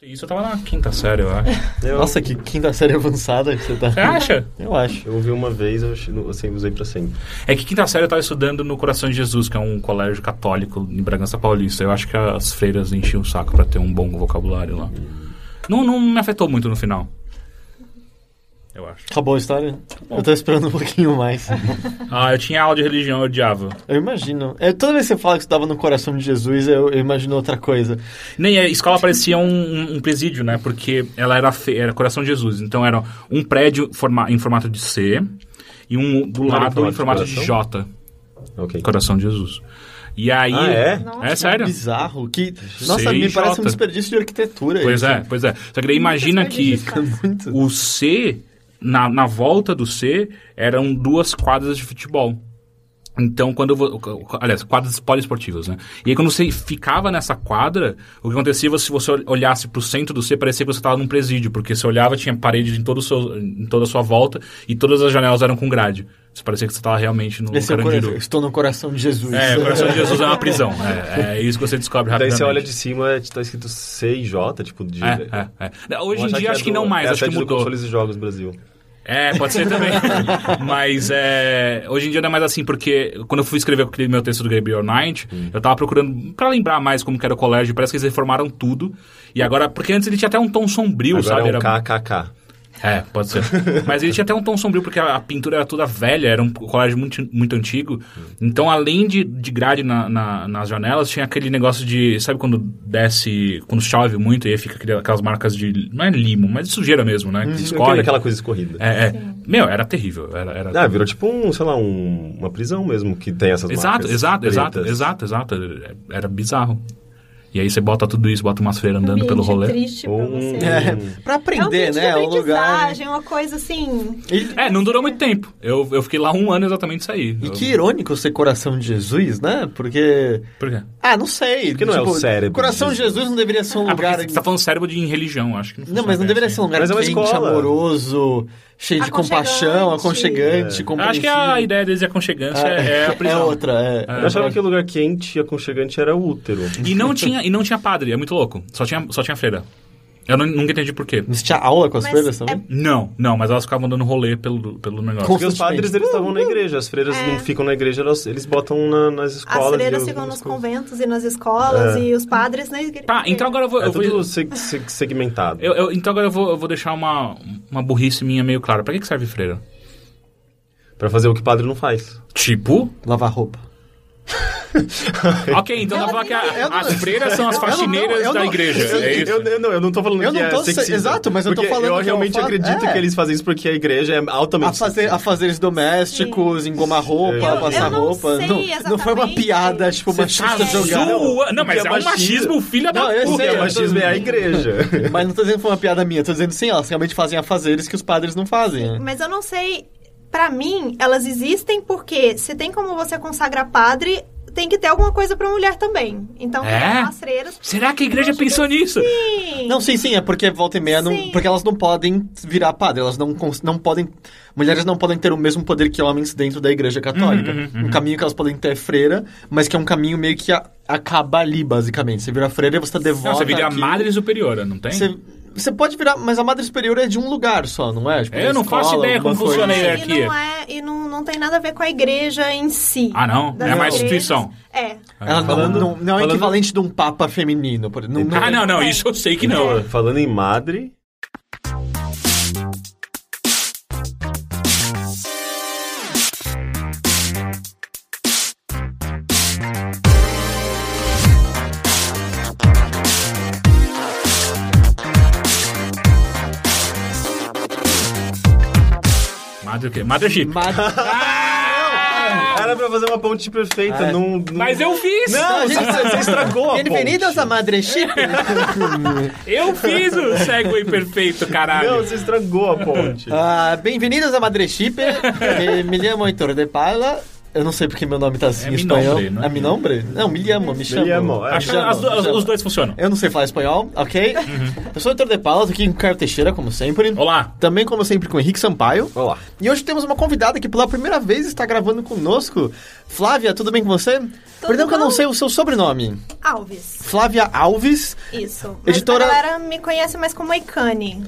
Isso eu tava na quinta série, eu acho. Eu, Nossa, que quinta série avançada que você tá. Você acha? Eu acho. eu ouvi uma vez, eu achei- assim, usei pra sempre. É que quinta série eu tava estudando no Coração de Jesus, que é um colégio católico em Bragança Paulista. Eu acho que as freiras enchiam o saco pra ter um bom vocabulário lá. Não, não me afetou muito no final. Eu acho. Acabou a história? Eu tô esperando um pouquinho mais. Ah, eu tinha aula de religião, eu odiava. Eu imagino. É, toda vez que você fala que você estava no coração de Jesus, eu, eu imagino outra coisa. Nem a escola parecia um, um- um presídio, né? Porque ela era, fe... era Coração de Jesus. Então era um prédio forma... em formato de C e um do Não era em lado formato em de formato de, coração? J. Ok. Coração de Jesus. E aí. Ah, é? É sério. Bizarro. Que, nossa, me parece um desperdício de arquitetura. Pois isso. é, pois é. Só que daí imagina que o C, na, na volta do C, eram duas quadras de futebol. Então, quando eu vou. Aliás, quadras poliesportivas, né? E aí, quando você ficava nessa quadra, o que acontecia se você olhasse pro centro do C, parecia que você estava num presídio, porque você olhava, tinha paredes em, todo o seu, em toda a sua volta e todas as janelas eram com grade. Você parecia que você estava realmente no Esse é o Carandiru. coração. Estou no coração de Jesus. É, o coração de Jesus é uma prisão. É, é isso que você descobre Daí rapidamente. você olha de cima, tá escrito C e J, tipo, de... É, é, é. Hoje em dia acho é que não mais, é acho que sede do mudou. Consoles e Jogos Brasil. É, pode ser também. Mas é, hoje em dia não é mais assim, porque quando eu fui escrever aquele meu texto do Gabriel Knight, eu tava procurando pra lembrar mais como que era o colégio, parece que eles reformaram tudo. E agora, porque antes ele tinha até um tom sombrio, Agora sabe? é um Era- KKK. É, pode ser. Mas ele tinha até um tom sombrio, porque a, a pintura era toda velha, era um colégio muito, muito antigo. Então, além de, de grade na- na- nas janelas, tinha aquele negócio de. Sabe quando desce. Quando chove muito e aí fica aquele- aquelas marcas de. Não é limo, mas de sujeira mesmo, né? Que escorre. Aquela coisa escorrida. É, é. Meu, era terrível. Era, era... Ah, virou tipo um, sei lá, um- uma prisão mesmo, que tem essas Exato, marcas exato, exato, pretas. exato, exato. Era bizarro. E aí você bota tudo isso, bota umas freiras andando pelo rolê. triste pra você. um- É, pra É um aprender, né? É um lugar. aprendizagem, uma coisa assim... E, É, não durou muito tempo. Eu, eu fiquei lá um ano exatamente e saí. e Eu- que irônico ser coração de Jesus, né? Porque. Por quê? Ah, não sei. Porque não é o cérebro Coração de de Jesus não deveria ser um Ah, lugar. você tá falando cérebro de religião, acho que não Não, mas não deveria assim. ser um lugar Mas é uma quente, escola. amoroso, cheio de compaixão, aconchegante, É. Eu Acho que a ideia deles de aconchegância é, é a prisão. É outra, é. Eu achava que o lugar quente e aconchegante era o útero. E não tinha, e não tinha padre, é muito louco. Só tinha, só tinha freira. Eu não- nunca entendi por quê. Mas tinha aula com as Mas freiras é- também? Não, não, mas elas ficavam dando rolê pelo, pelo negócio. Com- Porque os padres, eles estavam na igreja. As freiras É. não ficam na igreja, elas, eles botam na- nas As escolas. freiras e ficam nos coisas. conventos e nas escolas É. e os padres na igreja. Tá, então agora eu vou. É eu vou- tudo seg- seg- segmentado. eu- eu- então agora eu vou, eu vou deixar uma, uma burrice minha meio clara. Pra que, que serve freira? Pra fazer o que padre não faz. Tipo. Lavar roupa. Ok, então dá pra falar que a- as freiras são as eu não- faxineiras eu da não- igreja. Sim, é isso. Eu, eu não, eu não tô falando Eu que não é tô se- sexista. exato, mas eu tô falando Eu que é realmente fato- acredito é. que eles fazem isso porque a igreja é altamente A, fazer, a fazeres domésticos, engomar roupa, Eu- passar eu não roupa. sei não, não foi uma piada, tipo, Você machista tá jogada. Não, mas é é um machismo. filha da Não, eu puta. sei, Porque eu o machismo é a igreja. Mas não tô dizendo que foi uma piada minha, tô dizendo sim, elas realmente fazem afazeres que os padres não fazem. Mas eu não sei. Pra mim, elas existem porque se tem como você consagrar padre, tem que ter alguma coisa pra mulher também. Então, É? tem as freiras. Será que a igreja pensou nisso? Sim. Não, sim, sim, é porque volta e meia, não, porque elas não podem virar padre, elas não, não podem, mulheres não podem ter o mesmo poder que homens dentro da igreja católica. Uhum, Um caminho que elas podem ter é freira, mas que é um caminho meio que a- acaba ali, basicamente. Você vira freira e você tá devota Não, você vira a aquilo. madre superiora, não tem? Você, você pode virar, mas a madre superior é de um lugar só, não é? Tipo, Eu da não faço escola, ideia como funciona a É, hierarquia. E não, é, e não, não tem nada a ver com a igreja em si. Ah, não? É uma instituição. É. Ela não, Falando- não, não é falando- equivalente de um papa feminino. Por, não, Ah, não, não, isso eu sei que não. Falando em madre, Madre o quê? Madre Chip. Madre... era pra fazer uma ponte perfeita. É. Num, num- Mas eu fiz! Não, você, você estragou a ponte. Bem-vindos a Madre Chip. Eu fiz o segue perfeito, caralho. Não, você estragou a ponte. Ah, Bem-vindos a Madre Chip. Me chamo Heitor de Paula. Eu não sei porque meu nome tá assim É em espanhol. Minombre, não é? É Minombre? Não, me llamo, me chamo. llamo, é. Acho que Me me os dois funcionam. Eu não sei falar espanhol, ok? Eu sou o Heitor de Paula, tô aqui com o Caio Teixeira, como sempre. Olá. Também, como sempre, com o Henrique Sampaio. Olá. E hoje temos uma convidada que pela primeira vez está gravando conosco. Flávia, tudo bem com você? Perdão que eu não bom. sei o seu sobrenome. Alves. Flávia Alves, Isso. Mas Editora- a galera me conhece mais como Eikane.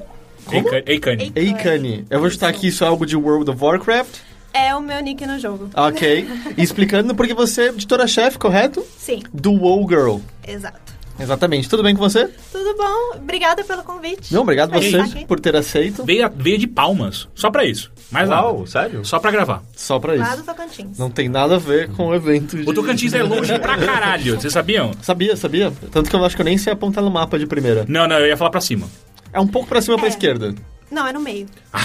Ei, Ei, Cani. Ei. Eikane. Eu vou chutar aqui, isso é algo de World of Warcraft. É o meu nick no jogo. Ok. E explicando porque você é editora-chefe, correto? Sim, Do WoW Girl. exato. Exatamente. Tudo bem com você? Tudo bom? Obrigada pelo convite. Não, obrigado você aqui. por ter aceito. Veio, veio de palmas. Só pra isso. Mais Uau, nada. sério? Só pra gravar. Só pra Lá isso. do Tocantins. Não tem nada a ver com o evento. De... O Tocantins é longe pra caralho. Vocês sabiam? Sabia, sabia? Tanto que eu acho que eu nem sei apontar no mapa de primeira. Não, não, eu ia falar pra cima. É um pouco pra cima pra É. esquerda. Não, é no meio.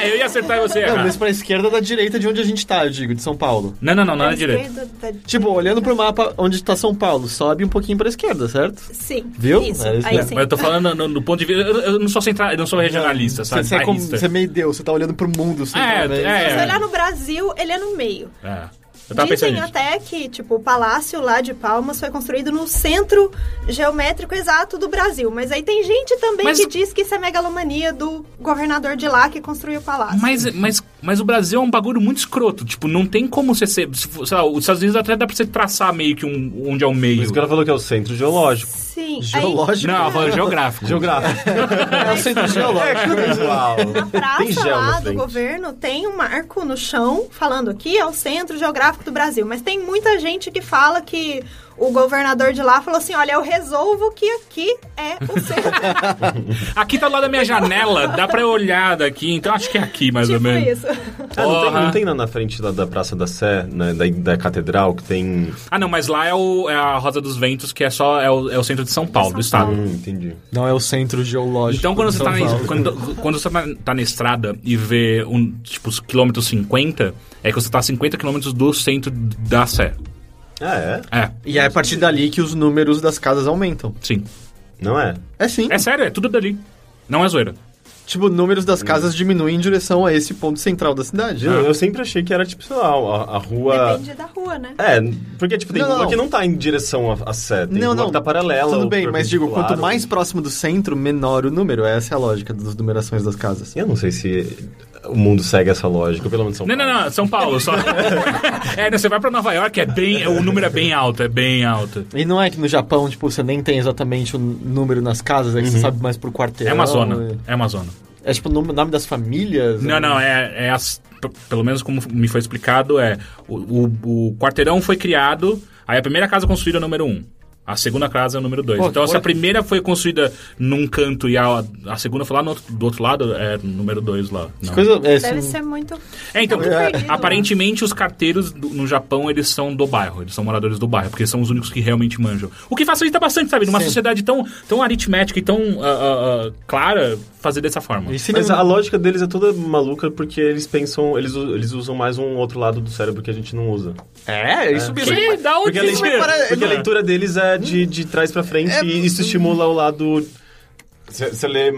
Ah, eu ia acertar e você ia Não, errar. mas pra esquerda da direita de onde a gente tá, eu digo, de São Paulo. Não, não, não, não é direito. esquerda da- Tipo, olhando pro mapa onde tá São Paulo, sobe um pouquinho pra esquerda, certo? Sim. Viu? Isso. É isso Aí mesmo. sim. Mas eu tô falando no, no ponto de vista. Eu, eu não sou central, eu não sou regionalista, sabe? você é, como, Bairrista. você é meio Deus, você tá olhando pro mundo centralmente. é. Se você olhar no Brasil, ele é no meio. É. Eu tava Dizem pensando nisso. até que, tipo, o palácio lá de Palmas foi construído no centro geométrico exato do Brasil. Mas aí tem gente também Mas- que diz que isso é megalomania do governador de lá que construiu o palácio. Mas, mas, mas o Brasil é um bagulho muito escroto. Tipo, não tem como você ser. Sei lá, os Estados Unidos até dá pra você traçar meio que um, onde é o Por meio. isso que ela falou que é o centro geológico. Sim. Geológico. Não, ela falou geográfico. Geográfico. É o centro geológico. Uau. Aí, na Tem praça gel na lá do frente. governo tem um marco no chão falando aqui é o centro geográfico do Brasil. Mas tem muita gente que fala que o governador de lá falou assim: olha, eu resolvo que aqui é o centro. Aqui tá do lado da minha janela, dá pra eu olhar daqui, então acho que é aqui mais ou tipo menos. isso. Ah, não, tem, não tem lá na frente da, da Praça da Sé, né, da, da Catedral, que tem... Ah, não, mas lá é, o, é a Rosa dos Ventos, que é só é o, é o centro de São Paulo, do estado. Paulo. Hum, entendi. Não é o centro geológico. Então, quando você, tá na, quando, quando você tá, tá na estrada e vê, um, tipo, os quilômetros 50, é que você tá a 50 quilômetros do centro da Sé. Ah, é? É, E é a partir dali que os números das casas aumentam. sim. Não é? É sim. É sério, é tudo dali. Não é zoeira. Tipo, números das casas diminuem em direção a esse ponto central da cidade. Eu, eu sempre achei que era, tipo, sei lá, a, a rua... Depende da rua, né? É, porque, tipo, tem Não, rua não. que não tá em direção a, a Sé. Tem Não, rua não. que tá paralela. Tudo ou bem, mas digo, perpendicular, quanto mais próximo do centro, menor o número. Essa é a lógica das numerações das casas. Eu não sei se o mundo segue essa lógica, pelo menos São Não, não, Paulo. não, São Paulo só. é, não, você vai pra Nova York, é bem. O número é bem alto, é bem alto. E não é que no Japão, tipo, você nem tem exatamente o número nas casas, é que você sabe mais por quarteirão. É uma zona. É uma zona. É tipo o nome nome das famílias. Não, é- não, é, é as- pelo menos como me foi explicado, é o, o, o quarteirão foi criado, aí a primeira casa construída é o número 1. A segunda casa é o número 2. Pô, Então, se a primeira foi construída num canto e a, a segunda foi lá no do outro lado, é número 2 lá. Não. coisa. É, Deve ser muito. É, então, muito perdido, né? aparentemente os carteiros do- no Japão, eles são do bairro, eles são moradores do bairro, porque são os únicos que realmente manjam. O que facilita bastante, sabe? Numa Sim. sociedade tão, tão aritmética e tão ah, ah, clara, fazer dessa forma. e Mas não- a lógica deles é toda maluca porque eles pensam, eles, eles usam mais um outro lado do cérebro que a gente não usa. É, isso mesmo. Que? Da onde Porque a, leitura, porque a leitura deles é de, de trás pra frente É- e isso estimula o lado. Você lê,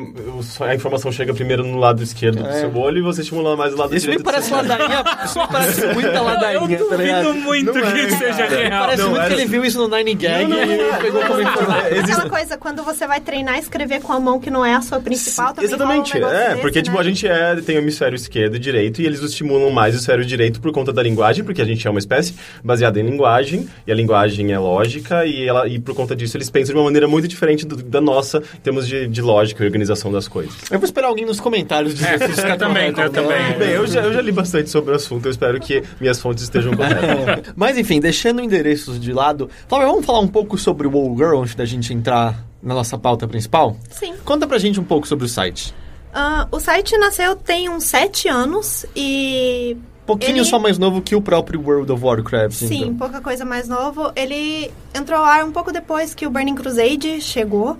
a informação chega primeiro no lado esquerdo do É. seu olho e você estimula mais o lado Isso me direito. do parece ladainha. Isso me parece muita ladainha. Eu tá duvido muito Não que é, isso seja cara. real. Parece Não, muito que era- ele viu isso no Nine Gag e pegou como informação. É, Aquela coisa, quando você vai treinar e escrever com a mão que não é a sua principal, também Exatamente, um é, desse, porque tipo, né? a gente é, tem o hemisfério esquerdo e direito e eles estimulam mais o hemisfério direito por conta da linguagem, porque a gente é uma espécie baseada em linguagem, e a linguagem é lógica, e, ela, e por conta disso eles pensam de uma maneira muito diferente do- da nossa em termos de, de lógica e organização das coisas. Eu vou esperar alguém nos comentários dizer se isso eu tá também, correto eu ou não. também. Bem, eu já, eu já li bastante sobre o assunto, eu espero que minhas fontes estejam corretas. Mas enfim, deixando endereços de lado, Flávia, vamos falar um pouco sobre o Wall Girl antes da gente entrar na nossa pauta principal? Sim. Conta pra gente um pouco sobre o site. Ah, o site nasceu tem uns sete anos e. Pouquinho ele- só mais novo que o próprio World of Warcraft. Sim, então. pouca coisa mais novo. Ele entrou ao ar um pouco depois que o Burning Crusade chegou.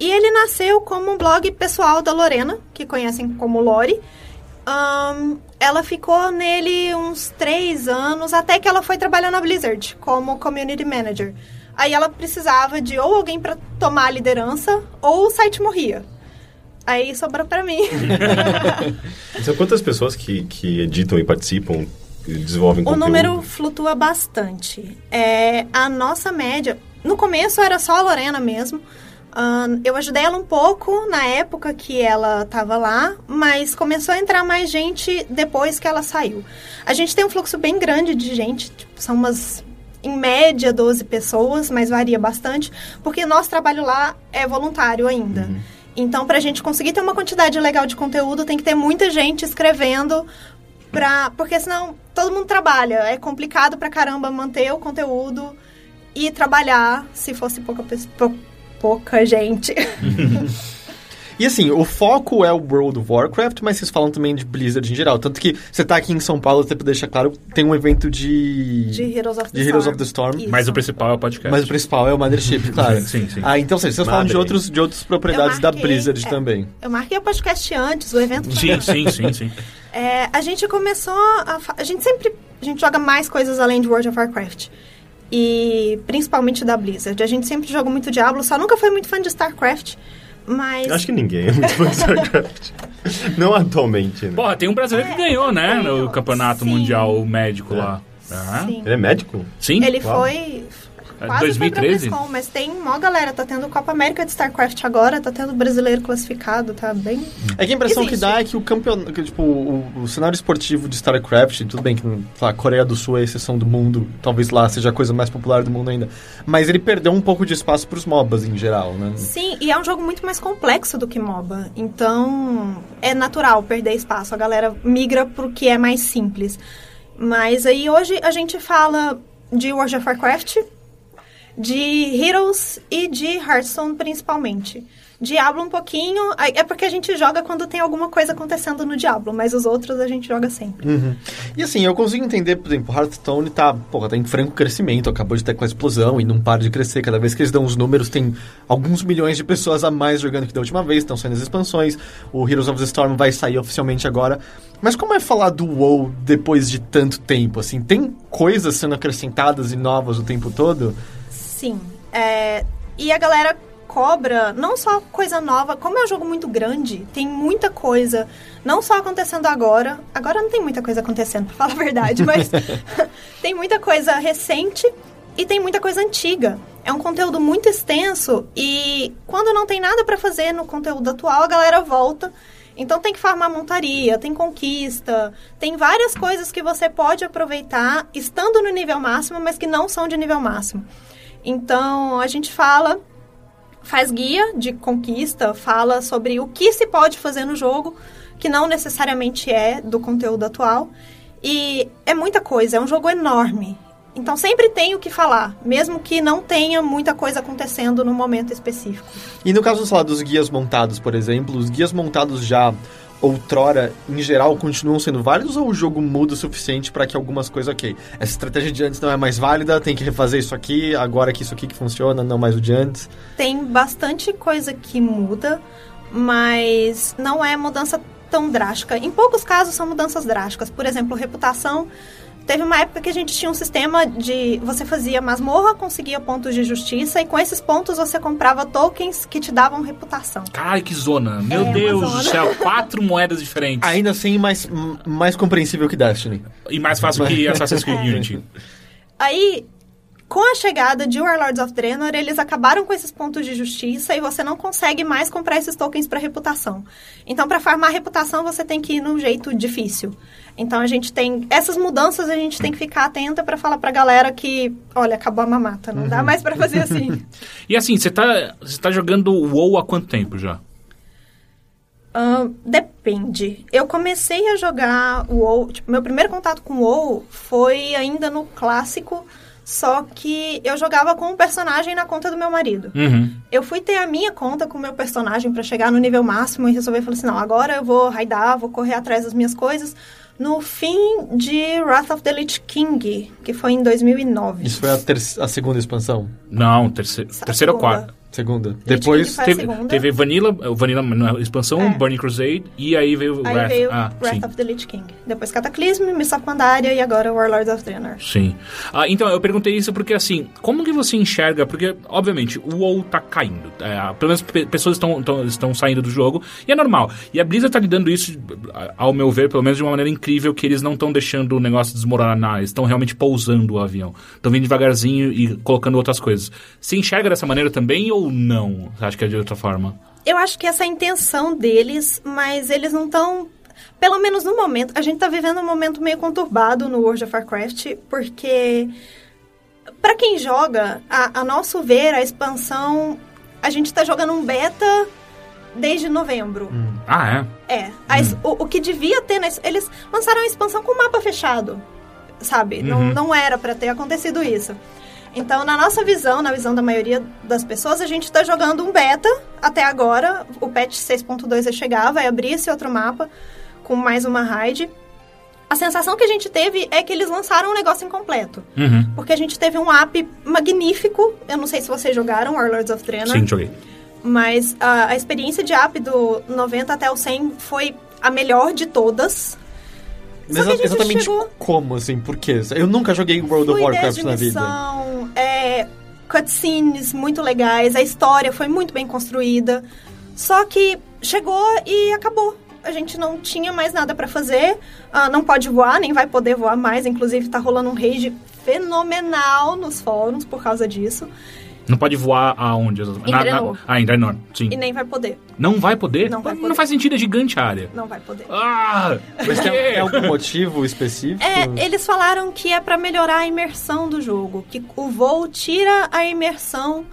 E ele nasceu como um blog pessoal da Lorena, que conhecem como Lore. Ahn, ela ficou nele uns três anos, até que ela foi trabalhar na Blizzard como Community Manager. Aí ela precisava de ou alguém para tomar a liderança, ou o site morria. Aí sobrou pra mim. São quantas pessoas que, que editam e participam desenvolvem O conteúdo? número flutua bastante. É, a nossa média. No começo era só a Lorena mesmo. Eu ajudei ela um pouco na época que ela estava lá, mas começou a entrar mais gente depois que ela saiu. A gente tem um fluxo bem grande de gente, tipo, são umas, em média, 12 pessoas, mas varia bastante, porque nosso trabalho lá é voluntário ainda. Então, para a gente conseguir ter uma quantidade legal de conteúdo, tem que ter muita gente escrevendo Pra, porque senão todo mundo trabalha. É complicado pra caramba manter o conteúdo e trabalhar se fosse pouca, pe- pou- pouca gente. E assim, o foco é o World of Warcraft, mas vocês falam também de Blizzard em geral. Tanto que você tá aqui em São Paulo, até pra deixar claro, tem um evento de... De Heroes of the de Heroes Storm. of the Storm. Mas o principal é o podcast. Mas o principal é o Mothership, claro. Sim, sim. Ah, então sim, vocês falam de, Madre. outros, de outras propriedades Eu da marquei, Blizzard é. também. Eu marquei o podcast antes, o evento Sim, antes. sim, sim, sim. É, a gente começou a... A gente sempre... A gente joga mais coisas além de World of Warcraft. E principalmente da Blizzard. A gente sempre jogou muito Diablo, só nunca foi muito fã de StarCraft. Mas... Eu Acho que ninguém é muito fã de StarCraft. Não atualmente, né? Porra, tem um brasileiro que ganhou, né? No ganhou. campeonato Sim. mundial médico lá. Ah, Sim. Ele é médico? Sim? Ele Uau. foi. É, Quase 2013? foi mas tem mó galera. Tá tendo Copa América de StarCraft agora, tá tendo brasileiro classificado, tá bem. É que a impressão que Existe. dá é que o campeonato, que, tipo, o, o cenário esportivo de StarCraft, tudo bem que lá, a Coreia do Sul é a exceção do mundo, talvez lá seja a coisa mais popular do mundo ainda, mas ele perdeu um pouco de espaço pros MOBAs em geral, né? Sim, e é um jogo muito mais complexo do que MOBA. Então, é natural perder espaço. A galera migra pro que é mais simples. Mas aí hoje a gente fala de World of Warcraft, de Heroes e de Hearthstone principalmente. Diablo um pouquinho, é porque a gente joga quando tem alguma coisa acontecendo no Diablo, mas os outros a gente joga sempre. Uhum. E assim, eu consigo entender, por exemplo, Hearthstone tá, porra, tá em franco crescimento, acabou de ter com a explosão e não para de crescer. Cada vez que eles dão os números, tem alguns milhões de pessoas a mais jogando que da última vez, estão saindo as expansões. O Heroes of the Storm vai sair oficialmente agora. Mas como é falar do WoW depois de tanto tempo? Assim, tem coisas sendo acrescentadas e novas o tempo todo? Sim. É, e a galera cobra não só coisa nova, como é um jogo muito grande, tem muita coisa, não só acontecendo agora. Agora não tem muita coisa acontecendo, pra falar a verdade, mas tem muita coisa recente e tem muita coisa antiga. É um conteúdo muito extenso e quando não tem nada pra fazer no conteúdo atual, a galera volta. Então tem que farmar montaria, tem conquista, tem várias coisas que você pode aproveitar estando no nível máximo, mas que não são de nível máximo. Então a gente fala, faz guia de conquista, fala sobre o que se pode fazer no jogo, que não necessariamente é do conteúdo atual. E é muita coisa, é um jogo enorme. Então sempre tem o que falar, mesmo que não tenha muita coisa acontecendo no momento específico. E no caso, sei lá, dos guias montados, por exemplo, os guias montados já outrora, em geral, continuam sendo válidos ou o jogo muda o suficiente para que algumas coisas, ok, essa estratégia de antes não é mais válida, tem que refazer isso aqui, agora que isso aqui que funciona, não mais o de antes? Tem bastante coisa que muda, mas não é mudança tão drástica. Em poucos casos são mudanças drásticas. Por exemplo, reputação. Teve uma época que a gente tinha um sistema de. Você fazia masmorra, conseguia pontos de justiça, e com esses pontos você comprava tokens que te davam reputação. Caralho, que zona. Meu É Deus do céu. Quatro moedas diferentes. Ainda assim, mais, mais compreensível que Destiny. E mais fácil que Assassin's Creed É. Unity. Aí, com a chegada de Warlords of Draenor, eles acabaram com esses pontos de justiça e você não consegue mais comprar esses tokens para reputação. Então, para farmar reputação, você tem que ir num jeito difícil. Então, a gente tem essas mudanças, a gente tem que ficar atenta para falar pra galera que, olha, acabou a mamata, não dá mais para fazer assim. E assim, você tá, você tá jogando WoW há quanto tempo já? Ahn, depende. Eu comecei a jogar o WoW, tipo, meu primeiro contato com o WoW foi ainda no clássico, só que eu jogava com um personagem na conta do meu marido. Uhum. Eu fui ter a minha conta com o meu personagem pra chegar no nível máximo e resolver falar assim, não, agora eu vou raidar, vou correr atrás das minhas coisas. No fim de Wrath of the Lich King, que foi em 2009. Isso foi a, ter a segunda expansão. Não, terceiro ou Segunda. Segunda. Depois. Teve, segunda. teve Vanilla, o Vanilla na expansão, É. Burning Crusade, e aí veio Aí Wrath. veio ah, Wrath sim. of the Lich King. Depois Cataclysm, Mists of Pandaria e agora Warlords of Draenor. Sim. Ah, então, eu perguntei isso porque, assim, como que você enxerga? Porque, obviamente, o WoW tá caindo. É, pelo menos pe- pessoas estão, estão, estão saindo do jogo, e é normal. E a Blizzard tá lidando isso, ao meu ver, pelo menos de uma maneira incrível, que eles não estão deixando o negócio desmoronar, eles estão realmente pousando o avião. Estão vindo devagarzinho e colocando outras coisas. Você enxerga dessa maneira também ou não? Você acha que é de outra forma? Eu acho que essa é a intenção deles, mas eles não estão. Pelo menos no momento. A gente tá vivendo um momento meio conturbado no World of Warcraft, porque. Pra quem joga, a, a nosso ver, a expansão. A gente tá jogando um beta desde novembro. Ah, é? É. a es- o, o que devia ter. na es- eles lançaram a expansão com mapa fechado. Sabe? Não, Uhum. não era pra ter acontecido isso. Então, na nossa visão, na visão da maioria das pessoas, a gente tá jogando um beta até agora. O patch 6.2 vai chegar, vai abrir esse outro mapa com mais uma raid. A sensação que a gente teve é que eles lançaram um negócio incompleto. Uhum. Porque a gente teve um app magnífico. Eu não sei se vocês jogaram Warlords of Draenor. Sim, joguei. Mas a, a experiência de app do 90 até o 100 foi a melhor de todas. Mas exatamente chegou- como, assim? Por quê? Eu nunca joguei World of Warcraft na vida. é, cutscenes muito legais, a história foi muito bem construída. Só que chegou e acabou. A gente não tinha mais nada pra fazer, ah, não pode voar, nem vai poder voar mais. Inclusive, tá rolando um rage fenomenal nos fóruns por causa disso. Não pode voar aonde? Em Draenor. Ah, em Draenor, sim. E nem vai poder. Não vai poder? Não vai Não poder. faz sentido, é gigante a área. Não vai poder. Ah! Mas tem, tem algum motivo específico? É, eles falaram que é pra melhorar a imersão do jogo, que o voo tira a imersão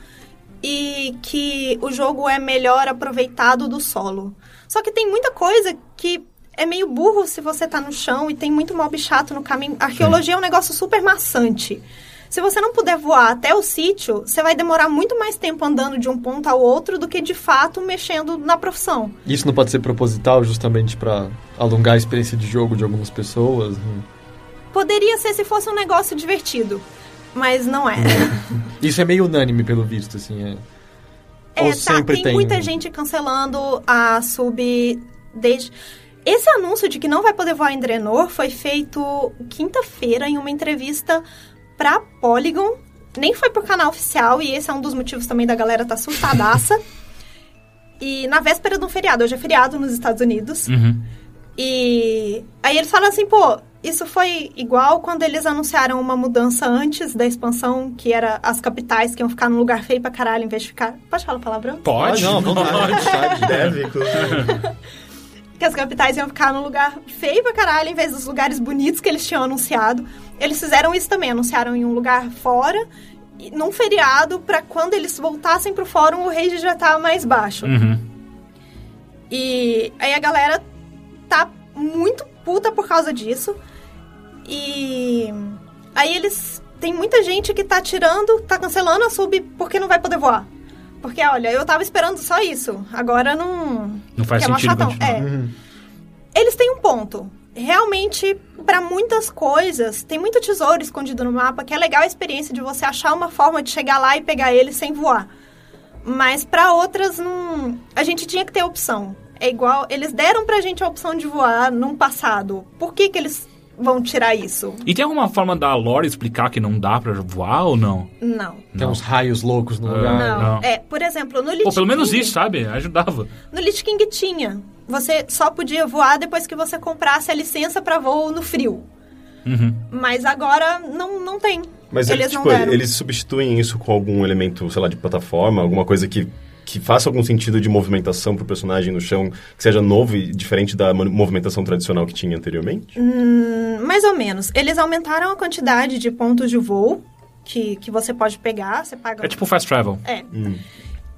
e que o jogo é melhor aproveitado do solo. Só que tem muita coisa que é meio burro se você tá no chão e tem muito mob chato no caminho. Arqueologia é um negócio super maçante. Se você não puder voar até o sítio, você vai demorar muito mais tempo andando de um ponto ao outro do que de fato mexendo na profissão. Isso não pode ser proposital justamente pra alongar a experiência de jogo de algumas pessoas? Hum. Poderia ser se fosse um negócio divertido, mas não é. Isso é meio unânime, pelo visto, assim. É. É, Ou tá, sempre tem, tem- muita gente cancelando a sub desde... Esse anúncio de que não vai poder voar em Draenor foi feito quinta-feira em uma entrevista pra Polygon. Nem foi pro canal oficial e esse é um dos motivos também da galera tá assustadaça. e na véspera de um feriado, hoje é feriado nos Estados Unidos. Uhum. E aí eles falam assim, pô, isso foi igual quando eles anunciaram uma mudança antes da expansão, que era as capitais que iam ficar num lugar feio pra caralho, em vez de ficar... Pode falar palavrão? Pode? Não, vontade, vontade. Deve, inclusive. que as capitais iam ficar num lugar feio pra caralho, em vez dos lugares bonitos que eles tinham anunciado. Eles fizeram isso também, anunciaram em um lugar fora, num feriado, pra quando eles voltassem pro fórum, o rage já tá mais baixo. Uhum. E aí a galera tá muito puta por causa disso. E aí eles. Tem muita gente que tá tirando, tá cancelando a sub porque não vai poder voar. Porque, olha, eu tava esperando só isso. Agora não. Não faz sentido. É. Uhum. Eles têm um ponto. Realmente, pra muitas coisas, tem muito tesouro escondido no mapa, que é legal a experiência de você achar uma forma de chegar lá e pegar ele sem voar. Mas pra outras, não... a gente tinha que ter opção. É igual, eles deram pra gente a opção de voar num passado. Por que que eles vão tirar isso? E tem alguma forma da lore explicar que não dá pra voar ou não? Não. Tem uns raios loucos no Ah, lugar. Não. não. É, por exemplo, no Lich Pô, pelo menos King- isso, sabe? Ajudava. No Lich King tinha. Você só podia voar depois que você comprasse a licença pra voo no frio. Uhum. Mas agora não, não tem. Mas eles eles, não tipo, deram. eles substituem isso com algum elemento, sei lá, de plataforma, alguma coisa que, que faça algum sentido de movimentação pro personagem no chão, que seja novo e diferente da mo- movimentação tradicional que tinha anteriormente? Hum, mais ou menos. Eles aumentaram a quantidade de pontos de voo que, que você pode pegar. Você paga. É tipo fast travel. É. Hum.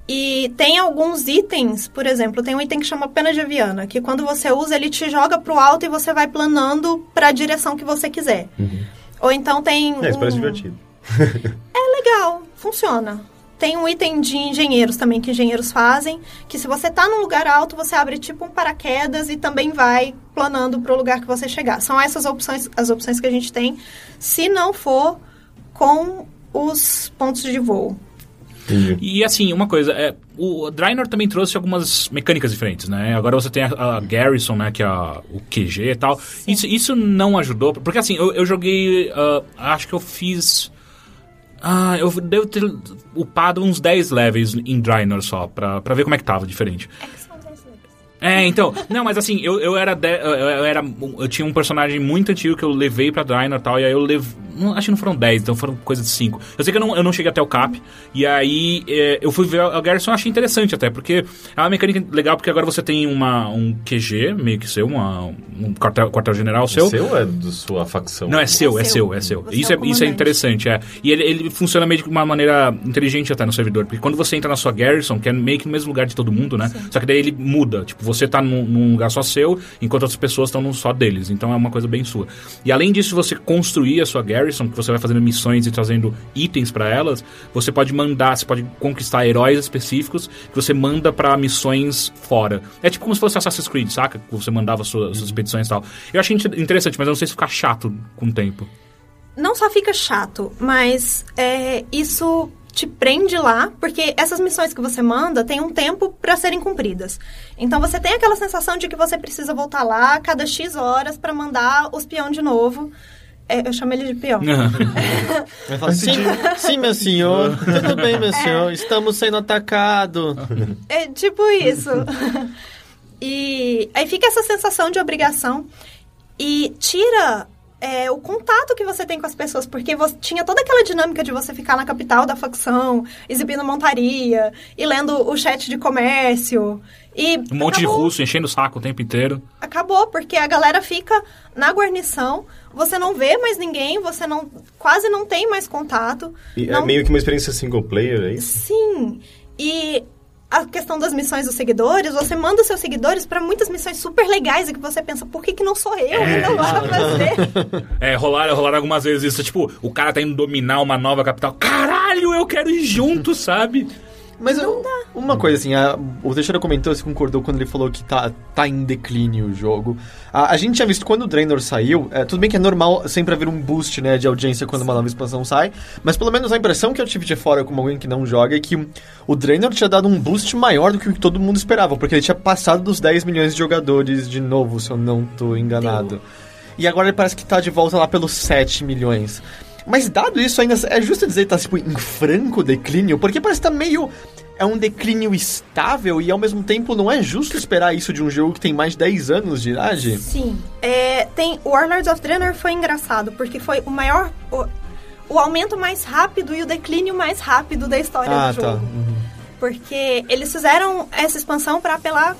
E tem alguns itens, por exemplo, tem um item que chama pena de aviana, que quando você usa, ele te joga pro alto e você vai planando pra direção que você quiser. Ou então tem. É, isso parece um- divertido. É legal, funciona. Tem um item de engenheiros também que engenheiros fazem, que se você tá num lugar alto, você abre tipo um paraquedas e também vai planando pro lugar que você chegar. São essas opções, as opções que a gente tem, se não for com os pontos de voo. Entendi. E assim, uma coisa, é, o Draenor também trouxe algumas mecânicas diferentes, né? Agora você tem a, a Garrison, né? Que é a- o QG e tal. Isso, isso não ajudou, porque assim, eu, eu joguei, ah, acho que eu fiz... Ah, eu devo ter upado uns 10 levels em Draenor só, pra, pra ver como é que tava diferente. É, então. Não, mas assim, eu, eu era. de- eu, eu era. Eu tinha um personagem muito antigo que eu levei pra Draenor e tal, e aí eu levei. Acho que não foram 10, então foram coisa de 5. Eu sei que eu não, eu não cheguei até o Cap, e aí é, eu fui ver a Garrison e achei interessante até, porque é uma mecânica legal, porque agora você tem uma, um QG, meio que seu, uma, um quartel- quartel-general seu. Seu ou é da sua facção? Não, é seu, é, É seu, seu. é seu. Isso é é, isso é interessante, é. E ele, ele funciona meio de uma maneira inteligente até no servidor, porque quando você entra na sua Garrison, que é meio que no mesmo lugar de todo mundo, né? Só que daí ele muda. Tipo, você tá num, num lugar só seu, enquanto outras pessoas estão num só deles. Então é uma coisa bem sua. E além disso, você construir a sua Garrison, que você vai fazendo missões e trazendo itens pra elas, você pode mandar, você pode conquistar heróis específicos que você manda pra missões fora. É tipo como se fosse Assassin's Creed, saca? Que você mandava suas, suas expedições e tal. Eu achei inter- interessante, mas eu não sei se ficar chato com o tempo. não só fica chato, mas é, isso te prende lá, porque essas missões que você manda têm um tempo para serem cumpridas. Então você tem aquela sensação de que você precisa voltar lá a cada X horas para mandar os peão de novo. É, eu chamo ele de peão. Sim, sim, meu senhor. Tudo bem, meu senhor. Estamos sendo atacados. É tipo isso. e aí fica essa sensação de obrigação e tira é, o contato que você tem com as pessoas, porque você, tinha toda aquela dinâmica de você ficar na capital da facção, exibindo montaria e lendo o chat de comércio. E Um monte de russo enchendo o saco o tempo inteiro. Acabou, porque a galera fica na guarnição, você não vê mais ninguém, você não quase não tem mais contato. E não É meio que uma experiência single player, é isso? Sim. E a questão das missões dos seguidores, você manda os seus seguidores para muitas missões super legais e que você pensa, por que, que não sou eu que não vou fazer? É, rolaram, rolaram algumas vezes isso. Tipo, o cara tá indo dominar uma nova capital. Caralho, eu quero ir junto, sabe? Mas eu- uma coisa assim, a- o Teixeira comentou, se concordou quando ele falou que tá, tá em declínio o jogo. A, a gente tinha visto quando o Draenor saiu, é, tudo bem que é normal sempre haver um boost né, de audiência quando uma nova expansão sai, mas pelo menos a impressão que eu tive de fora como alguém que não joga é que o- o Draenor tinha dado um boost maior do que o que todo mundo esperava, porque ele tinha passado dos 10 milhões de jogadores de novo, se eu não tô enganado. E agora ele parece que tá de volta lá pelos 7 milhões. Mas dado isso, ainda é justo dizer que tá tipo, em franco declínio, porque parece que tá meio. É um declínio estável e ao mesmo tempo não é justo esperar isso de um jogo que tem mais de 10 anos de idade. Sim. É, tem, o Warlords of Draenor foi engraçado, porque foi o maior... O, o aumento mais rápido e o declínio mais rápido da história Ah, do tá. jogo. Porque eles fizeram essa expansão para apelar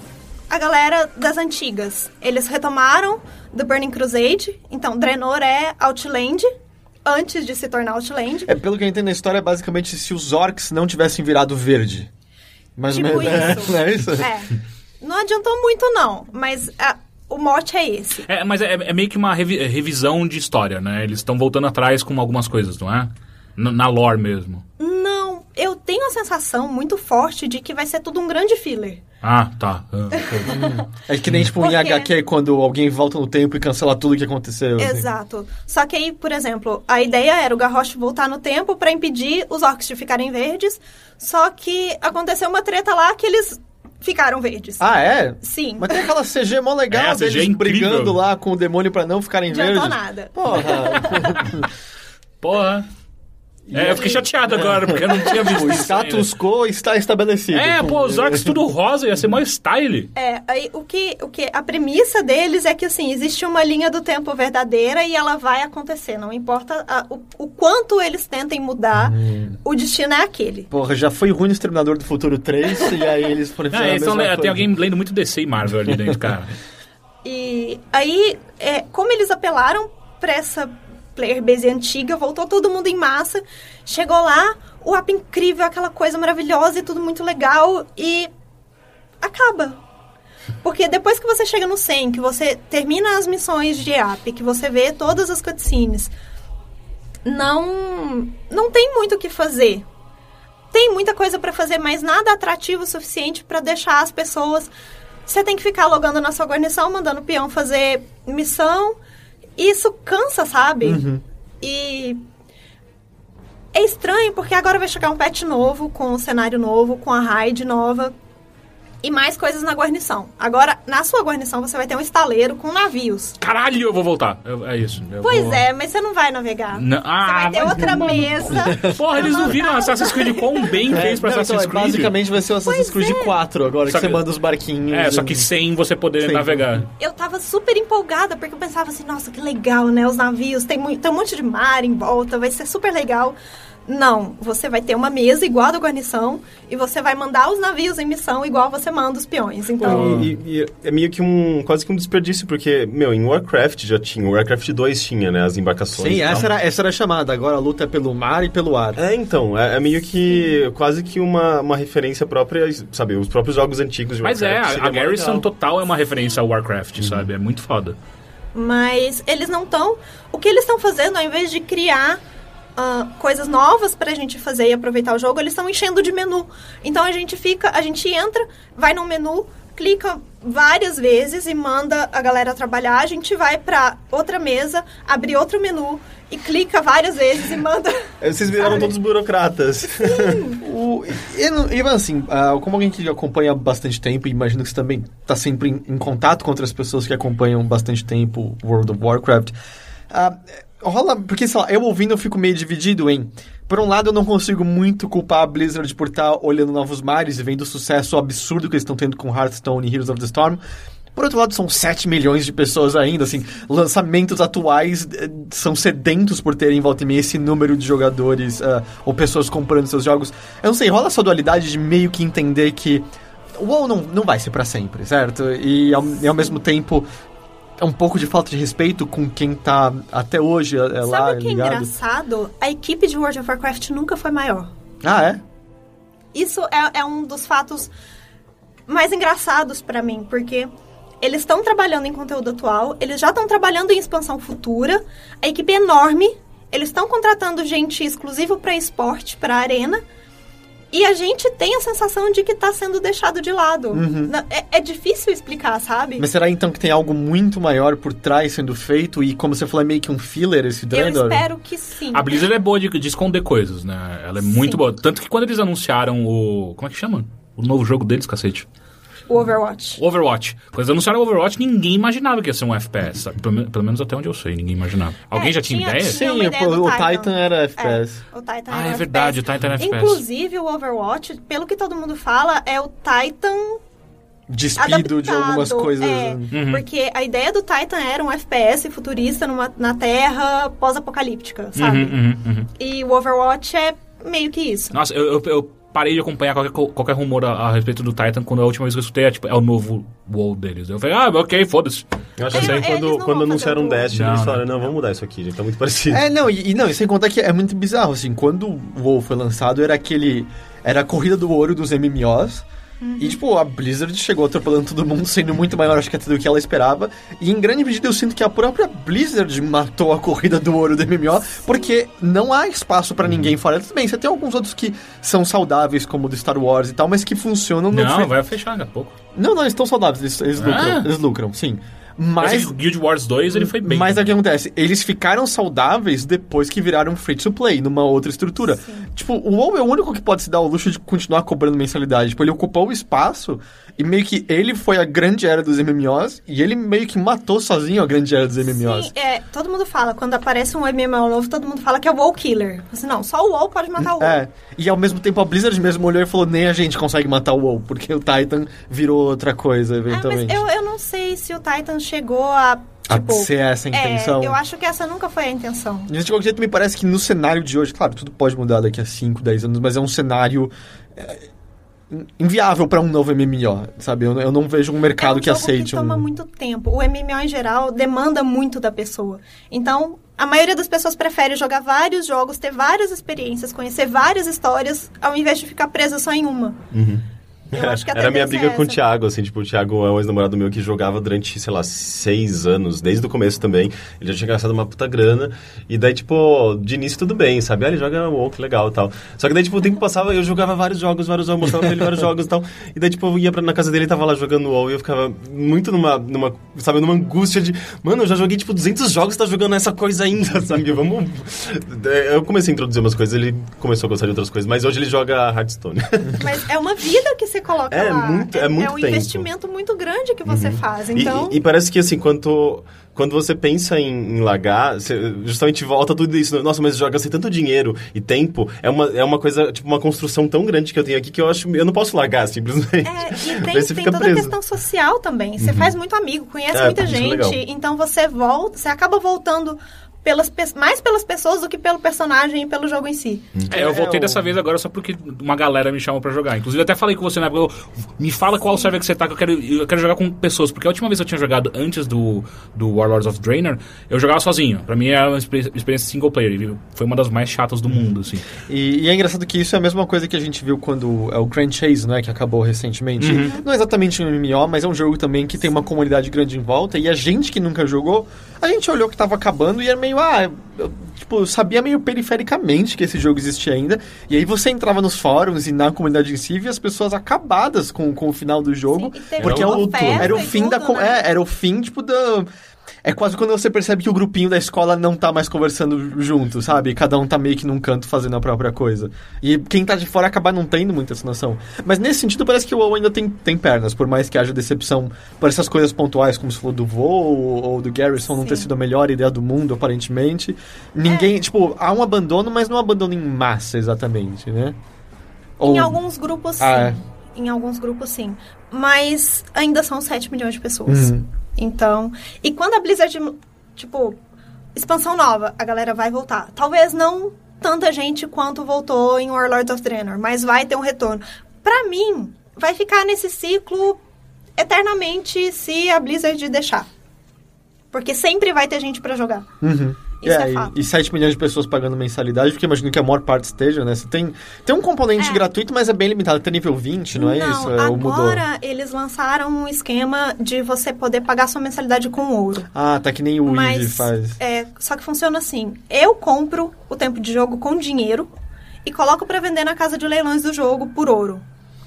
a galera das antigas. Eles retomaram The Burning Crusade. Então, Draenor é Outland, antes de se tornar Outland. É, pelo que eu entendo na história, é basicamente se os orcs não tivessem virado verde. Mais Tipo ou menos. isso. Não é isso? É. Não adiantou muito, não. Mas ah, o mote é esse. É, mas é, é meio que uma revi- revisão de história, né? Eles estão voltando atrás com algumas coisas, não é? N- na lore mesmo. Não, eu tenho a sensação muito forte de que vai ser tudo um grande filler. Ah, tá. Ah. É que nem tipo Por em? HQ quando alguém volta no tempo e cancela tudo que aconteceu. assim. Exato. Só que aí, por exemplo, a ideia era o Garrosh voltar no tempo pra impedir os orcs de ficarem verdes. Só que aconteceu uma treta lá que eles ficaram verdes. Ah, é? Sim. Mas tem aquela CG mó legal É, a CG é deles brigando lá com o demônio pra não ficarem Adiantou verdes. nada. Porra. Porra. É, eu fiquei chateado agora, porque eu não tinha visto o isso status quo está estabelecido. É, pô, os orcs tudo rosa, ia ser mó style. É, aí o que, o que a premissa deles é que assim, existe uma linha do tempo verdadeira e ela vai acontecer. Não importa a- o, o quanto eles tentem mudar, Hum. o destino é aquele. Porra, já foi ruim no Exterminador do Futuro 3 e aí eles foram Ah, eles tem alguém lendo muito DC e Marvel ali dentro, cara. E aí, é, como eles apelaram pra essa player base antiga, voltou todo mundo em massa, chegou lá, o app incrível, aquela coisa maravilhosa e tudo muito legal, e acaba. Porque depois que você chega no 100, que você termina as missões de app, que você vê todas as cutscenes, não, não tem muito o que fazer. Tem muita coisa pra fazer, mas nada atrativo o suficiente pra deixar as pessoas você tem que ficar logando na sua guarnição, mandando o peão fazer missão. Isso cansa, sabe? E é estranho porque agora vai chegar um patch novo, com um cenário novo, com a raid nova e mais coisas na guarnição. Agora, na sua guarnição, você vai ter um estaleiro com navios. Caralho, eu vou voltar. Eu- é isso. eu Pois vou- é, mas você não vai navegar. Não- você ah, vai ter vai outra no mesa. Porra, eles não viram Assassin's Creed quão bem fez pra não, então, Assassin's é, Creed? basicamente vai ser o Assassin's Pois Creed é. 4, agora Só que você que- manda os barquinhos. É, só que e- sem você poder Sim. navegar. Eu tava super empolgada, porque eu pensava assim, nossa, que legal, né? Os navios, tem, muito, tem um monte de mar em volta, vai ser super legal. Não, você vai ter uma mesa igual a da guarnição e você vai mandar os navios em missão igual você manda os peões. Então, E, e- e é meio que um, quase que um desperdício, porque, meu, em Warcraft já tinha, o Warcraft 2 tinha, né, as embarcações Sim, e essa era, essa era a chamada. Agora a luta é pelo mar e pelo ar. É, então, é, é meio que quase que uma, uma referência própria, sabe, os próprios jogos antigos de Mas é, Warcraft. a, seria a mó Garrison legal. total é uma referência ao Warcraft, sabe? É muito foda. mas eles não estão. O que eles estão fazendo, ao invés de criar ah, coisas novas pra gente fazer e aproveitar o jogo, eles estão enchendo de menu. Então a gente fica, a gente entra, vai no menu, clica várias vezes e manda a galera trabalhar. A gente vai pra outra mesa, abre outro menu e clica várias vezes e manda. É, Vocês viraram Sabe? todos burocratas. O, e, e, assim, ah, como alguém que acompanha há bastante tempo, e imagino que você também está sempre em, em contato com outras pessoas que acompanham bastante tempo World of Warcraft, ah, rola, porque sei lá, eu ouvindo eu fico meio dividido em. Por um lado, eu não consigo muito culpar a Blizzard por estar olhando novos mares e vendo o sucesso absurdo que eles estão tendo com Hearthstone e Heroes of the Storm. Por outro lado, são 7 milhões de pessoas ainda, assim, lançamentos atuais eh, são sedentos por terem em volta e meia esse número de jogadores ah, ou pessoas comprando seus jogos. Eu não sei, rola essa dualidade de meio que entender que o WoW não, não vai ser pra sempre, certo? E ao, e ao mesmo tempo é um pouco de falta de respeito com quem tá até hoje é, lá Sabe o que é ligado. engraçado? A equipe de World of Warcraft nunca foi maior. Ah, é? Isso é, é um dos fatos mais engraçados pra mim, porque eles estão trabalhando em conteúdo atual, eles já estão trabalhando em expansão futura, a equipe é enorme, eles estão contratando gente exclusiva pra esporte, pra arena, e a gente tem a sensação de que tá sendo deixado de lado. Na- É, é difícil explicar, sabe? Mas será então que tem algo muito maior por trás sendo feito e como você falou é meio que um filler esse Eu Draenor? espero que sim. A Blizzard é boa de, de esconder coisas, né? Ela é muito Sim. boa. Tanto que quando eles anunciaram o. Como é que chama? O novo jogo deles, cacete. O Overwatch. O Overwatch. Quando anunciaram o Overwatch, ninguém imaginava que ia ser um FPS. sabe? Pelo, pelo menos até onde eu sei, ninguém imaginava. Alguém É, já tinha, ideia? Tinha Sim, ideia pô, do o Titan era FPS. É, o Titan Ah, era é verdade, FPS. o Titan era FPS. Inclusive, o Overwatch, pelo que todo mundo fala, é o Titan Despido de algumas coisas. É, Uhum. Porque a ideia do Titan era um FPS futurista numa, na Terra pós-apocalíptica, sabe? Uhum, uhum, uhum. E o Overwatch é meio que isso. Nossa, eu, eu, eu parei de acompanhar qualquer, qualquer rumor a, a respeito do Titan quando a última vez que eu escutei é, tipo, é o novo WoW deles. Eu falei, ah, ok, foda-se. Eu acho que aí eles quando, não quando anunciaram o Destiny, Não, eles não. falaram, não, vamos mudar isso aqui, gente, tá muito parecido. É, não, e, e não, e sem contar que é muito bizarro, assim, quando o WoW foi lançado, era aquele... Era a corrida do ouro dos MMOs, e, tipo, a Blizzard chegou atropelando todo mundo, sendo muito maior, acho que até do que ela esperava, e em grande medida eu sinto que a própria Blizzard matou a corrida do ouro do MMO, porque não há espaço pra ninguém fora. Tudo bem, você tem alguns outros que são saudáveis, como o do Star Wars e tal, mas que funcionam no... Não, vai fechar daqui a pouco. Não, não, eles estão saudáveis, eles, eles lucram, Ah. eles lucram, sim. Mas Guild Wars 2, ele foi bem. Mas o que acontece? Eles ficaram saudáveis depois que viraram free to play, numa outra estrutura. Tipo, o WoW é o único que pode se dar o luxo de continuar cobrando mensalidade. Tipo, ele ocupou o espaço e meio que ele foi a grande era dos MMOs e ele meio que matou sozinho a grande era dos MMOs. Sim, é, todo mundo fala, quando aparece um MMO novo, todo mundo fala que é o WoW Killer. Assim, não, só o WoW pode matar o WoW. É, e ao mesmo tempo a Blizzard mesmo olhou e falou: nem a gente consegue matar o WoW, porque o Titan virou outra coisa Ah, mas eventualmente. eu, eu não sei se o Titan chegou a, A tipo... ser essa a intenção. É, eu acho que essa nunca foi a intenção. Mas de qualquer jeito, me parece que no cenário de hoje, claro, tudo pode mudar daqui a 5, 10 anos, mas é um cenário é, inviável pra um novo MMO, sabe? Eu, eu não vejo um mercado é um que aceite que toma um. muito tempo. O MMO em geral demanda muito da pessoa. Então, a maioria das pessoas prefere jogar vários jogos, ter várias experiências, conhecer várias histórias, ao invés de ficar presa só em uma. A Era a minha briga é com o. Thiago, assim, tipo, o Thiago é um ex-namorado meu que jogava durante, sei lá, seis anos, desde o começo também. Ele já tinha gastado uma puta grana. E daí, tipo, de início tudo bem, sabe? Ah, ele joga WoW, que legal e tal. Só que daí, tipo, o tempo passava eu jogava vários jogos, vários jogos, mostrava pra ele vários jogos e tal. E daí, tipo, eu ia pra, na casa dele e tava lá jogando WoW e eu ficava muito numa, numa, sabe, numa angústia de, mano, eu já joguei, tipo, 200 jogos e tá jogando essa coisa ainda, sabe? Vamos... Eu comecei a introduzir umas coisas, ele começou a gostar de outras coisas, mas hoje ele joga Hearthstone. Mas é uma vida que você coloca É, lá. muito- é muito um tempo. investimento muito grande que você faz. E- Então, E, e parece que, assim, quando, quando você pensa em, em largar, você justamente volta tudo isso. Nossa, mas joga sem tanto dinheiro e tempo. É uma, é uma coisa, tipo, uma construção tão grande que eu tenho aqui que eu acho... Eu não posso largar, simplesmente. É, e tem, você tem toda preso. a questão social também. Você faz muito amigo, conhece É, muita é gente, legal. então você volta, você acaba voltando pelas, pe- mais pelas pessoas do que pelo personagem e pelo jogo em si. É, eu voltei É, o- dessa vez agora só porque uma galera me chamou pra jogar. Inclusive, eu até falei com você na época, eu- me fala qual server que você tá, que eu quero, eu quero jogar com pessoas. Porque a última vez que eu tinha jogado antes do, do Warlords of Draenor, eu jogava sozinho. Pra mim era uma experi- experiência single player. Foi uma das mais chatas do mundo, assim. E, e é engraçado que isso é a mesma coisa que a gente viu quando é o Grand Chase, né, que acabou recentemente. Não é exatamente um MMO, mas é um jogo também que tem uma comunidade grande em volta. E a gente que nunca jogou, a gente olhou que tava acabando e era meio, ah, eu, tipo, eu sabia meio perifericamente que esse jogo existia ainda. E aí você entrava nos fóruns e na comunidade em si e as pessoas acabadas com, com o final do jogo. Sim, porque uma o, era o fim da. tudo, co- né? é, era o fim, tipo, da. É quase quando você percebe que o grupinho da escola não tá mais conversando junto, sabe? Cada um tá meio que num canto fazendo a própria coisa. E quem tá de fora acaba não tendo muita essa noção. Mas nesse sentido, parece que o WoW ainda tem, tem pernas, por mais que haja decepção por essas coisas pontuais, como se falou do voo ou do Garrison não ter Sim. sido a melhor ideia do mundo, aparentemente. Ninguém, tipo, há um abandono, mas não um abandono em massa, exatamente, né? Em alguns grupos, sim. Ah, é. Em alguns grupos, sim. Mas ainda são 7 milhões de pessoas. Uhum. Então. E quando a Blizzard, tipo, expansão nova, a galera vai voltar. Talvez não tanta gente quanto voltou em Warlords of Draenor, mas vai ter um retorno. Pra mim, vai ficar nesse ciclo eternamente se a Blizzard deixar. Porque sempre vai ter gente pra jogar. Uhum. Isso é e- fato. E 7 milhões de pessoas pagando mensalidade, porque imagino que a maior parte esteja, né? Você tem, tem um componente É. gratuito, mas é bem limitado. Tem nível 20, não é isso? É, agora eles lançaram um esquema de você poder pagar sua mensalidade com ouro. Ah, tá que nem o Eevee Mas, faz. é, só que funciona assim. Eu compro o tempo de jogo com dinheiro e coloco pra vender na casa de leilões do jogo por ouro.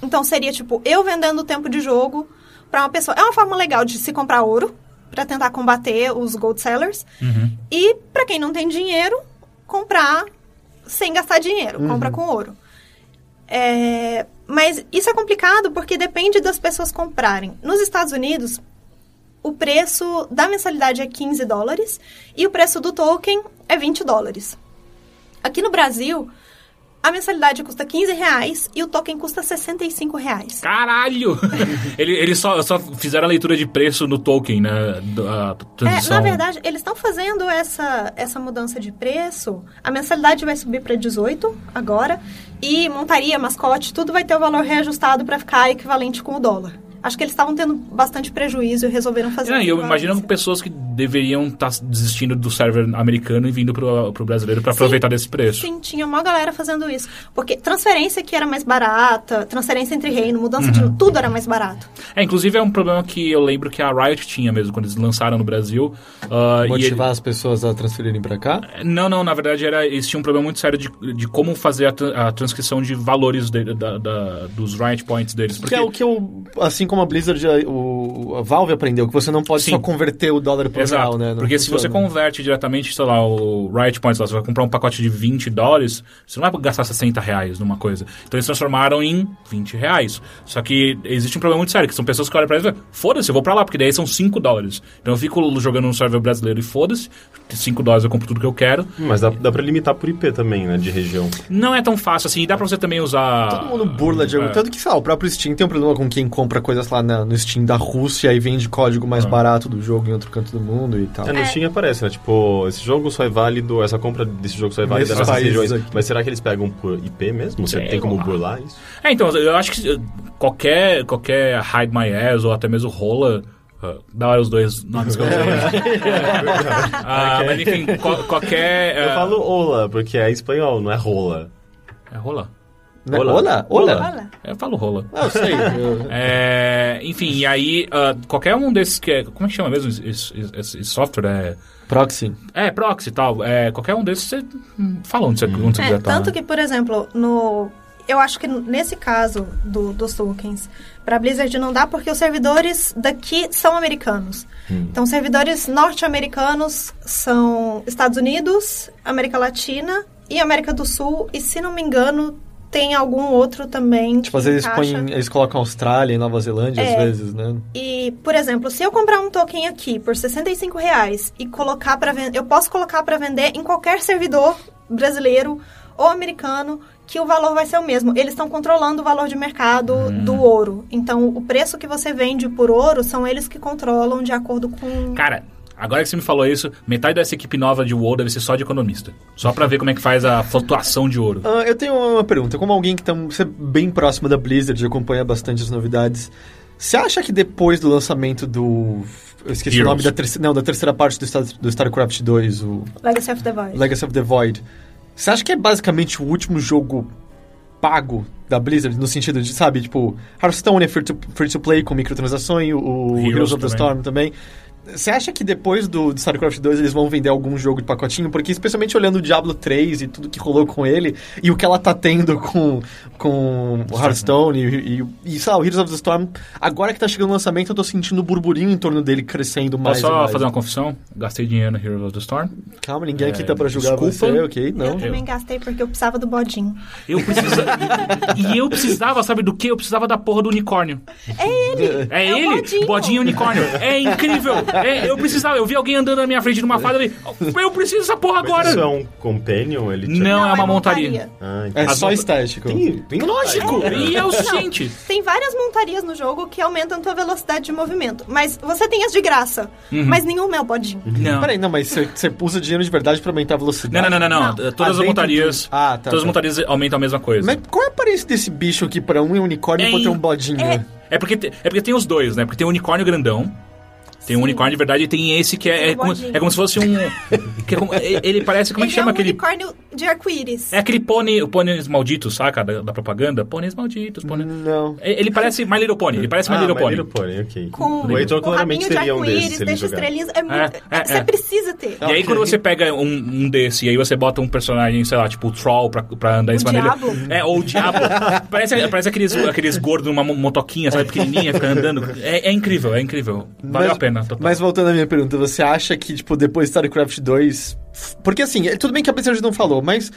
Então seria tipo, eu vendendo o tempo de jogo pra uma pessoa. É uma forma legal de se comprar ouro pra tentar combater os gold sellers. E pra quem não tem dinheiro, comprar sem gastar dinheiro, compra com ouro. É, mas isso é complicado porque depende das pessoas comprarem. Nos Estados Unidos, o preço da mensalidade é 15 dólares e o preço do token é 20 dólares. Aqui no Brasil, a mensalidade custa 15 reais e o token custa 65 reais. Caralho! Ele- Eles só, só fizeram a leitura de preço no token, né? Da É, na verdade, eles estão fazendo essa, essa mudança de preço. A mensalidade vai subir para 18 agora. E montaria, mascote, tudo vai ter o valor reajustado para ficar equivalente com o dólar. Acho que eles estavam tendo bastante prejuízo e resolveram fazer É, e eu imagino pessoas que deveriam estar desistindo do server americano e vindo pro, pro brasileiro pra aproveitar desse preço. Sim, tinha uma galera fazendo isso. Porque transferência que era mais barata, transferência entre reino, mudança de... Tudo era mais barato. É, inclusive é um problema que eu lembro que a Riot tinha mesmo, quando eles lançaram no Brasil. e Motivar as pessoas a transferirem pra cá? ele- Não, não, na verdade era, eles tinham um problema muito sério de, de como fazer a, a transcrição de valores de- da- da- dos Riot Points deles. Que Porque, é o que eu, assim como a Blizzard, a, o, a Valve aprendeu, que você não pode Sim. só converter o dólar pro Exato, real, né? Não porque se você funciona. converte diretamente, sei lá, o Riot Points, lá, você vai comprar um pacote de 20 dólares, você não vai gastar 60 reais numa coisa. Então eles transformaram em 20 reais. Só que existe um problema muito sério, que são pessoas que olham pra eles e falam, foda-se, eu vou pra lá, porque daí são 5 dólares. Então eu fico jogando no server brasileiro e foda-se, 5 dólares eu compro tudo que eu quero. Mas dá, dá pra limitar por IP também, né? De região. Não é tão fácil assim, e dá pra você também usar... Todo mundo burla de É. Tanto que, sei lá, o próprio Steam tem um problema com quem compra coisas lá na- no Steam da Rússia e vende código mais barato do jogo em outro canto do mundo e tal. É, no Steam aparece, né? Tipo, esse jogo só é válido, essa compra desse jogo só é válida nessas regiões. aqui. Mas será que eles pegam por IP mesmo? Você Sei tem como lá. burlar isso? É, então, eu acho que eh, qualquer, qualquer Hide My Ass ou até mesmo Rola. ah, da hora os dois nomes que eu usei. Ah, Mas enfim, qual- qualquer. Eu ah, falo Ola, porque é espanhol, não é rola. É Rola. Né? Olá. Olá? Olá? Olha. Eu falo rola. Ah, eu sei. É, enfim, e aí, ah, qualquer um desses que é. Como é que chama mesmo esse, esse- esse- software? Proxy. É, é proxy e tal. É, qualquer um desses, você hum, fala onde você, onde você É, quiser tanto que, por exemplo, no. Eu acho que nesse caso do, dos tokens, pra Blizzard não dá porque os servidores daqui são americanos. Então, servidores norte-americanos são Estados Unidos, América Latina e América do Sul. E, se não me engano, tem algum outro também. Tipo, às vezes encaixa. põem, eles colocam Austrália e Nova Zelândia, às É. vezes, né? E, por exemplo, se eu comprar um token aqui por 65 reais e colocar para vender, eu posso colocar para vender em qualquer servidor brasileiro ou americano que o valor vai ser o mesmo. Eles estão controlando o valor de mercado do ouro. Então, o preço que você vende por ouro são eles que controlam de acordo com Cara, agora que você me falou isso, metade dessa equipe nova de WoW deve ser só de economista. Só pra ver como é que faz a flutuação de ouro. Ah, eu tenho uma pergunta. Como alguém que tá você é bem próximo da Blizzard e acompanha bastante as novidades, você acha que depois do lançamento do... Eu esqueci Heroes. o nome da terceira, não, da terceira parte do, Star, do StarCraft 2, o Legacy of the Void. Legacy of the Void. Você acha que é basicamente o último jogo pago da Blizzard, no sentido de, sabe, tipo, Hearthstone é free to, free to play com microtransações, o, Heroes Heroes, of the. Storm também. Você acha que depois do, do StarCraft 2 eles vão vender algum jogo de pacotinho? Porque especialmente olhando o Diablo 3 e tudo que rolou com ele, e o que ela tá tendo com, com o Hearthstone e, e, e, sei lá, o Heroes of the Storm, agora que tá chegando o lançamento, eu tô sentindo um burburinho em torno dele crescendo mais Posso e só mais. fazer uma confissão? Gastei dinheiro no Heroes of the Storm. Calma, ninguém aqui É, tá pra julgar desculpa. você, ok? Não. Eu também gastei porque eu precisava do bodinho. Eu precisava. e eu precisava, sabe do que? Eu precisava da porra do unicórnio. É ele! É, É o ele, Bodinho. bodinho unicórnio. É incrível. É, eu precisava, eu vi alguém andando na minha frente numa fada e eu preciso dessa porra Mas agora. isso é um companion? Ele Não, é uma montaria. Ah, É só estético. Tem, tem Lógico, e é o suficiente. Tem várias montarias no jogo que aumentam tua velocidade de movimento. Mas você tem as de graça. Mas nenhum é o bodinho. Não. Peraí, não, mas você- usa dinheiro de verdade pra aumentar a velocidade? Não, não, não, não, não. Não. Todas Ah, as dentro montarias. do- Ah, tá, todas as tá. montarias aumentam a mesma coisa. Mas qual é a aparência desse bicho aqui pra um é unicórnio É e pro outro é um in- bodinho? é- É porque, te- é porque tem os dois, né? Porque tem o unicórnio grandão. Tem um unicórnio de verdade e tem esse que é, é, como, é como se fosse um. que é como- é- ele parece. Como é que Ele chama é um aquele. unicórnio de arco-íris. É aquele pônei, o pôneis malditos, saca? Da, da propaganda? Pôneis malditos, pônei... Não. É, Ele parece My Little Pony, ele parece My ah, Little My Pony. Little Pony, ok. Com o Heitor claramente teria um desses se ele deixa jogar. estrelinhas. É muito, É, é, você é. precisa ter. E aí, quando você pega um, um desse e aí você bota um personagem, sei lá, tipo o Troll pra, pra andar em O cima dele. É, ou o Diabo. parece parece aqueles, aqueles gordos numa mo- motoquinha, sabe, pequenininha, fica andando. É, é incrível, é incrível. Valeu Mas- a pena. Total. Mas voltando à minha pergunta, você acha que, tipo, depois de StarCraft 2... Porque, assim, é- tudo bem que a Blizzard não falou, mas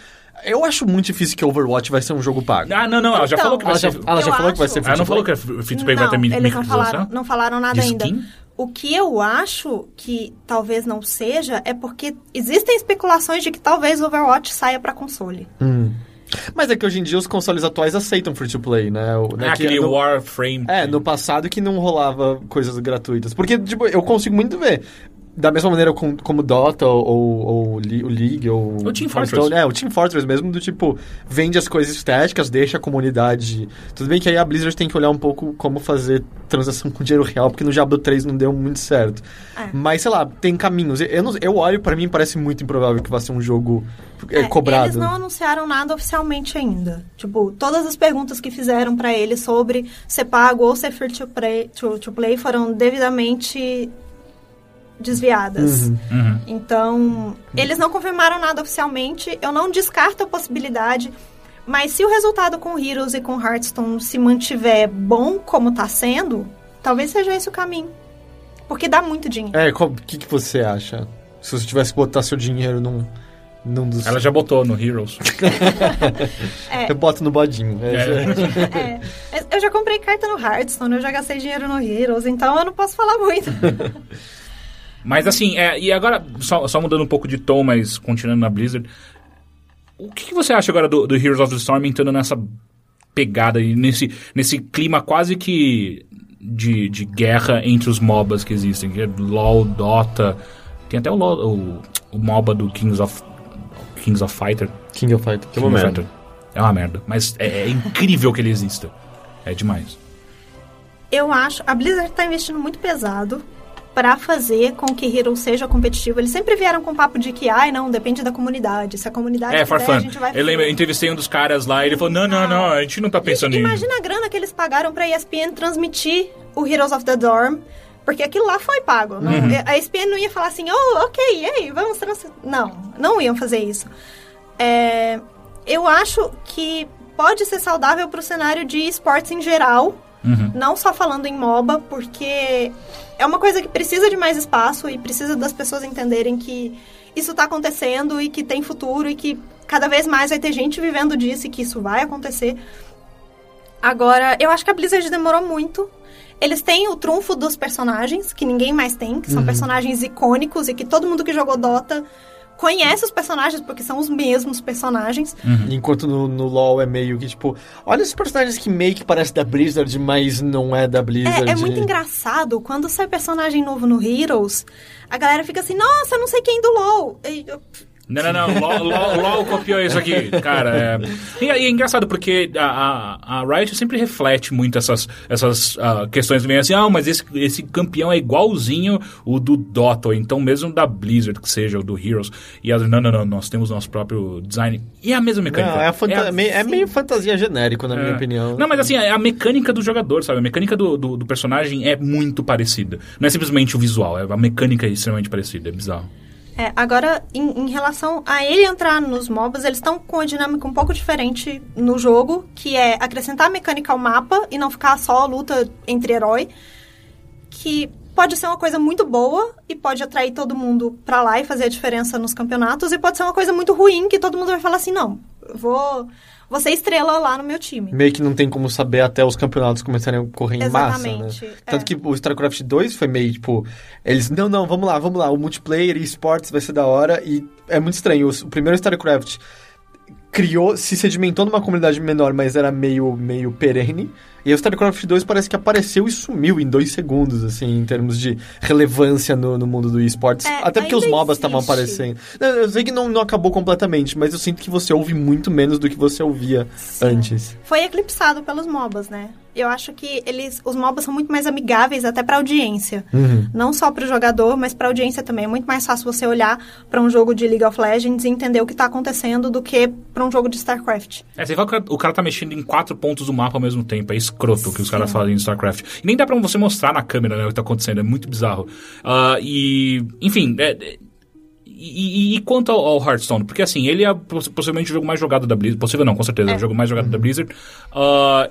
eu acho muito difícil que Overwatch vai ser um jogo pago. Ah, não, não, ela já Então, falou que vai ela já, ser... ela já Eu falou que vai acho- ser Ela não falou que a free to play vai ter eles não falaram, não falaram nada De ainda. skin? O que eu acho que talvez não seja é porque existem especulações de que talvez o Overwatch saia pra console. Hum. Mas é que hoje em dia os consoles atuais aceitam free-to-play, né? O- né, Ah, que aquele no- Warframe. É, no passado que não rolava coisas gratuitas. Porque, tipo, eu consigo muito ver. Da mesma maneira com- como Dota ou, ou Li- o League ou... O Team. Fortress. É, o Team Fortress mesmo, do tipo, vende as coisas estéticas, deixa a comunidade... Tudo bem que aí a Blizzard tem que olhar um pouco como fazer transação com dinheiro real, porque no Diablo 3 não deu muito certo. É. Mas, sei lá, tem caminhos. Eu, eu, não- eu olho, pra mim, parece muito improvável que vá ser um jogo é, É, cobrado. Eles não anunciaram nada oficialmente ainda. Tipo, todas as perguntas que fizeram pra eles sobre ser pago ou ser free to play, to, to play foram devidamente desviadas. Uhum. Uhum. Então, eles não confirmaram nada oficialmente. Eu não descarto a possibilidade. Mas se o resultado com Heroes e com Hearthstone se mantiver bom como tá sendo, talvez seja esse o caminho. Porque dá muito dinheiro. É, o que, que você acha? Se você tivesse que botar seu dinheiro num, num dos... Ela já botou no Heroes. É, Eu boto no bodinho. É, é. Eu já comprei carta no Hearthstone, eu já gastei dinheiro no Heroes, então eu não posso falar muito. Mas assim, é, e agora, só, só mudando um pouco de tom, mas continuando na Blizzard. O que, que você acha agora do, do Heroes of the Storm entrando nessa pegada e nesse, nesse clima quase que de, de guerra entre os MOBAs que existem? Que é LoL, Dota. Tem até o, LOL, o, o MOBA do Kings of, Kings of Fighter. King of Fighters. Que é uma King of merda. Fighter. É uma merda. Mas é, é incrível que ele exista. É demais. Eu acho. A Blizzard tá investindo muito pesado pra fazer com que Hero seja competitivo. Eles sempre vieram com o papo de que, ai, não, depende da comunidade. Se a comunidade É, quiser, a gente vai Eu lembro, entrevistei um dos caras lá e ele falou: não, não, não, a gente não tá pensando em. Imagina a grana que eles pagaram pra ESPN transmitir o Heroes of the Dorm. Porque aquilo lá foi pago. Não, Uhum. A ESPN não ia falar assim, oh, ok, e aí, vamos trans... Não, não iam fazer isso. É, eu acho que pode ser saudável pro cenário de esportes em geral. Uhum. Não só falando em MOBA, porque é uma coisa que precisa de mais espaço e precisa das pessoas entenderem que isso tá acontecendo e que tem futuro e que cada vez mais vai ter gente vivendo disso e que isso vai acontecer. Agora, eu acho que a Blizzard demorou muito. Eles têm o trunfo dos personagens, que ninguém mais tem, que são personagens icônicos e que todo mundo que jogou Dota conhece os personagens, porque são os mesmos personagens. Enquanto no, no LoL é meio que, tipo, olha esses personagens que meio que parece da Blizzard, mas não é da Blizzard. É, é muito engraçado, quando sai personagem novo no Heroes, a galera fica assim, nossa, eu não sei quem do LoL. E eu- Não, não, não. LOL, LOL, LOL copiou isso aqui, cara. É... E, e é engraçado porque a, a, a Riot sempre reflete muito essas, essas ah, questões meio assim, ah, mas esse, esse campeão é igualzinho o do Dota, ou então mesmo da Blizzard, que seja, o do Heroes. E elas, não, não, não, nós temos nosso próprio design. E é a mesma mecânica. Não, é, a fanta- a- meio, é meio fantasia genérico, na minha é. opinião. Não, mas assim, a mecânica do jogador, sabe? A mecânica do, do, do personagem é muito parecida. Não é simplesmente o visual, é a mecânica é extremamente parecida, é bizarro. É, agora, em, em relação a ele entrar nos MOBAs, eles estão com uma dinâmica um pouco diferente no jogo, que é acrescentar mecânica ao mapa e não ficar só luta entre herói, que pode ser uma coisa muito boa e pode atrair todo mundo pra lá e fazer a diferença nos campeonatos, e pode ser uma coisa muito ruim que todo mundo vai falar assim, não, vou, ser estrela lá no meu time. Meio que não tem como saber até os campeonatos começarem a correr em massa, né? Exatamente, Tanto é. que o StarCraft 2 foi meio, tipo... Eles, não, não, vamos lá, vamos lá. O multiplayer e esportes vai ser da hora. E é muito estranho. O, o primeiro StarCraft criou, se sedimentou numa comunidade menor, mas era meio, meio perene. E o StarCraft 2 parece que apareceu e sumiu em dois segundos, assim, em termos de relevância no, no mundo do esportes. É, Até porque os MOBAs estavam aparecendo. Eu sei que não, não acabou completamente, mas eu sinto que você ouve muito menos do que você ouvia antes. Foi eclipsado pelos MOBAs, né? Eu acho que eles, os MOBAs são muito mais amigáveis até pra audiência. Uhum. Não só pro jogador, mas pra audiência também. É muito mais fácil você olhar pra um jogo de League of Legends e entender o que tá acontecendo do que pra um jogo de StarCraft. É, você fala que o cara- o tá mexendo em quatro pontos do mapa ao mesmo tempo. É escroto o que os caras fazem em StarCraft. E nem dá pra você mostrar na câmera né, o que tá acontecendo. É muito bizarro. Ah, e, enfim, é- é- e, e- e quanto ao, ao Hearthstone? Porque assim, ele é poss- possivelmente o jogo mais jogado da Blizzard. Possível não, com certeza. É, o jogo mais jogado da Blizzard. Ah,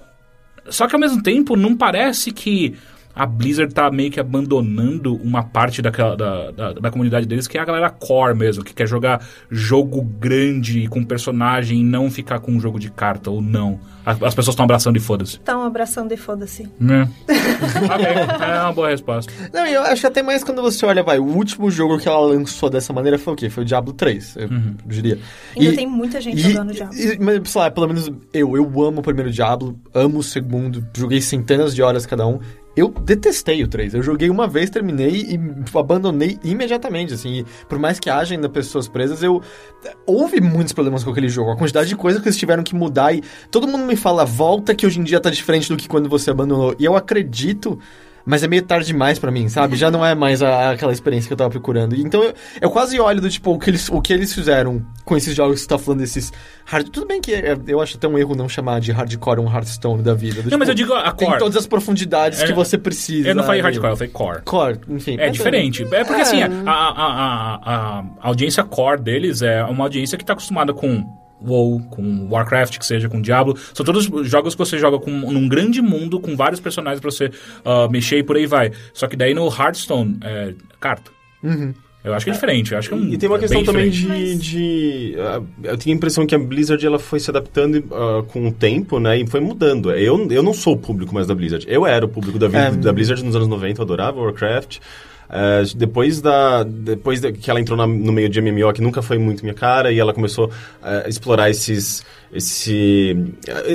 só que ao mesmo tempo, não parece que a Blizzard tá meio que abandonando uma parte daquela, da, da, da comunidade deles, que é a galera core mesmo, que quer jogar jogo grande com personagem e não ficar com um jogo de carta, ou não. As, as pessoas estão abraçando e foda-se. Então, abração de foda-se. Né? ok, é uma boa resposta. Não, e eu acho até mais quando você olha, vai, o último jogo que ela lançou dessa maneira foi o quê? Foi o Diablo 3, eu diria. Ainda tem muita gente jogando Diablo. e- mas, sei lá, pelo menos eu, eu amo o primeiro Diablo, amo o segundo, joguei centenas de horas cada um. Eu detestei o 3. Eu joguei uma vez, terminei e abandonei imediatamente, assim. E por mais que haja ainda pessoas presas, eu... Houve muitos problemas com aquele jogo. A quantidade de coisas que eles tiveram que mudar e... Todo mundo me fala, volta que hoje em dia tá diferente do que quando você abandonou. E eu acredito... Mas é meio tarde demais pra mim, sabe? Já não é mais a- aquela experiência que eu tava procurando. Então eu, eu quase olho do tipo, o que, eles, o que eles fizeram com esses jogos que você tá falando, desses hard. Tudo bem que é- eu acho até um erro não chamar de hardcore um Hearthstone da vida. Do, Não, mas eu tipo, digo a Tem core. todas as profundidades É, que você precisa. Eu não falei hardcore, eu falei core. Core, enfim. É diferente. É porque É. assim, a, a, a, a- a audiência core deles é uma audiência que tá acostumada com WoW, com Warcraft, que seja com Diablo. São todos jogos que você joga com, num grande mundo, com vários personagens pra você ah, mexer e por aí vai. Só que daí no Hearthstone, é carta. Eu acho que é diferente. Eu acho que é um, E tem uma é questão também diferente. de. de ah, eu tenho a impressão que a Blizzard ela foi se adaptando ah, com o tempo, né? E foi mudando. Eu, eu não sou o público mais da Blizzard. Eu era o público da, É. da Blizzard nos anos 90, eu adorava Warcraft. Ah, depois da depois da- que ela entrou na- no meio de MMO, que nunca foi muito minha cara, e ela começou a explorar esses esse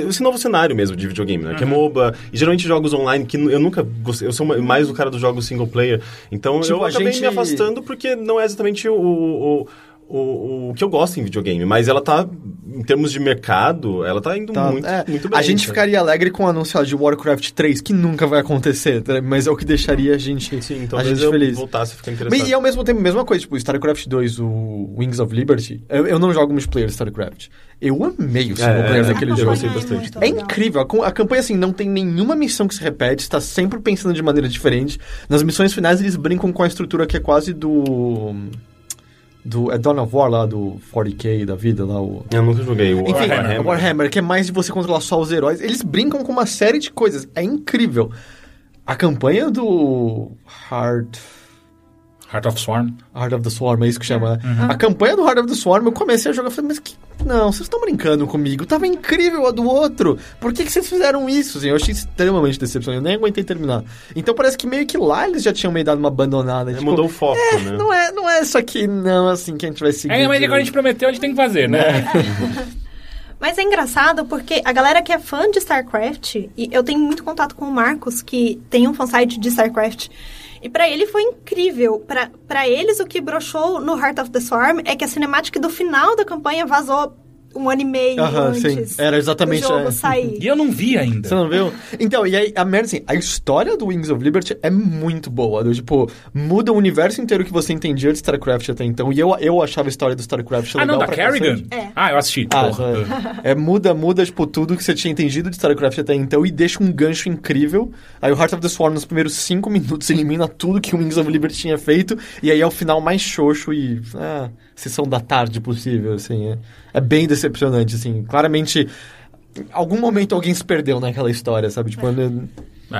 esse novo cenário mesmo de videogame, né? Que é MOBA, e geralmente jogos online que eu nunca gostei, eu sou mais o cara dos jogos single player. Então Tipo, eu acabei gente- me afastando porque não é exatamente o, o, o, o que eu gosto em videogame, mas ela tá, em termos de mercado, ela tá indo Tá, muito, é, muito bem. a gente sabe? ficaria alegre com o anúncio de Warcraft 3, que nunca vai acontecer, tá? mas é o que deixaria a gente, Sim, a talvez gente eu feliz. voltasse a ficar interessado. Mas, e ao mesmo tempo, mesma coisa, tipo, StarCraft 2, o Wings of Liberty, eu, eu não jogo multiplayer StarCraft. Eu amei o single É, player é, daquele eu jogo. gostei Campanha é É incrível. A, a campanha, assim, não tem nenhuma missão que se repete, está sempre pensando de maneira diferente. Nas missões finais, eles brincam com a estrutura que é quase do. Do. É Dawn of War lá, do 40k da vida, lá, o. Eu nunca joguei o Enfim, Warhammer. Warhammer. que é mais de você controlar só os heróis. Eles brincam com uma série de coisas. É incrível. A campanha do Heart. Heart of Swarm. Heart of the Swarm, é isso que chama. né? Uhum. A campanha do Heart of the Swarm, eu comecei a jogar e falei, mas que. Não, vocês estão brincando comigo. Tava incrível a do outro. Por que, que vocês fizeram isso? Assim, eu achei extremamente decepcionante. Eu nem aguentei terminar. Então parece que meio que lá eles já tinham meio dado uma abandonada. É, tipo, mudou o foco, né? Não é, não é isso aqui, não, assim, que a gente vai seguir. É, mas agora a gente prometeu, a gente tem que fazer, né? Mas é engraçado porque a galera que é fã de StarCraft, e eu tenho muito contato com o Marcos, que tem um fansite de StarCraft, e pra ele foi incrível. Pra eles, o que broxou no Heart of the Swarm é que a cinemática do final da campanha vazou um ano e meio Aham, antes sim. Era exatamente, do jogo é. sair. E eu não vi ainda. Você não viu? Então, e aí, a merda, assim, a história do Wings of Liberty é muito boa. Do, tipo, muda o universo inteiro que você entendia de StarCraft até então. E eu, eu achava a história do StarCraft Ah, legal não, da pra Kerrigan? cacete. É. Ah, eu assisti. Ah, porra. é. É, muda, muda, tipo, tudo que você tinha entendido de StarCraft até então e deixa um gancho incrível. Aí o Heart of the Swarm, nos primeiros cinco minutos, elimina tudo que o Wings of Liberty tinha feito. E aí é o final mais xoxo e... Ah, sessão da tarde possível, assim. É, é bem decepcionante, assim. Claramente, em algum momento alguém se perdeu naquela história, sabe? Tipo, eu-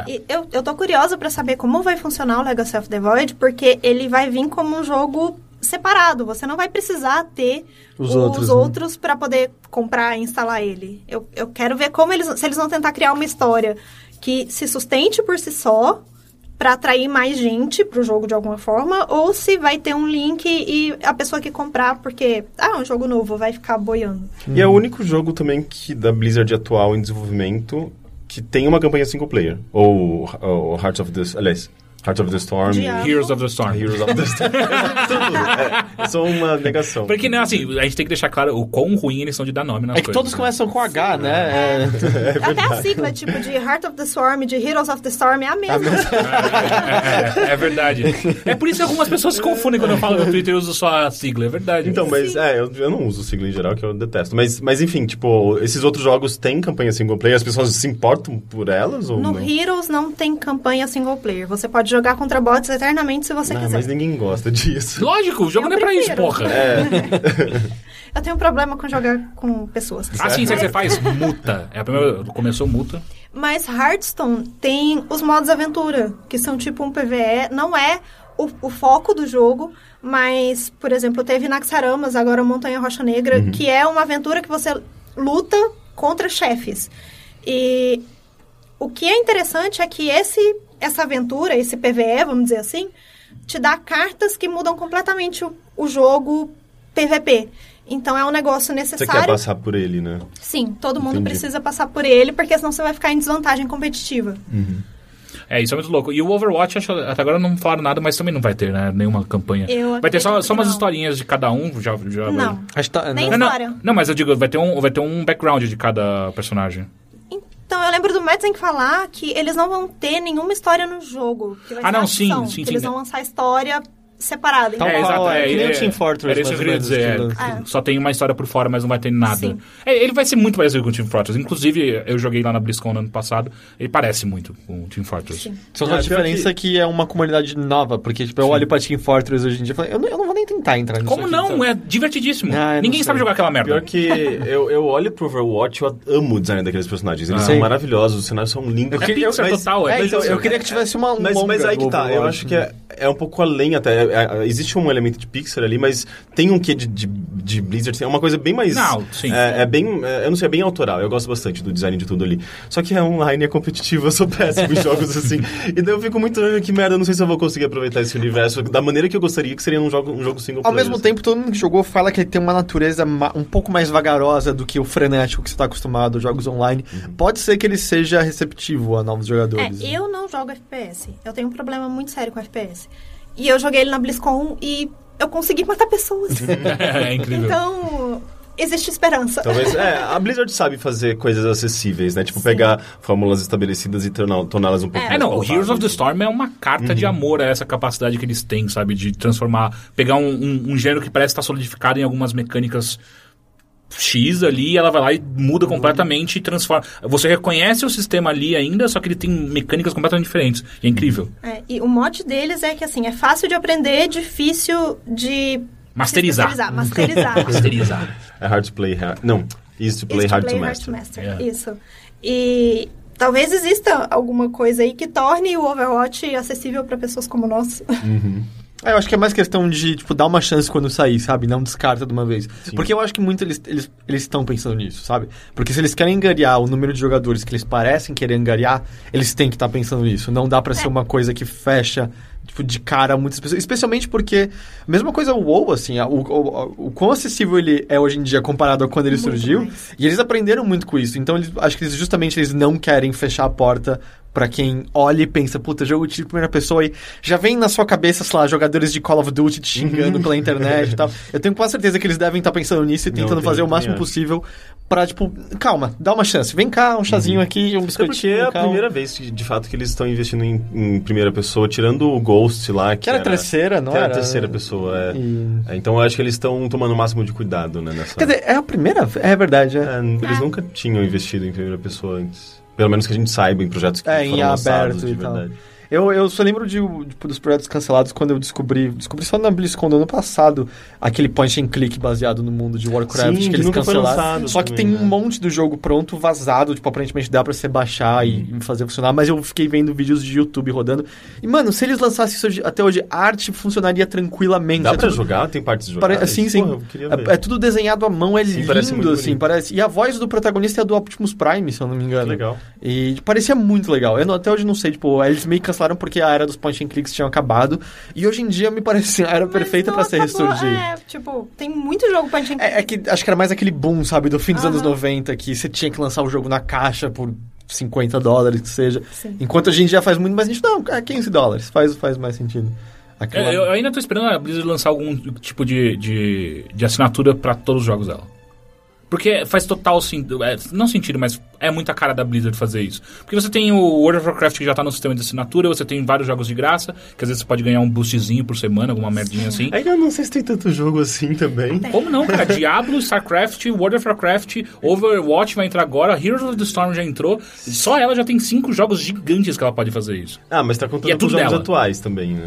E eu, eu tô curiosa pra saber como vai funcionar o Legacy of the Void, porque ele vai vir como um jogo separado. Você não vai precisar ter Os os, outros, né? outros para poder comprar e instalar ele. Eu, eu quero ver como eles, se eles vão tentar criar uma história que se sustente por si só pra atrair mais gente pro jogo de alguma forma, ou se vai ter um link e a pessoa que comprar porque ah, é um jogo novo, vai ficar boiando. E é o único jogo também que da Blizzard atual em desenvolvimento que tem uma campanha single player. Ou, ou Hearts of the... Aliás, Hearts of the Storm. Diabo. Heroes of the Storm. Heroes of the Storm. Tudo. É, é só uma negação. Porque, né, assim, a gente tem que deixar claro o quão ruim eles são de dar nome nas É que coisas, todos né? começam com H, né? É... Até a sigla, tipo, de Heart of the Storm, de Heroes of the Storm, é a mesma. É, é, é verdade. É por isso que algumas pessoas se confundem quando eu falo no Twitter eu uso só a sigla, é verdade. Então, mas é, eu, eu não uso sigla em geral, que eu detesto. Mas, mas enfim, tipo, esses outros jogos têm campanha single player, as pessoas se importam por elas ou No não? Heroes não tem campanha single player. Você pode jogar contra bots eternamente se você Ah, quiser. mas ninguém gosta disso. Lógico, o jogo Eu não é pra isso, porra. Eu tenho um problema com jogar com pessoas. Ah, sim, você faz? Muta. É a primeira... Começou muta. Mas Hearthstone tem os modos aventura, que são tipo um PVE. Não é o, o foco do jogo, mas, por exemplo, teve Naxaramas, agora Montanha Rocha Negra, que é uma aventura que você luta contra chefes. E o que é interessante é que esse, essa aventura, esse PVE, vamos dizer assim, te dá cartas que mudam completamente o, o jogo PVP. Então é um negócio Você necessário. quer passar por ele, né? Sim, todo mundo Entendi. precisa passar por ele, porque senão você vai ficar em desvantagem competitiva. É, isso é muito louco. E o Overwatch, acho, até agora não falaram nada, mas também não vai ter, né? Nenhuma campanha. Eu vai ter só, só umas não. historinhas de cada um, já, já Não. vai... Acho que tá- Nem não. Não, História. não, não, mas eu digo, vai ter, um, vai ter um background de cada personagem. Então, eu lembro do Madsen falar que eles não vão ter nenhuma história no jogo. que Ah, não, sim, sim, que sim. Eles vão lançar a história separada. Tal Então, qual, é, que nem o é, Team Fortress, Era isso que eu queria dizer. que é, lança. Só tem uma história por fora, mas não vai ter nada. Sim. É, ele vai ser muito parecido com o Team Fortress. Inclusive, eu joguei lá na BlizzCon no ano passado. Ele parece muito com o Team Fortress. Sim. Só que Ah, a pior diferença é que é uma comunidade nova, porque tipo, eu olho pra Team Fortress hoje em dia e falo, eu não, eu não vou nem tentar entrar nisso Como aqui, não? sabe? É divertidíssimo. Ah, eu Ninguém sabe jogar aquela merda. Pior que eu, eu olho pro Overwatch, eu amo o design daqueles personagens. Eles Ah. são Sim. maravilhosos, os cenários são lindos. É Pixar total, é É, então, Pixar. eu queria que tivesse uma um Mas, longa mas aí que tá, eu acho que é, é um pouco além até. É- é- existe um elemento de Pixar ali, mas tem um quê de, de, de Blizzard, é uma coisa bem mais. Não, sim. É, é bem. é, eu não sei, é bem autoral. Eu gosto bastante do design de tudo ali. Só que é online, é competitivo, eu sou péssimo em jogos assim. E daí eu fico muito, "Ah, que merda, eu não sei se eu vou conseguir aproveitar esse universo da maneira que eu gostaria, que seria um jogo, um jogo single Ao player. mesmo assim. tempo, todo mundo que jogou fala que ele tem uma natureza um pouco mais vagarosa do que o frenético que você está acostumado, os jogos online. Pode ser que ele seja receptivo a novos É, jogadores. eu não jogo FPS. Eu tenho um problema muito sério com FPS. E eu joguei ele na BlizzCon e eu consegui matar pessoas. é incrível. então, existe esperança. Talvez, é, a Blizzard sabe fazer coisas acessíveis, né? Tipo, pegar fórmulas estabelecidas e torná- torná-las um pouco É, mais não, o. Heroes of the Storm é uma carta de amor a essa capacidade que eles têm, sabe? De transformar, pegar um, um, um gênero que parece estar solidificado em algumas mecânicas X ali, ela vai lá e muda completamente e transforma. Você reconhece o sistema ali ainda, só que ele tem mecânicas completamente diferentes. E é incrível. É, e o mote deles é que, assim, é fácil de aprender, difícil de... Masterizar. Masterizar. Masterizar. É hard to play hard. Não, easy to play, Easy to hard, play, to hard master. to master. Yeah. Isso. E talvez exista alguma coisa aí que torne o Overwatch acessível para pessoas como nós. É, eu acho que é mais questão de, tipo, dar uma chance quando sair, sabe? Não descarta de uma vez. Porque eu acho que muito eles eles eles estão pensando nisso, sabe? Porque se eles querem angariar o número de jogadores que eles parecem querer angariar, eles têm que estar pensando nisso. Não dá pra ser uma coisa que fecha, tipo, de cara a muitas pessoas. Especialmente porque, a mesma coisa o WoW, assim, a- o, o, o quão acessível ele é hoje em dia comparado a quando ele Muito surgiu. mais. E eles aprenderam muito com isso. Então, eles, acho que eles, justamente eles não querem fechar a porta pra quem olha e pensa, puta, jogo de primeira pessoa e já vem na sua cabeça, sei lá, jogadores de Call of Duty te xingando pela internet e tal. Eu tenho quase certeza que eles devem estar pensando nisso e tentando fazer o máximo é. possível pra, tipo, calma, dá uma chance. Vem cá, um chazinho aqui, um Até porque biscoitinho. é a calma. primeira vez, que, de fato, que eles estão investindo em, em primeira pessoa, tirando o Ghost lá, que, Que era a terceira, não que era? era? a terceira pessoa, é. E- É, Então eu acho que eles estão tomando o máximo de cuidado, né, nessa... Quer dizer, é a primeira? É verdade, é. É, eles nunca tinham investido em primeira pessoa antes. Pelo menos que a gente saiba em projetos que É, em foram lançados aberto de e tal. Eu, eu só lembro de, tipo, dos projetos cancelados quando eu descobri. Descobri só na BlizzCon do ano passado aquele point and click baseado no mundo de Warcraft Sim, que que eles cancelaram. Só que também, tem né? um monte do jogo pronto, vazado, tipo, aparentemente dá pra você baixar e, e fazer funcionar, mas eu fiquei vendo vídeos de YouTube rodando. E, mano, se eles lançassem isso hoje- até hoje, a arte funcionaria tranquilamente. Dá É pra tudo- jogar? Tem partes de Pare- jogar? sim, sim. É, é tudo desenhado à mão, é Sim, lindo, parece assim, bonito. parece. E a voz do protagonista é do Optimus Prime, se eu não me engano. Que legal. E parecia muito legal. Eu não- até hoje não sei, tipo, eles meio que cancelaram porque a era dos point and clicks tinha acabado. E hoje em dia me parece a era Mas perfeita não pra se acabou, ressurgir. É, tipo, tem muito jogo pra gente... É, é que acho que era mais aquele boom, sabe, do fim dos Aham. anos 90, que você tinha que lançar o jogo na caixa por 50 dólares, que seja. Sim. Enquanto a gente já faz muito mais sentido. Não, é 15 dólares, faz, faz mais sentido. Aquela- É, eu, ainda tô esperando a Blizzard lançar algum tipo de, de, de assinatura pra todos os jogos dela. Porque faz total sentido. não sentido, mas é muita cara da Blizzard fazer isso. Porque você tem o World of Warcraft que já tá no sistema de assinatura, você tem vários jogos de graça, que às vezes você pode ganhar um boostzinho por semana, alguma merdinha assim. Ainda não sei se tem tanto jogo assim também. Como não, cara? Diablo, StarCraft, World of Warcraft, Overwatch vai entrar agora, Heroes of the Storm já entrou. Só ela já tem cinco jogos gigantes que ela pode fazer isso. Ah, mas tá contando E é com jogos dela. atuais também, né?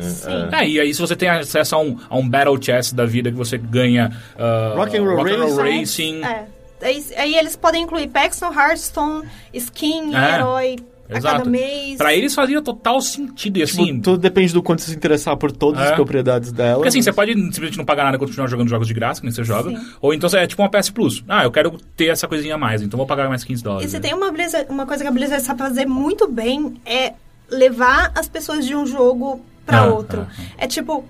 É. É, e aí se você tem acesso a um, a um Battle Chess da vida que você ganha uh, Rock and Roll Racing. É. Aí, aí eles podem incluir no Hearthstone, skin, É, herói a Exato. cada mês. Pra eles fazia total sentido. E Tipo, assim, tudo depende do quanto você se interessar por todas É. as propriedades dela. Porque assim, você pode simplesmente não pagar nada e continuar jogando jogos de graça, que nem você joga. Sim. Ou então é tipo uma PS Plus. Ah, eu quero ter essa coisinha a mais, então vou pagar mais 15 E dólares. se né? tem uma, Blizzard, uma coisa que a Blizzard sabe fazer muito bem é levar as pessoas de um jogo pra Ah, outro. ah, É tipo,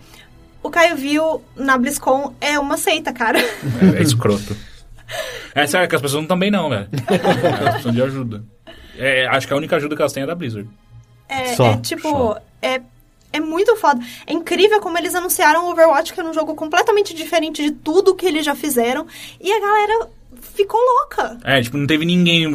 o Caio viu na BlizzCon é uma seita, cara. É, é escroto. É sério, que as pessoas não também não, velho. Elas precisam de ajuda. É, acho que a única ajuda que elas têm é da Blizzard. É, Só, é tipo, só. é é muito foda. É incrível como eles anunciaram o Overwatch, que era um jogo completamente diferente de tudo que eles já fizeram. E a galera ficou louca. É, tipo, não teve ninguém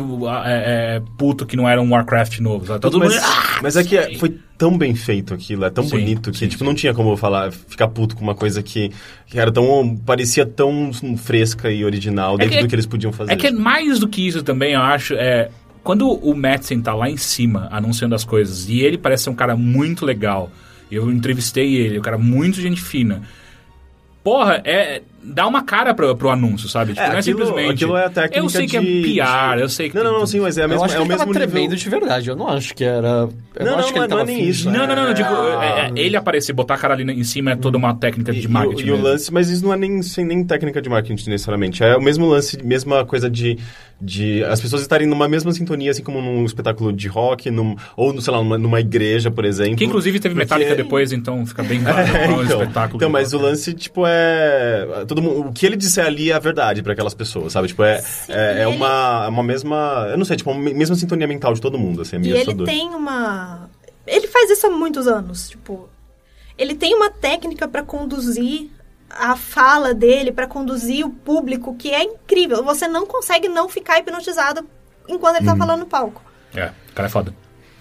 é, é, puto que não era um Warcraft novo. Sabe? Todo mas, mundo. Ah, mas é que é- foi tão bem feito aquilo, é tão Sim, bonito que, sim, tipo, não tinha como eu falar, ficar puto com uma coisa que, que era tão. parecia tão fresca e original dentro que- do que eles podiam fazer. É que é mais do que isso também, eu acho. É, quando o Madsen tá lá em cima anunciando as coisas e ele parece ser um cara muito legal, eu entrevistei ele, um cara muito gente fina. Porra, é. Dá uma cara pro, pro anúncio, sabe? Tipo, É, não é aquilo- simplesmente. aquilo é a técnica Eu sei que é de- PR, eu sei que. Não, não, não, sim, mas é, a Eu mesma, acho é que o ele tava mesmo nível. tremendo de verdade. Eu não acho que era. Eu Não, não, acho não, que ele não é tava nem isso. Não, não, não, eu digo, Ah. é- é, ele aparecer, botar a cara ali em cima é toda uma técnica E, de e o- marketing. e o mesmo. lance, mas isso não é nem, sem nem técnica de marketing necessariamente. É o mesmo lance, mesma coisa de, de as pessoas estarem numa mesma sintonia, assim como num espetáculo de rock, num, ou, no, sei lá, numa, numa igreja, por exemplo. Que inclusive teve Porque- Metallica depois, então fica bem claro É, qual é o então, espetáculo. então mas o rock. lance, tipo, é... Todo mundo, o que ele disser ali é a verdade pra aquelas pessoas, sabe? Tipo, é, é, é ele- uma, uma mesma... Eu não sei, tipo, uma mesma sintonia mental de todo mundo, assim, é E ele assustador. tem uma. Ele faz isso há muitos anos. Tipo, ele tem uma técnica pra conduzir a fala dele pra conduzir o público, que é incrível. Você não consegue não ficar hipnotizado enquanto ele tá falando no palco. É, o cara é foda.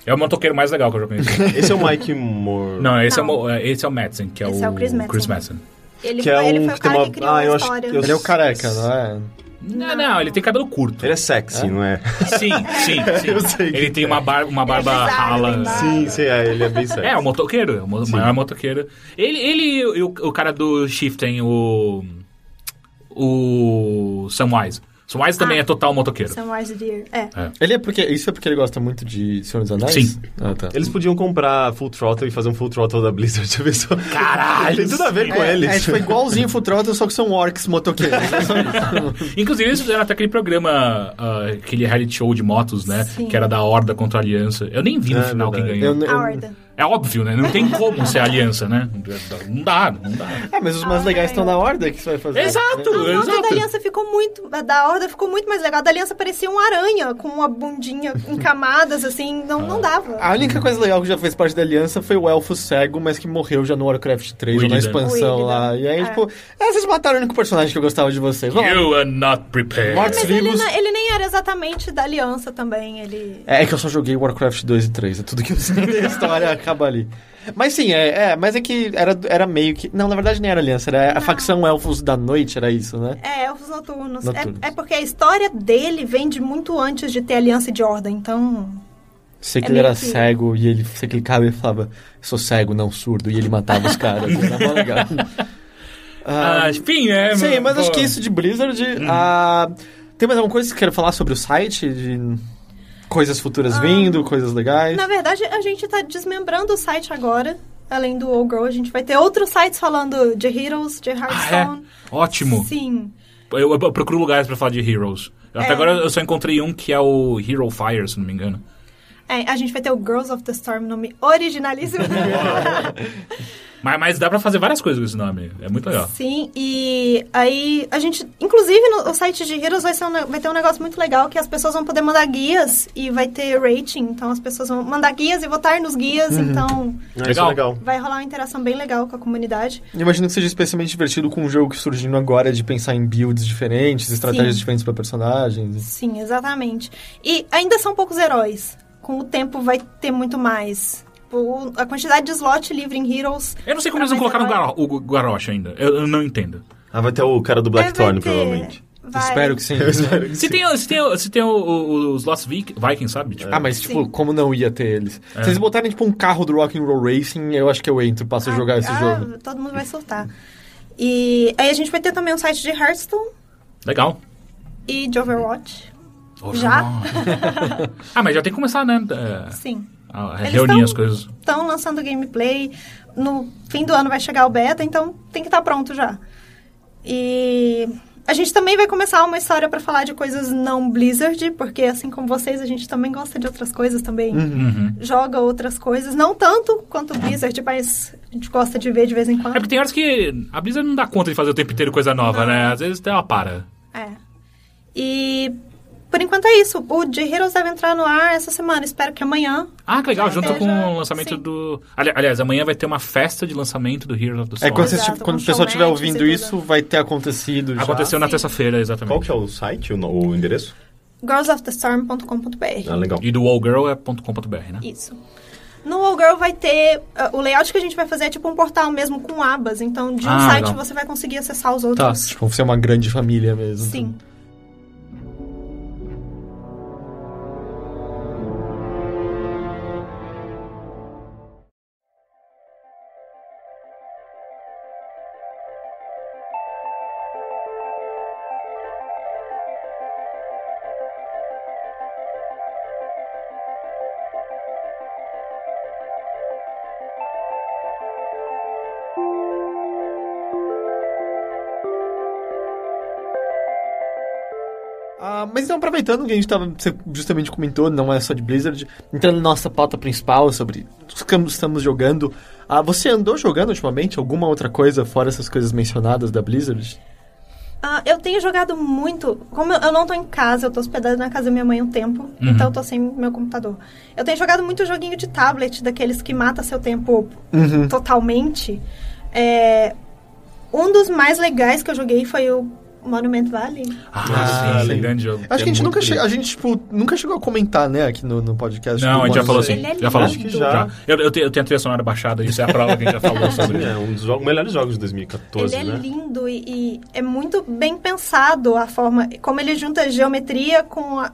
É o motoqueiro mais legal que eu já conheci. Esse é o Mike Moore. Não, esse, Não. É, o, é- esse é o Madsen, que é Esse o, é o Chris Madsen. Madsen. Ele, Que é foi, ele um foi o cara uma- que criou Ah, a eu acho história. que eu- Ele é o careca, não é? Não, não, ele tem cabelo curto. Ele é sexy, não é? Sim, sim, sim. Eu sei Ele tem uma, bar, uma barba grisalho, rala. barba. Sim, sim, é, ele é bem sexy. É, o motoqueiro, o maior motoqueiro. Ele, ele e o, o cara do Shiften, o. O. Samwise. Samwise também Ah. é total motoqueiro. Samwise Deer. É. Ele é porque. Isso é porque ele gosta muito de Senhor dos Anéis? Sim. Ah, tá. Eles podiam comprar Full Throttle e fazer um Full Throttle da Blizzard, já pensou? Caralho, Tem tudo a ver com É, eles. é tipo igualzinho Full Throttle, só que são orcs motoqueiros. Inclusive, eles fizeram até aquele programa, ah, aquele reality show de motos, né? Sim. Que era da Horda contra a Aliança. Eu nem vi no É, final quem verdade. ganhou. Eu- eu- A Horda. É óbvio, né? Não tem como ser aliança, né? Não dá, não dá. Ah, mas os mais legais estão na horda que você vai fazer. Exato! A moto Exato. da aliança ficou muito. a Da horda ficou muito mais legal. A da aliança parecia uma aranha com uma bundinha em camadas, assim. Não, não dava. A única coisa legal que já fez parte da aliança foi o elfo cego, mas que morreu já no Warcraft 3, O ou na expansão lá. E aí, É. tipo, é, vocês mataram o único personagem que eu gostava de vocês. Vamos lá. You are not prepared. Mortos Mas ele, vivos. na- ele nem era exatamente da aliança também. Ele. É, é que eu só joguei Warcraft 2 e 3, é tudo que eu sei da história acaba ali. Mas sim, é, é, mas é que era, era meio que. Não, na verdade nem era aliança, era a Não. facção Elfos da Noite, era isso, né? É, elfos noturnos. Noturnos. É, é porque a história dele vem de muito antes de ter aliança de ordem, então. Sei que É ele era que- cego e ele você clicava e falava, eu sou cego, não surdo, e ele matava os caras. Era mó legal. Ah, enfim, né? Sim, mas pô. acho que isso de Blizzard. ah, tem mais alguma coisa que você quer falar sobre o site? De coisas futuras vindo, coisas legais? Na verdade, a gente tá desmembrando o site agora. Além do All Girl, a gente vai ter outros sites falando de Heroes, de Ah, Hearthstone. é? Ótimo. Sim. Eu, eu procuro lugares pra falar de Heroes. Até É. agora eu só encontrei um que é o Hero Fire, se não me engano. É, a gente vai ter o Girls of the Storm, nome originalíssimo. Mas, mas dá pra fazer várias coisas com esse nome. É muito legal. Sim, e aí a gente, inclusive no o site de Heroes vai, ser um vai ter um negócio muito legal que as pessoas vão poder mandar guias e vai ter rating, então as pessoas vão mandar guias e votar nos guias, então Ah, isso Legal. é legal. vai rolar uma interação bem legal com a comunidade. Eu imagino que seja especialmente divertido com um jogo que surgindo agora de pensar em builds diferentes, estratégias Sim. diferentes para personagens. Sim, exatamente. E ainda são poucos heróis. Com o tempo vai ter muito mais. O- a quantidade de slot livre em Heroes. Eu não sei como eles vão pra colocar no o Garrosh ainda. Eu, eu não entendo. Ah, vai ter o cara do. É, Blackthorn, provavelmente. vai. Espero que sim. Espero que Se sim. tem, se tem, se tem o- o- os Lost Vik- Vikings, sabe? Tipo, Ah, mas tipo, Sim. como não ia ter eles? Se eles botarem tipo um carro do Rock'n'Roll Racing, eu acho que eu entro, passo a jogar esse Ah, jogo. Todo mundo vai soltar. E aí a gente vai ter também um site de Hearthstone Legal. e de Overwatch. Oh, Já? ah, mas já tem que começar, né? é, Sim. A Eles reunir tão- as coisas. Estão lançando gameplay. No fim do ano vai chegar o beta, então tem que estar pronto já. E a gente também vai começar uma história para falar de coisas não Blizzard, porque assim como vocês, a gente também gosta de outras coisas também. Uhum. Joga outras coisas, não tanto quanto Blizzard, mas a gente gosta de ver de vez em É quando. porque tem horas que a Blizzard não dá conta de fazer o tempo inteiro coisa nova, né? Às vezes ela para. É. E por enquanto é isso. O de Heroes deve entrar no ar essa semana. Espero que amanhã. Ah, que legal, junto esteja- com o lançamento sim. do. Ali- Aliás, amanhã vai ter uma festa de lançamento do Heroes of the É Storm. quando, você, Exato, quando com o pessoal estiver ouvindo isso, vai ter acontecido já. Aconteceu na Sim. terça-feira, exatamente. Qual que é o site, o, o endereço? girlsofthestorm.com.br. Ah, legal. E do wallgirl é .com.br, né? Isso. No All Girl vai ter. uh, o layout que a gente vai fazer é tipo um portal mesmo com abas. Então, de um Ah, site legal. você vai conseguir acessar os Tá, outros. tipo, ser uma grande família mesmo. Sim. Ah, mas então, aproveitando que a gente tava, você justamente comentou, não é só de Blizzard, entrando na nossa pauta principal sobre os que estamos jogando, ah, você andou jogando ultimamente alguma outra coisa fora essas coisas mencionadas da Blizzard? Ah, eu tenho jogado muito. Como eu, eu não tô em casa, eu tô hospedada na casa da minha mãe um tempo, então eu tô sem meu computador. Eu tenho jogado muito joguinho de tablet, daqueles que mata seu tempo totalmente. É, Um dos mais legais que eu joguei foi o Monument Valley. Ah, Ah, sim, sim. grande jogo. Acho que a gente É nunca, muito che- a gente tipo, nunca chegou a comentar, né, aqui no, no podcast. Não, a gente já falou assim. Ele é já falou. Acho que já. Eu, eu, tenho, eu tenho a trilha sonora baixada, isso é a prova que a gente já falou sobre. É um dos jogos- melhores jogos de 2014, ele é né? lindo e, e é muito bem pensado a forma como ele junta geometria com a...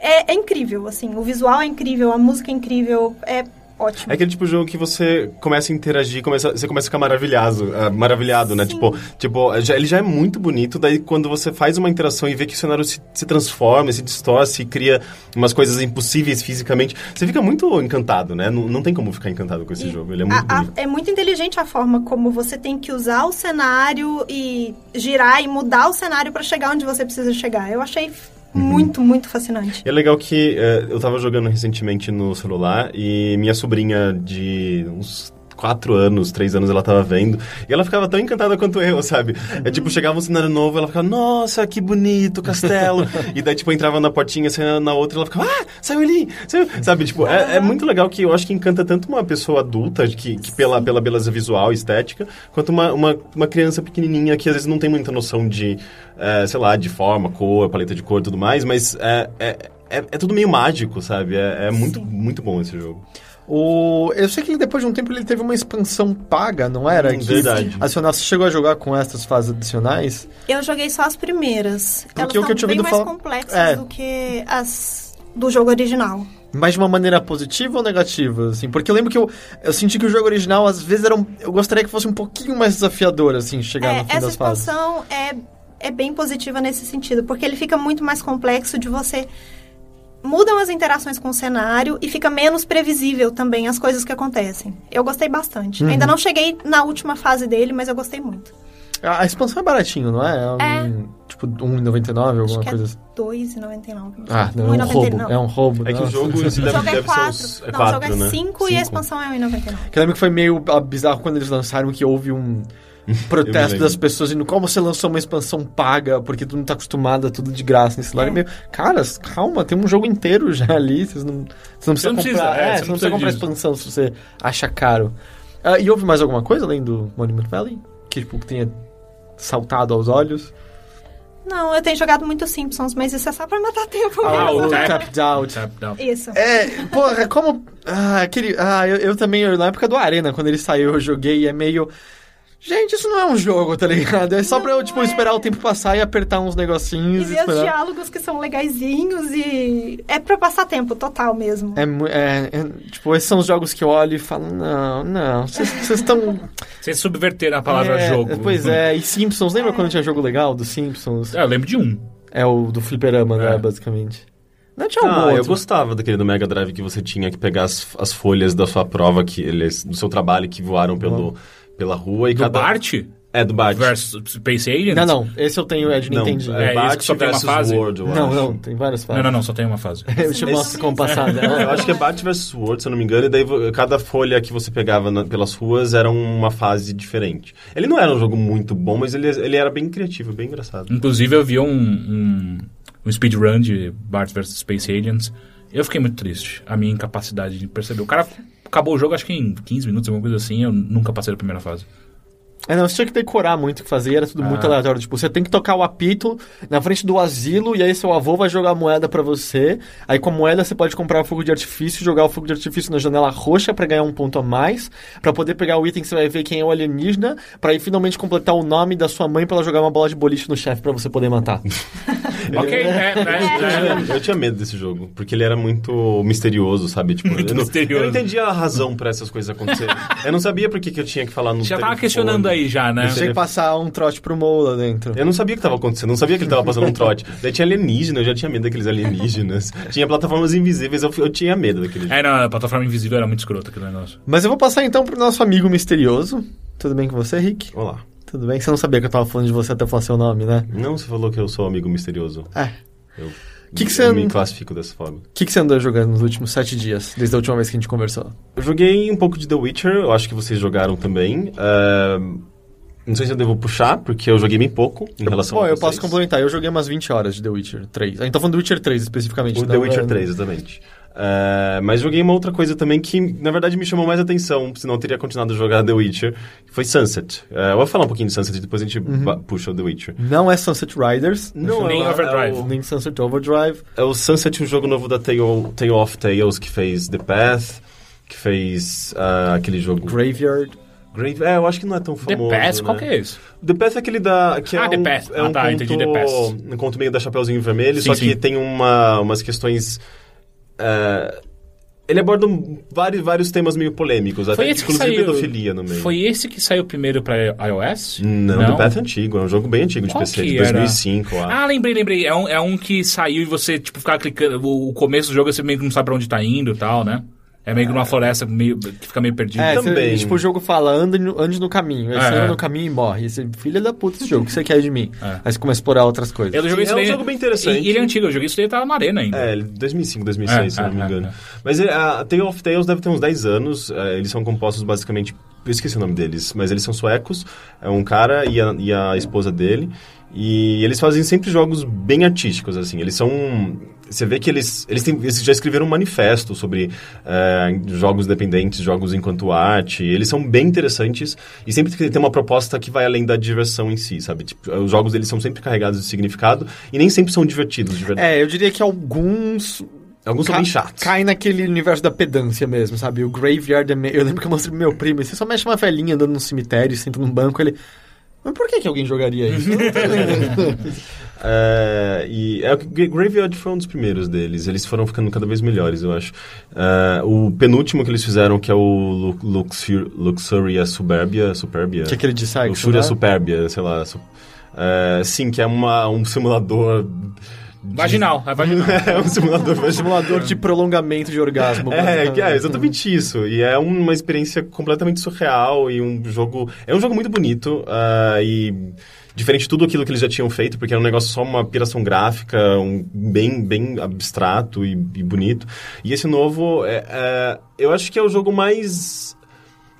é, é incrível assim o visual é incrível a música é incrível é ótimo É aquele tipo de jogo que você começa a interagir, começa, você começa a ficar maravilhado, ah, maravilhado, né? Tipo, tipo já- ele já é muito bonito, daí quando você faz uma interação e vê que o cenário se, se transforma, se distorce, cria umas coisas impossíveis fisicamente, você fica muito encantado, né? Não, não tem como ficar encantado com esse E jogo, ele é muito a- a- bonito. é muito inteligente a forma como você tem que usar o cenário e girar e mudar o cenário para chegar onde você precisa chegar eu achei Uhum. muito muito fascinante E é legal que eh, eu tava jogando recentemente no celular e minha sobrinha de uns quatro anos, três anos, ela tava vendo. E ela ficava tão encantada quanto eu, sabe? É tipo, chegava um cenário novo, ela ficava, nossa, que bonito, castelo. e daí, tipo, entrava na portinha, saia na outra, ela ficava, ah, saiu ali, saiu. Sabe, tipo, é, é muito legal que eu acho que encanta tanto uma pessoa adulta, que, que pela, pela beleza visual estética, quanto uma, uma, uma criança pequenininha que às vezes não tem muita noção de, eh, sei lá, de forma, cor, paleta de cor e tudo mais, mas é, é, é, é tudo meio mágico, sabe? É, é muito, Sim. muito bom esse jogo. O... Eu sei que ele, depois de um tempo ele teve uma expansão paga, não era? Hum, que verdade. Adicional, você chegou a jogar com essas fases adicionais? eu joguei só as primeiras Porque elas o que eu são bem ouvido mais falar- complexas É. do que as do jogo original Mas de uma maneira positiva ou negativa, assim? Porque eu lembro que eu, eu senti que o jogo original, às vezes, era um, eu gostaria que fosse um pouquinho mais desafiador, assim, chegar É, no fim essa das fases. expansão é, é bem positiva nesse sentido, porque ele fica muito mais complexo de você. Mudam as interações com o cenário e fica menos previsível também as coisas que acontecem. Eu gostei bastante. Uhum. Ainda não cheguei na última fase dele, mas eu gostei muito. A, a expansão é baratinho, não é? É, um, Tipo, R$1,99, alguma Acho que coisa é assim. R$2,99. Ah, não, é um 1,99. roubo. É um roubo. É que o jogo esse O jogo é deve ser 4. uns. É não, o jogo é né? 5 e a expansão é 1,99. Que eu lembro que foi meio ah, bizarro quando eles lançaram que houve um protesto das pessoas dizendo como você lançou uma expansão paga, porque tu não tá acostumado a tudo de graça nesse celular. É. Meio, caras, calma, tem um jogo inteiro já ali, vocês não, vocês não precisa, comprar, é, é, você você não precisa precisa comprar disso. expansão se você acha caro. Ah, e houve mais alguma coisa além do Monument Valley? Que, tipo, que tenha saltado aos olhos? Não, eu tenho jogado muito Simpsons, mas isso é só pra matar tempo Ah, mesmo. o Tap- Tapped Out. Tap down. Isso. É, porra, como. Ah, aquele. Ah, eu, eu também, eu- na época do Arena, quando ele saiu, eu joguei e é meio. Gente, isso não é um jogo, tá ligado? É só pra eu, Não tipo, é. esperar o tempo passar e apertar uns E negocinhos e, ver os diálogos que são legaisinhos e. É pra passar tempo total mesmo. É, é, é, tipo, esses são os jogos que eu olho e falo, não, não, vocês estão... Vocês subverteram a palavra é, jogo. Pois é, e Simpsons, lembra quando tinha jogo legal dos Simpsons? É, eu lembro de um. É o do fliperama, né, É. basicamente. Não tinha Ah, eu outro. gostava daquele do Mega Drive que você tinha que pegar as, as folhas da sua prova, que eles, do seu trabalho, que voaram pelo, pela rua e Do cada... Bart É, do Bart. versus Space Aliens? Não, não, esse eu tenho, é de Não, Nintendo. É, é, esse Bart que só tem uma fase? World, Não, não, tem várias fases. Não, não, não, só tem uma fase. Eu te mostro como passada. Eu acho que é Bart vs World, se eu não me engano, e daí cada folha que você pegava na- pelas ruas era uma fase diferente. Ele não era um jogo muito bom, mas ele, ele era bem criativo, bem engraçado. Inclusive, eu vi um, um, um speedrun de Bart vs Space Aliens. Eu fiquei muito triste. A minha incapacidade de perceber. O cara acabou o jogo, acho que em 15 minutos, alguma coisa assim. Eu nunca passei da primeira fase. É, não, você tinha que decorar muito o que fazer, era tudo muito Ah. aleatório. Tipo, você tem que tocar o apito na frente do asilo e aí seu avô vai jogar a moeda pra você. Aí com a moeda você pode comprar o fogo de artifício, jogar o fogo de artifício na janela roxa pra ganhar um ponto a mais, Pra poder pegar o item que você vai ver quem é o alienígena, pra aí finalmente completar o nome da sua mãe pra ela jogar uma bola de boliche no chefe pra você poder matar. Ok, é, é, Eu é. tinha, eu tinha medo desse jogo, porque ele era muito misterioso, sabe? Tipo, Muito eu, não, misterioso. eu não entendia a razão pra essas coisas acontecerem. eu não sabia por que, que eu tinha que falar no Já tava telefone. Questionando aí já, né? Tinha que passar um trote pro Mo lá dentro. Eu não sabia o que tava acontecendo, não sabia que ele tava passando um trote. Daí tinha alienígena, eu já tinha medo daqueles alienígenas. tinha plataformas invisíveis, eu, eu tinha medo daquele jogo. É, não, a plataforma invisível era muito escrota aquele negócio. Mas eu vou passar então pro nosso amigo misterioso. Tudo bem com você, Rick? Olá. Tudo bem? Você não sabia que eu tava falando de você até falar seu nome, né? Não, você falou que eu sou amigo misterioso. É. Eu, Que que eu me classifico dessa forma. O que, que você andou jogando nos últimos sete dias, desde a última vez que a gente conversou? Eu joguei um pouco de The Witcher, eu acho que vocês jogaram também. Ahn, não sei se eu devo puxar, porque eu joguei bem pouco em relação Bom, a eu vocês. posso complementar. Eu joguei umas 20 horas de The Witcher 3. A gente tá falando do Witcher 3 especificamente. O não The Witcher é- 3, exatamente. É, mas joguei uma outra coisa também que, na verdade, me chamou mais atenção, senão eu teria continuado a jogar The Witcher, que foi Sunset. É, eu vou falar um pouquinho de Sunset e depois a gente ba- puxa o The Witcher. Não é Sunset Riders, Não, Nem é, Overdrive. É o, nem Sunset Overdrive. é o Sunset, um jogo novo da Tale, Tale of Tales, que fez The Path, que fez ah, aquele jogo... Graveyard. Grave, é, eu acho que não é tão The famoso, Pass, né? qual que é esse? The Path é aquele da. Que Ah, é The um, Path. É Ah, um tá, conto, entendi, The Path. Um conto meio da Chapeuzinho Vermelho, Sim, só que sim. tem uma, umas questões. É, ele aborda vários, vários temas meio polêmicos, até esse que inclusive saiu- pedofilia no meio. Foi esse que saiu primeiro pra iOS? Não, The Path é antigo, é um jogo bem antigo de Qual PC, de era? 2005, eu acho. Ah, lembrei, lembrei. É um, é um que saiu e você, tipo, ficava clicando. O, o começo do jogo você meio que não sabe pra onde tá indo e tal, né? É meio que numa floresta meio, que fica meio perdido. É, Também. Você, tipo, o jogo fala, ande no, ande no caminho. Aí É, você anda é. no caminho e morre. E você, filha da puta esse jogo, o que você quer de mim? É. Aí você começa a explorar outras coisas. Eu joguei Sim, isso é um daí- jogo bem interessante. E ele é antigo, eu joguei isso daí e tava na arena ainda. É, ele- 2005, 2006, É, se não me é, engano. é, é. Mas é, a Tale of Tales deve ter uns 10 anos. é, eles são compostos basicamente. Eu esqueci o nome deles, mas eles são suecos. É um cara e a, e a esposa dele. E eles fazem sempre jogos bem artísticos, assim. Eles são. Você vê que eles, eles, têm, eles já escreveram um manifesto sobre é, jogos dependentes, jogos enquanto arte. Eles são bem interessantes e sempre tem uma proposta que vai além da diversão em si, sabe? Tipo, os jogos deles são sempre carregados de significado e nem sempre são divertidos, de verdade. É, eu diria que alguns. Alguns são bem chatos. Cai naquele universo da pedância mesmo, sabe? O Graveyard é meio... Eu lembro que eu mostrei pro meu primo, você só mexe uma velhinha andando no cemitério, senta num banco, ele... Mas por que, que alguém jogaria isso? É, e é, Graveyard foi um dos primeiros deles. Eles foram ficando cada vez melhores, eu acho. É, o penúltimo que eles fizeram, que é o Lu- Luxur, Luxuria Superbia, Superbia. que é aquele de sexo, Luxuria né? Superbia, sei lá. su- é, sim, que é uma, um simulador... Vaginal, é vaginal. é um simulador vaginal. Simulador de prolongamento de orgasmo. É, basicamente. que é exatamente isso. E é uma experiência completamente surreal e um jogo. É um jogo muito bonito ah, e diferente de tudo aquilo que eles já tinham feito, porque era um negócio só uma piração gráfica, um bem, bem abstrato e, e bonito. E esse novo, é, é, eu acho que é o jogo mais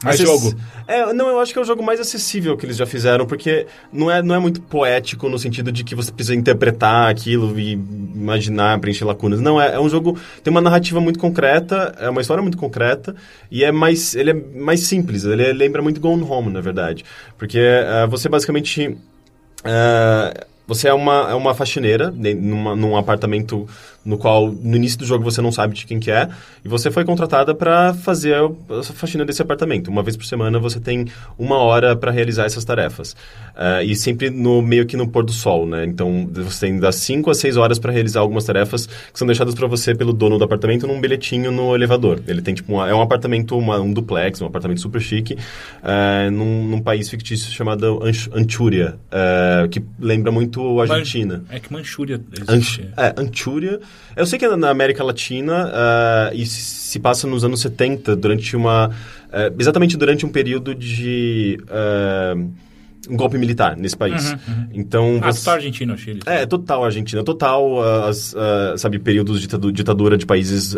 Mais Acess- jogo. É, não, eu acho que é o jogo mais acessível que eles já fizeram, porque não é, não é muito poético no sentido de que você precisa interpretar aquilo e imaginar, preencher lacunas. Não, é, é um jogo. Tem uma narrativa muito concreta, é uma história muito concreta, e é mais. Ele é mais simples, ele é- lembra muito Gone Home, na verdade. Porque eh, você basicamente. eh, você é uma, é uma faxineira ne- numa, num apartamento no qual no início do jogo você não sabe de quem que é e você foi contratada para fazer a faxina desse apartamento. Uma vez por semana você tem uma hora para realizar essas tarefas Eh, e sempre no meio que no pôr do sol, né? Então você tem das 5 a 6 horas para realizar algumas tarefas que são deixadas para você pelo dono do apartamento num bilhetinho no elevador. Ele tem tipo uma- é um apartamento, uma- um duplex, um apartamento super chique eh, num, num país fictício chamado Anch- Anchúria, eh, que lembra muito a Argentina. É que Manchúria Anch existe. é, Anchúria. Eu sei que na América Latina e se, passa nos anos 70, durante uma. eh, exatamente durante um período de. ah, um golpe militar nesse país. Então. Ah, você- total Argentina, Chile. é, total Argentina, total, ah, as, ah, sabe, períodos de ditadu- ditadura de países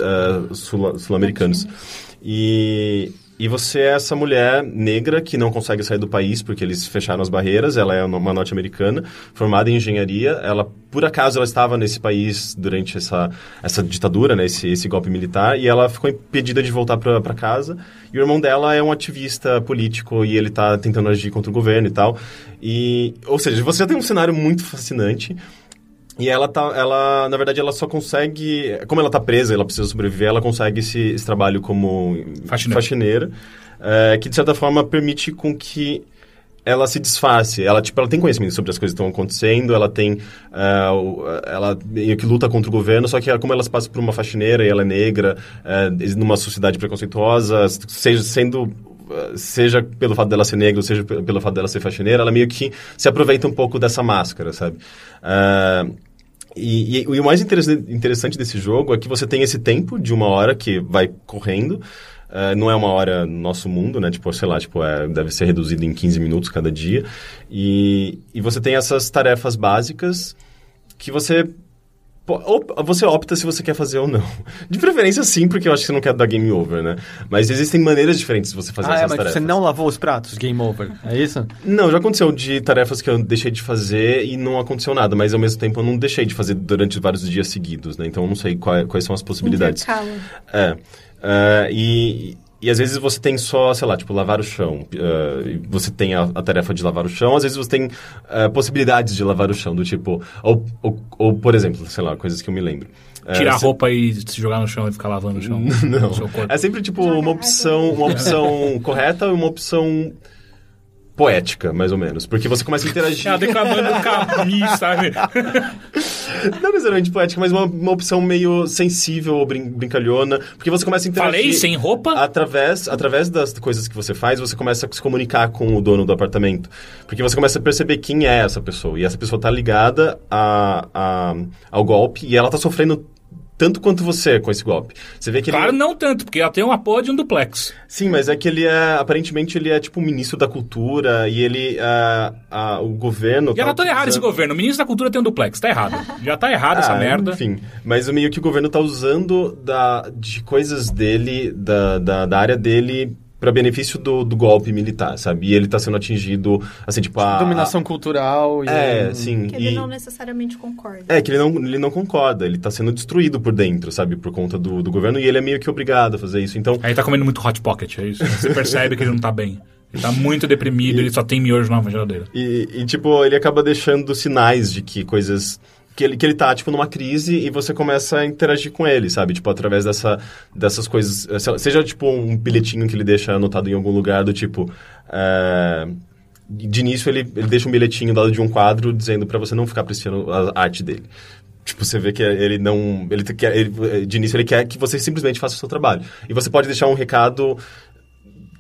sul- sul-americanos. e, e você é essa mulher negra que não consegue sair do país porque eles fecharam as barreiras, ela é uma norte-americana, formada em engenharia, ela, por acaso, ela estava nesse país durante essa, essa ditadura, né, esse, esse golpe militar, e ela ficou impedida de voltar para casa, e o irmão dela é um ativista político e ele está tentando agir contra o governo e tal. E, ou seja, você já tem um cenário muito fascinante. E ela tá, ela, na verdade, ela só consegue, como ela tá presa, ela precisa sobreviver, ela consegue esse, esse trabalho como Faxineira. faxineira, é, que de certa forma permite com que ela se disfarce. Ela, tipo, ela tem conhecimento sobre as coisas que estão acontecendo, ela tem, o- ela meio que luta contra o governo, só que como ela se passa por uma faxineira e ela é negra, é, numa sociedade preconceituosa, seja sendo eh, seja pelo fato dela ser negra, ou seja pe- pelo fato dela ser faxineira, ela meio que se aproveita um pouco dessa máscara, sabe? Ah, e, e- e o mais interessa- interessante desse jogo é que você tem esse tempo de uma hora que vai correndo. ah, não é uma hora no nosso mundo, né? Tipo, sei lá, tipo, é, deve ser reduzido em 15 minutos cada dia. E, e você tem essas tarefas básicas que você você opta se você quer fazer ou não. De preferência, sim, porque eu acho que você não quer dar game over, né? Mas existem maneiras diferentes de você fazer Ah, é, essas mas tarefas. você não lavou os pratos, game over. É isso? Não, já aconteceu de tarefas que eu deixei de fazer e não aconteceu nada, mas ao mesmo tempo eu não deixei de fazer durante vários dias seguidos, né? Então eu não sei qual- quais são as possibilidades. Intercala. É. É, e, e às vezes você tem só, sei lá, tipo, lavar o chão. é, e você tem a, a tarefa de lavar o chão, às vezes você tem é, possibilidades de lavar o chão, do tipo. Ou, ou, ou, por exemplo, sei lá, coisas que eu me lembro. É, Tirar a você- roupa e se jogar no chão e ficar lavando o chão. Não. no seu corpo. É sempre tipo uma opção, uma opção correta e uma opção poética, mais ou menos. Porque você começa a interagir. Ela declamando o caminho, sabe? Não necessariamente poética, mas uma, uma opção meio sensível ou brin brincalhona. Porque você começa a interagir. Falei sem roupa? Através, através das coisas que você faz, você começa a se comunicar com o dono do apartamento. Porque você começa a perceber quem é essa pessoa. E essa pessoa tá ligada a, a- ao golpe e ela tá sofrendo tanto quanto você com esse golpe. Você vê que Claro, ele... não tanto, porque ela tem uma porra de um duplex. Sim, mas é que ele é, aparentemente, ele é tipo o ministro da cultura e ele, o governo... E ela tá errado esse governo. O ministro da cultura tem um duplex. Tá errado. Já tá errado essa Ah, merda. Enfim, mas meio que o governo tá usando da, de coisas dele, da, da, da área dele, para benefício do, do golpe militar, sabe? E ele tá sendo atingido, assim, tipo, a... Dominação cultural e... É, sim. Que ele e- não necessariamente concorda. É, que ele não, ele não concorda, ele tá sendo destruído por dentro, sabe? Por conta do, do governo, e ele é meio que obrigado a fazer isso. Então, Aí tá comendo muito Hot Pocket, é isso? Você percebe que ele não tá bem. Ele tá muito deprimido, ele só tem miojo na geladeira. E, e, tipo, ele acaba deixando sinais de que coisas. Que ele, que ele tá, tipo, numa crise e você começa a interagir com ele, sabe? Tipo, através dessa, dessas coisas. eh, Seja, tipo, um bilhetinho que ele deixa anotado em algum lugar, do tipo. eh, de início, ele, ele deixa um bilhetinho do lado de um quadro dizendo pra você não ficar apreciando a arte dele. Tipo, você vê que ele não. Ele quer, ele- de início, ele quer que você simplesmente faça o seu trabalho. E você pode deixar um recado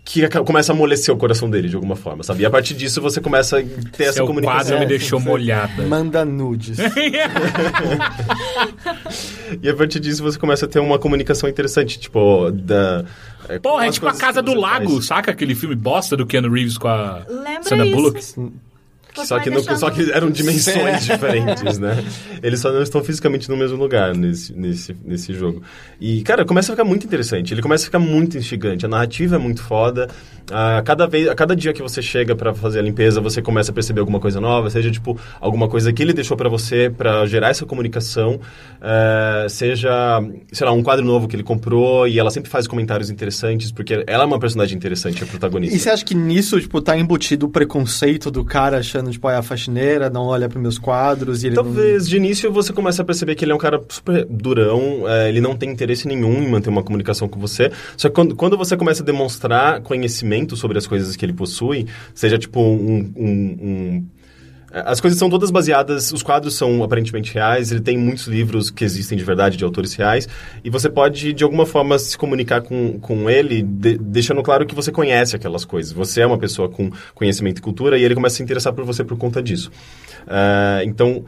que começa a amolecer o coração dele de alguma forma, sabe? E a partir disso você começa a ter essa Seu comunicação. quadro me deixou molhada. Manda nudes. E a partir disso você começa a ter uma comunicação interessante, tipo, da. é, Porra, é tipo a Casa do Lago, faz. saca aquele filme bosta do Keanu Reeves com a Lembra Sandra isso. Bullock? Você Só que, no- só que eram dimensões diferentes, né? Eles só não estão fisicamente no mesmo lugar nesse, nesse, nesse jogo. E, cara, começa a ficar muito interessante. Ele começa a ficar muito instigante. A narrativa é muito foda. A cada, vez, a cada dia que você chega pra fazer a limpeza, você começa a perceber alguma coisa nova. Seja, tipo, alguma coisa que ele deixou pra você pra gerar essa comunicação. eh, seja, sei lá, um quadro novo que ele comprou e ela sempre faz comentários interessantes, porque ela é uma personagem interessante, a protagonista. E você acha que nisso, tipo, tá embutido o preconceito do cara achando, tipo, ah, a faxineira, não olha pros meus quadros e ele não... Talvez de início você comece a perceber que ele é um cara super durão, é, ele não tem interesse nenhum em manter uma comunicação com você. Só que quando, quando você começa a demonstrar conhecimento sobre as coisas que ele possui, seja tipo um. um- um- as coisas são todas baseadas, os quadros são aparentemente reais, ele tem muitos livros que existem de verdade, de autores reais, e você pode, de alguma forma, se comunicar com, com ele, de- deixando claro que você conhece aquelas coisas. Você é uma pessoa com conhecimento e cultura, e ele começa a se interessar por você por conta disso. Ah, então,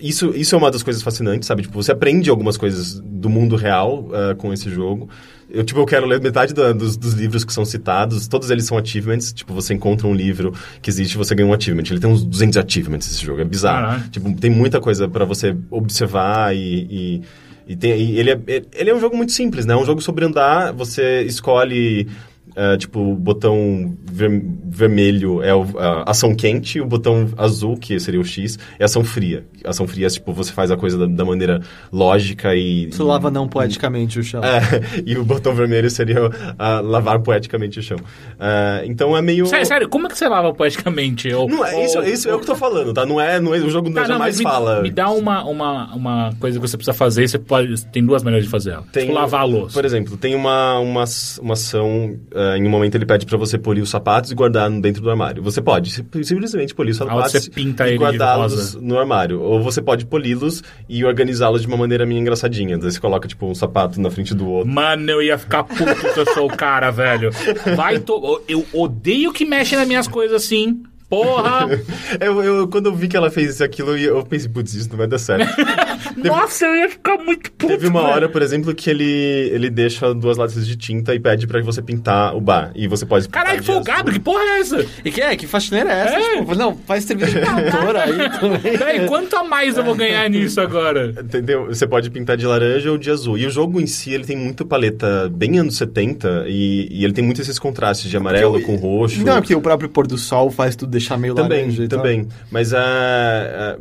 isso, isso é uma das coisas fascinantes, sabe? Tipo, você aprende algumas coisas do mundo real ah, com esse jogo. Eu, tipo, eu quero ler metade da- dos, dos livros que são citados. Todos eles são achievements. Tipo, você encontra um livro que existe você ganha um achievement. Ele tem uns 200 achievements, esse jogo. É bizarro. Caralho. Tipo, tem muita coisa pra você observar e... e e tem, e ele, é, ele é um jogo muito simples, né? É um jogo sobre andar, você escolhe, eh, tipo, o botão ver- vermelho é o- a ação quente, e o botão azul, que seria o X, é ação fria. Ação fria é, tipo, você faz a coisa da, da maneira lógica e... Tu lava não poeticamente o chão. É, e o botão vermelho seria lavar poeticamente o chão. Ah, então é meio... Sério, sério, como é que você lava poeticamente? Ou, Não, é, isso, ou- isso é o que eu tô falando, tá? Não é, não é o jogo Tá, não, jamais me, fala... me dá uma, uma, uma coisa que você precisa fazer e você pode. Tem duas maneiras de fazer ela. Tem, tipo, lavar a louça. Por exemplo, tem uma, uma, uma ação, em um momento ele pede pra você polir os sapatos e guardar dentro do armário. Você pode sim- simplesmente polir os Ah, sapatos você pinta e guardá-los no armário. Ou você pode poli-los e organizá-los de uma maneira meio engraçadinha. Daí você coloca, tipo, um sapato na frente do outro. Mano, eu ia ficar puto se eu sou o cara, velho. Vai to... Eu odeio que mexe nas minhas coisas assim. Porra! Eu, eu- quando eu vi que ela fez aquilo, eu eu pensei, putz, isso não vai dar certo. Nossa, eu ia ficar muito puto. Teve uma velho. hora, por exemplo, que ele, ele deixa duas latas de tinta e pede pra você pintar o bar. E você pode pintar Caralho, de folgado, que porra é essa? E que é? Que faxineira é essa? É. Tipo, não, faz serviço de pintora aí também. Peraí, quanto a mais eu vou ganhar nisso agora? Entendeu? Você pode pintar de laranja ou de azul. E o jogo em si, ele tem muita paleta bem anos 70 e, e ele tem muitos esses contrastes de amarelo Porque com roxo. Não, é porque o próprio pôr do sol faz tudo deixar meio Também, laranja e tal. também. Mas a,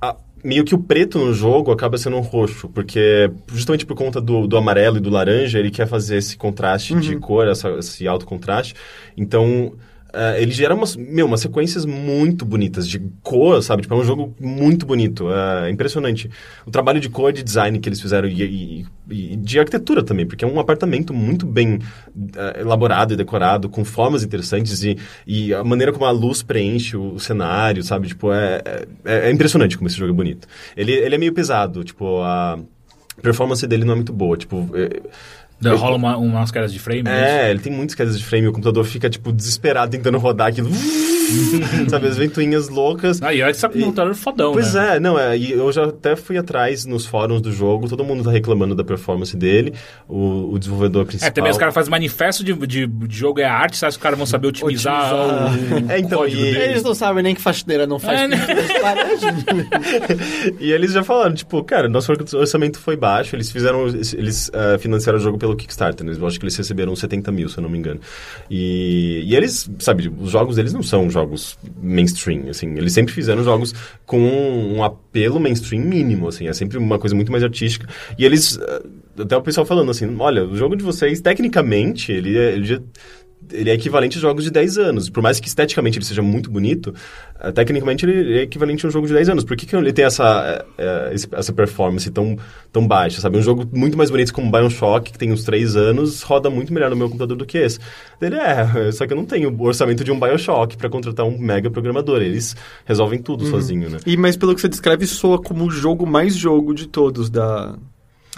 a- a- meio que o preto no jogo acaba sendo um roxo, porque justamente por conta do, do amarelo e do laranja, ele quer fazer esse contraste Uhum. de cor, essa- esse alto contraste. Então, ah, ele gera umas, meu, umas sequências muito bonitas de cor, sabe? Tipo, é um jogo muito bonito, é impressionante. O trabalho de cor, de design que eles fizeram e, e- e de arquitetura também, porque é um apartamento muito bem ah, elaborado e decorado, com formas interessantes e, e a maneira como a luz preenche o, o cenário, sabe? Tipo, é, é, é impressionante como esse jogo é bonito. Ele, ele é meio pesado, tipo, a performance dele não é muito boa, tipo... é- Rola uma, umas quedas de frame. né? é, ele tem muitas quedas de frame, o computador fica, tipo, desesperado tentando rodar aquilo. Sabe, as ventoinhas loucas. Ah, e olha que você tá computador fodão, Pois né? é, não, é, e eu já até fui atrás nos fóruns do jogo, todo mundo tá reclamando da performance dele, o, o desenvolvedor principal. É, também os caras fazem manifesto de, de, de jogo é arte, que os caras vão saber otimizar, Otimizar. o, É, então, o e- dele? Eles não sabem nem que faxineira não faz É, né? E eles já falaram, tipo, cara, nosso orçamento foi baixo, eles fizeram, eles ah, financiaram o jogo pelo Kickstarter, né? eu acho que eles receberam 70 mil, se eu não me engano. E, e eles, sabe, os jogos deles não são jogos mainstream, assim, eles sempre fizeram jogos com um apelo mainstream mínimo, assim, é sempre uma coisa muito mais artística. E eles, ah, até o pessoal falando assim, olha, o jogo de vocês, tecnicamente, ele, é- ele já ele é equivalente a jogos de 10 anos. Por mais que esteticamente ele seja muito bonito, eh, tecnicamente ele é equivalente a um jogo de 10 anos. Por que, que ele tem essa, esse- essa performance tão, tão baixa, sabe? Um jogo muito mais bonito como Bioshock, que tem uns 3 anos, roda muito melhor no meu computador do que esse. Ele é, só que eu não tenho o orçamento de um Bioshock para contratar um mega programador. Eles resolvem tudo sozinho, né? E, mas pelo que você descreve, soa como o jogo mais jogo de todos da...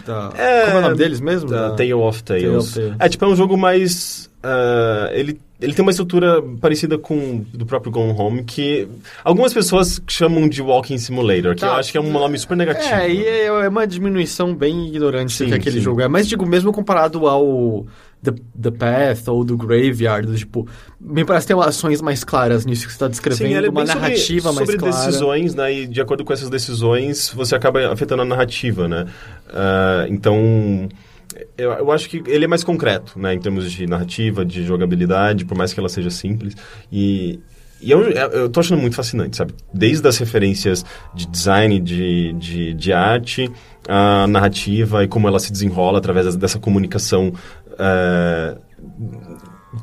da... É, como é o nome deles mesmo? Da Tale of Tales. Tale of Tales. É, tipo, é um jogo mais... ah, ele, ele tem uma estrutura parecida com do próprio Gone Home, que algumas pessoas chamam de Walking Simulator, que Tá. eu acho que é um nome super negativo. É, e é é uma diminuição bem ignorante Sim, que aquele sim. jogo é. Mas digo, mesmo comparado ao The, The Path ou do Graveyard, tipo, me parece ter ações mais claras nisso que você está descrevendo, ele é uma bem sobre- narrativa mais sobre clara. decisões, né? E de acordo com essas decisões, você acaba afetando a narrativa, né? Ah, então, eu, eu acho que ele é mais concreto, né? Em termos de narrativa, de jogabilidade, por mais que ela seja simples. E, e eu, eu tô achando muito fascinante, sabe? Desde as referências de design, de, de, de arte, a narrativa e como ela se desenrola através dessa comunicação... ah,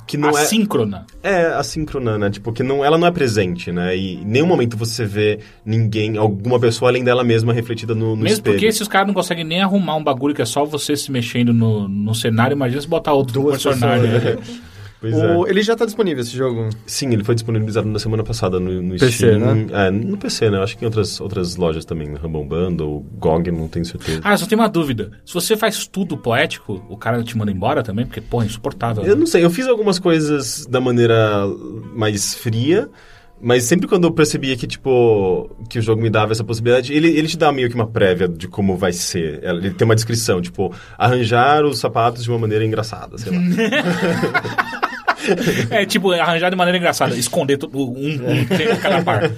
que não é Assíncrona. é assíncrona, né? Tipo, que não, ela não é presente, né? E em nenhum momento você vê ninguém, alguma pessoa além dela mesma refletida no, no Mesmo espelho. porque se os caras não conseguem nem arrumar um bagulho que é só você se mexendo no, no cenário, imagina se botar outro Duas personagem. pessoas, né? Pois O- é. Ele já tá disponível esse jogo. Sim, ele foi disponibilizado na semana passada no, no PC, Steam. né? É, no PC, né? Acho que em outras, outras lojas também, né? Rumble Bundle, GOG, não tenho certeza. Ah, eu só tenho uma dúvida. Se você faz tudo poético, o cara te manda embora também? Porque, porra, é insuportável. Eu não sei, eu fiz algumas coisas da maneira mais fria, mas sempre quando eu percebia que, tipo, que o jogo me dava essa possibilidade, ele, ele te dá meio que uma prévia de como vai ser. Ele tem uma descrição, tipo, arranjar os sapatos de uma maneira engraçada, sei lá. É tipo, arranjar de maneira engraçada, esconder tudo, um, um tempo cada par.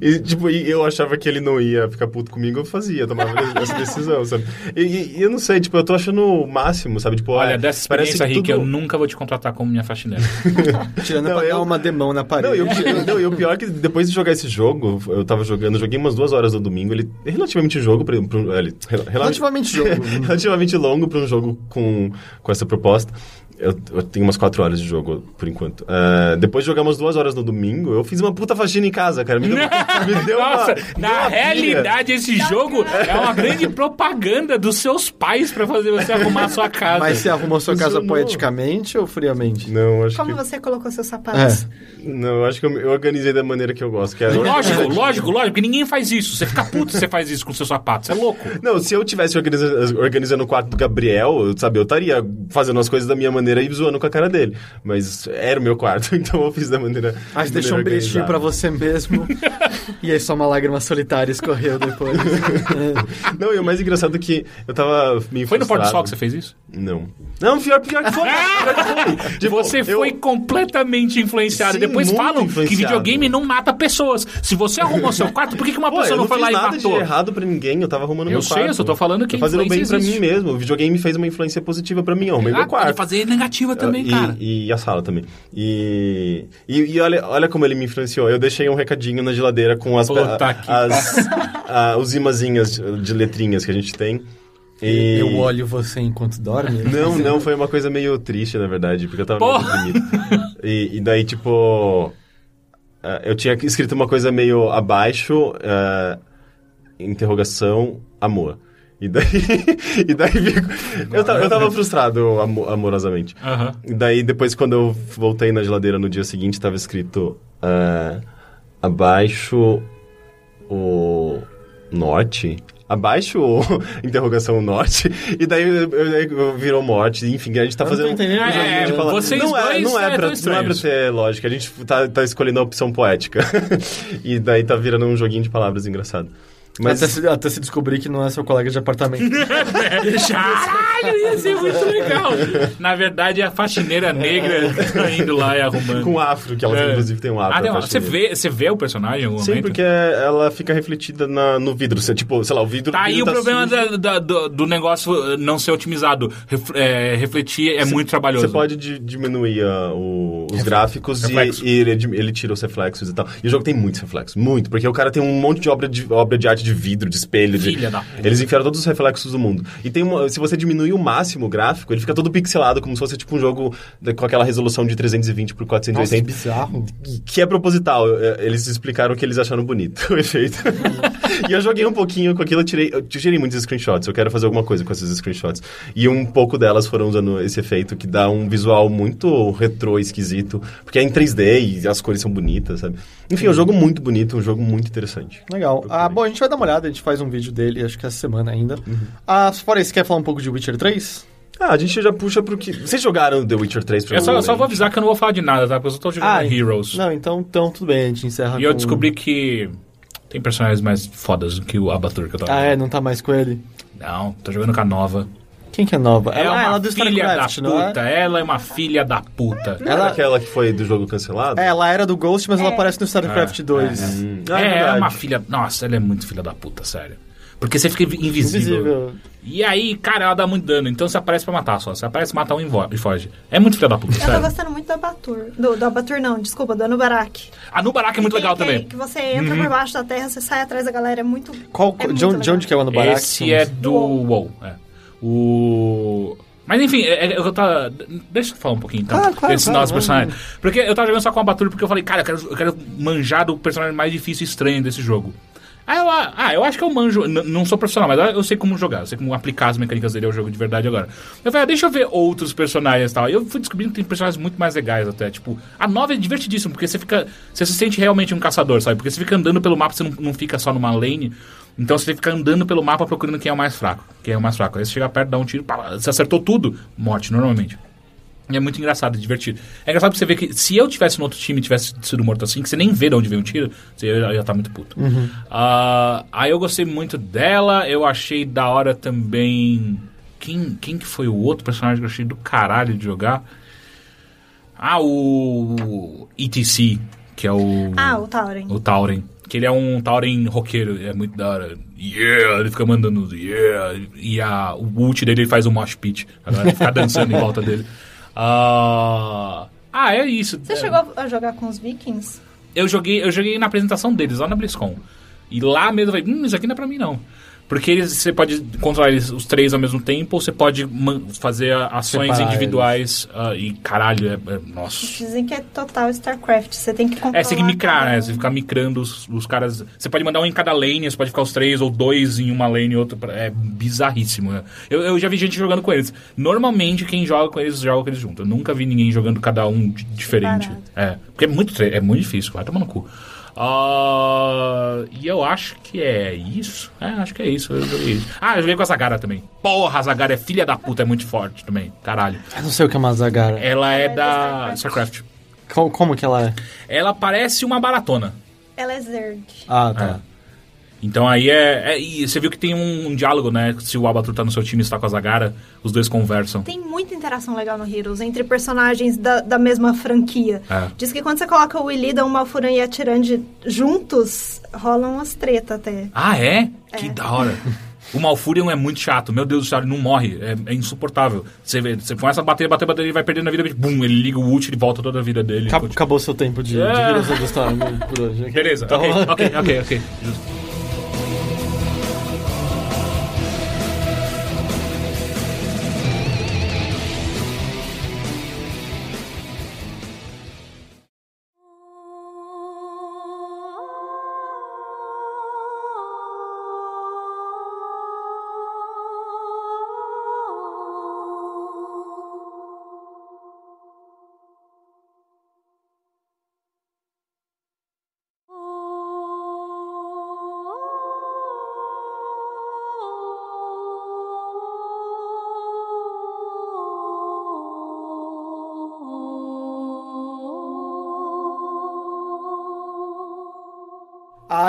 E, tipo, eu achava que ele não ia ficar puto comigo, eu fazia, eu tomava essa decisão, sabe? E, e- eu não sei, tipo, eu tô achando o máximo, sabe? Tipo, Olha, dessa parece experiência, Rick, tudo- eu nunca vou te contratar como minha faxineira. Tirando Não, pra eu- dar uma demão na parede. Não, e o, não, e o pior é que depois de jogar esse jogo, eu tava jogando, joguei umas duas horas no domingo, ele é relativamente jogo pra, pra, ele, rel- rela- Relativamente jogo. relativamente longo pra um jogo com, com essa proposta. Eu, eu tenho umas quatro horas de jogo, por enquanto. Ah, depois de jogar umas duas horas no domingo, eu fiz uma puta faxina em casa, cara. Me deu, me deu uma- Nossa, deu na uma pilha. realidade, esse jogo é uma grande propaganda dos seus pais pra fazer você arrumar a sua casa. Mas você arrumou sua casa Funcionou. poeticamente ou friamente? Não, acho Como que... você colocou seus sapatos? Não, eu acho que eu, eu organizei da maneira que eu gosto. Que é Lógico, lógico, lógico, porque ninguém faz isso. Você fica puto se você faz isso com seus sapatos. Você é louco. Não, se eu tivesse organiza- organizando o quarto do Gabriel, sabe, eu estaria fazendo as coisas da minha maneira maneira e zoando com a cara dele. Mas era o meu quarto, então eu fiz da maneira. Aí você da deixou um bilhetinho pra você mesmo. e aí só uma lágrima solitária escorreu depois. É. Não, e o mais engraçado é que eu tava meio Foi no Porto. Sol que você fez isso? Não. Não, pior, pior que foi. pior que foi. Tipo, você eu- foi completamente influenciado. Sim, e depois falam que videogame não mata pessoas. Se você arrumou seu quarto, por que, que uma Pô, pessoa eu não não foi lá e nada matou? de errado pra ninguém, eu tava arrumando Eu meu sei, quarto. eu só tô falando que Tô fazendo bem influência pra mim existe. mesmo. O videogame fez uma influência positiva pra mim, eu arrumei Ah, meu quarto. pode fazer negativa também, e, cara. E a sala também. E, e, e olha, olha como ele me influenciou. Eu deixei um recadinho na geladeira com as, Puta que as, a- os imazinhas de letrinhas que a gente tem. E... Eu olho você enquanto dorme. Não, não, foi uma coisa meio triste, na verdade, porque eu tava Porra! meio deprimido. E, e daí, tipo. eh, eu tinha escrito uma coisa meio abaixo, eh, interrogação, amor. E daí. e daí fico- eu, tava, eu tava frustrado amo- amorosamente. Aham. E daí, depois, quando eu voltei na geladeira no dia seguinte, tava escrito eh, abaixo o norte. Abaixo o interrogação norte. E daí eu- eu- eu- virou morte. Enfim, a gente tá Eu não fazendo. um joguinho nada. de É, palavras. vocês não é, não é, é, pra, não é pra estranhos. ter lógica. A gente tá, tá escolhendo a opção poética. e daí tá virando um joguinho de palavras engraçado. Mas Até, se, até se descobrir que não é seu colega de apartamento. Caralho, ia ser muito legal. Na verdade, é a faxineira negra tá indo lá e arrumando. com afro, que ela É. inclusive tem um afro. Ah, tem uma- você, que- vê, você vê o personagem em algum Sim, momento? porque ela fica refletida na- no vidro. Você, tipo, sei lá, o vidro. Tá aí o problema da- da- do, do negócio não ser otimizado. Ref- é, refletir é muito trabalhoso. Você pode di- diminuir ah, o- os gráficos e, reflexo. e ele, ele tira os reflexos e tal. E o jogo tem muitos reflexos, muito. Porque o cara tem um monte de obra de, obra de arte de vidro, de espelho. De, Filha da puta. eles enfiaram todos os reflexos do mundo. E tem uma, se você diminuir o máximo o gráfico, ele fica todo pixelado, como se fosse tipo um jogo com aquela resolução de 320 por Nossa, que 480. bizarro. que é proposital. É, Eles explicaram que eles acharam bonito o efeito. e eu joguei um pouquinho com aquilo, eu tirei, eu tirei muitos screenshots. Eu quero fazer alguma coisa com esses screenshots. E um pouco delas foram usando esse efeito que dá um visual muito retrô, esquisito. Porque é em 3D e as cores são bonitas, sabe? Enfim, é um jogo muito bonito, um jogo muito interessante. Legal. Ah, bom, a gente vai dar uma olhada, a gente faz um vídeo dele, acho que essa semana ainda. Ah, fora isso, quer falar um pouco de Witcher 3? Ah, a gente já puxa pro que. Vocês jogaram The Witcher 3 Eu só, eu só vou avisar que eu não vou falar de nada, tá? Porque eu só tô jogando Heroes. Não, então, então tudo bem, a gente encerra E eu com- descobri que tem personagens mais fodas do que o Abatur que eu tava Ah, é? Não tá mais com ele? Não, tô jogando com a nova. Quem que é nova? É ah, uma ela do filha da é? puta. Ela é uma filha da puta. Não era aquela que foi do jogo cancelado? É, ela era do Ghost, mas ela aparece no StarCraft 2. Hum, ah, é, ela é verdade. uma filha... Nossa, ela é muito filha da puta, sério. Porque você fica invisível. Invisível. E aí, cara, ela dá muito dano. Então você aparece pra matar só. Você aparece, mata um e foge. É muito filha da puta, Eu tô sério. gostando muito do Abatur. Do, do Abatur, não, desculpa, do Anubarak. A Nubarak é muito legal que, também. Que você entra por baixo da terra, você sai atrás da galera, é muito. Qual, é muito de, onde, de onde que é o Anubarak? Esse é do WoW. É. O... Mas enfim, é, é, eu tava... Deixa eu falar um pouquinho então. Claro, claro, claro, nosso vamos. personagem. Porque eu tava jogando só com a Batur porque eu falei, cara, eu quero, eu quero manjar do personagem mais difícil e estranho desse jogo. Aí eu, ah, eu acho que eu manjo, não sou profissional, mas eu sei como jogar, eu sei como aplicar as mecânicas dele ao jogo de verdade agora. Eu falei, ah, deixa eu ver outros personagens e tal. E eu fui descobrindo que tem personagens muito mais legais até. Tipo, a nova é divertidíssima, porque você fica. Você se sente realmente um caçador, sabe? Porque você fica andando pelo mapa, você não, não fica só numa lane. Então você fica andando pelo mapa procurando quem é o mais fraco. Quem é o mais fraco. Aí você chega perto, dá um tiro, pá, você acertou tudo, morte, normalmente. E é muito engraçado, divertido. É engraçado porque você vê que se eu tivesse no outro time e tivesse sido morto assim, que você nem vê de onde veio o tiro, você ia estar muito puto. Ah, aí eu gostei muito dela, eu achei da hora também. Quem, quem que foi o outro personagem que eu achei do caralho de jogar? Ah, o ETC, que é o. Ah, o Tauren. O Tauren. Que ele é um Tauren roqueiro, é muito da hora. Yeah! Ele fica mandando yeah! E a, o ult dele ele faz um mosh pit. A galera fica dançando em volta dele. Ah, ah, é isso. Você É, chegou a jogar com os vikings? Eu joguei, eu joguei na apresentação deles, lá na BlizzCon. E lá mesmo eu falei, hum, isso aqui não é pra mim não. Porque eles, você pode controlar eles, os três ao mesmo tempo, ou você pode fazer ações Separar individuais. ah, e caralho, é, é- nossa. Dizem que é total StarCraft. Você tem que controlar. É, você tem que micrar, né? Você ficar micrando os, os caras. Você pode mandar um em cada lane, você pode ficar os três ou dois em uma lane e outro. É bizarríssimo, né? Eu, eu já vi gente jogando com eles. Normalmente, quem joga com eles, joga com eles junto. Eu nunca vi ninguém jogando cada um di- diferente. Separado. É. Porque é muito, é muito difícil, vai tomar no cu. Ah, e eu acho que é isso. É, acho que é isso. Eu joguei isso. Ah, eu joguei com a Zagara também. Porra, a Zagara é filha da puta, é muito forte também. Caralho. Eu não sei o que é uma Zagara. Ela é é da da StarCraft. Co- Como, que ela é? Ela parece uma baratona. Ela é Zerd. Ah, tá. Então aí é, é- E você viu que tem um, um diálogo, né? Se o Abatur tá no seu time e está com a Zagara, os dois conversam. Tem muita interação legal no Heroes entre personagens da, da mesma franquia. É. Diz que quando você coloca o Illidan, o Malfuran e a Tirande juntos, rolam umas treta até. Ah, é? Que da hora. O Malfurion é muito chato. Meu Deus do céu, ele não morre. É, é insuportável. Você, vê, você começa a bater, bater, bater, ele vai perdendo a vida. Bum, ele liga o ult e volta toda a vida dele. Acab- Continua. Acabou seu tempo de, de. Heroes of the Storm por hoje. Beleza, Tá ok, rolando. ok, ok, ok. Justo.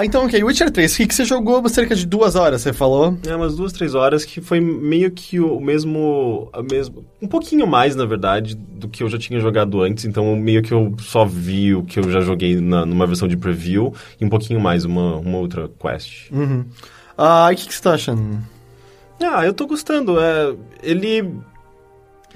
Ah, então, ok. Witcher 3, o que que você jogou cerca de duas horas, você falou? É, umas duas, três horas que foi meio que o mesmo, a mesmo... Um pouquinho mais, na verdade, do que eu já tinha jogado antes. Então, meio que eu só vi o que eu já joguei na, numa versão de preview. E um pouquinho mais, uma, uma outra quest. Uhum. Ah, e o que, que você tá achando? Ah, eu tô gostando. É, ele...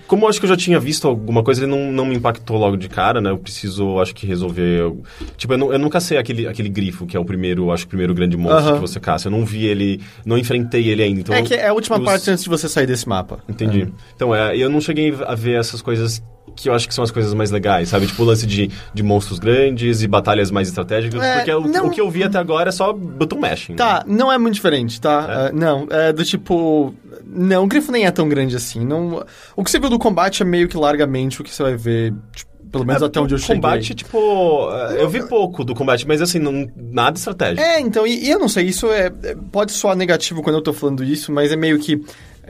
Como eu acho que eu já tinha visto alguma coisa, ele não, não me impactou logo de cara, né? Eu preciso, acho que, resolver... Tipo, eu, nu- eu nunca sei aquele, aquele grifo, que é o primeiro, acho que o primeiro grande monstro Aham. que você caça. Eu não vi ele... Não enfrentei ele ainda, então... é que é a última os- parte antes de você sair desse mapa. Entendi. Então, é, eu não cheguei a ver essas coisas que eu acho que são as coisas mais legais, sabe? Tipo o lance de, de monstros grandes e batalhas mais estratégicas, É, porque o, não- o que eu vi até agora é só button mashing. Tá, não é muito diferente, tá? É? Ah, não, é do tipo. Não, o grifo nem é tão grande assim. Não, o que você viu do combate é meio que largamente o que você vai ver, tipo, pelo menos É, até onde eu o cheguei. combate, tipo... é, Eu vi pouco do combate, mas assim, não, nada estratégico. É, então, e, e eu não sei, isso é, é- pode soar negativo quando eu tô falando isso, mas é meio que.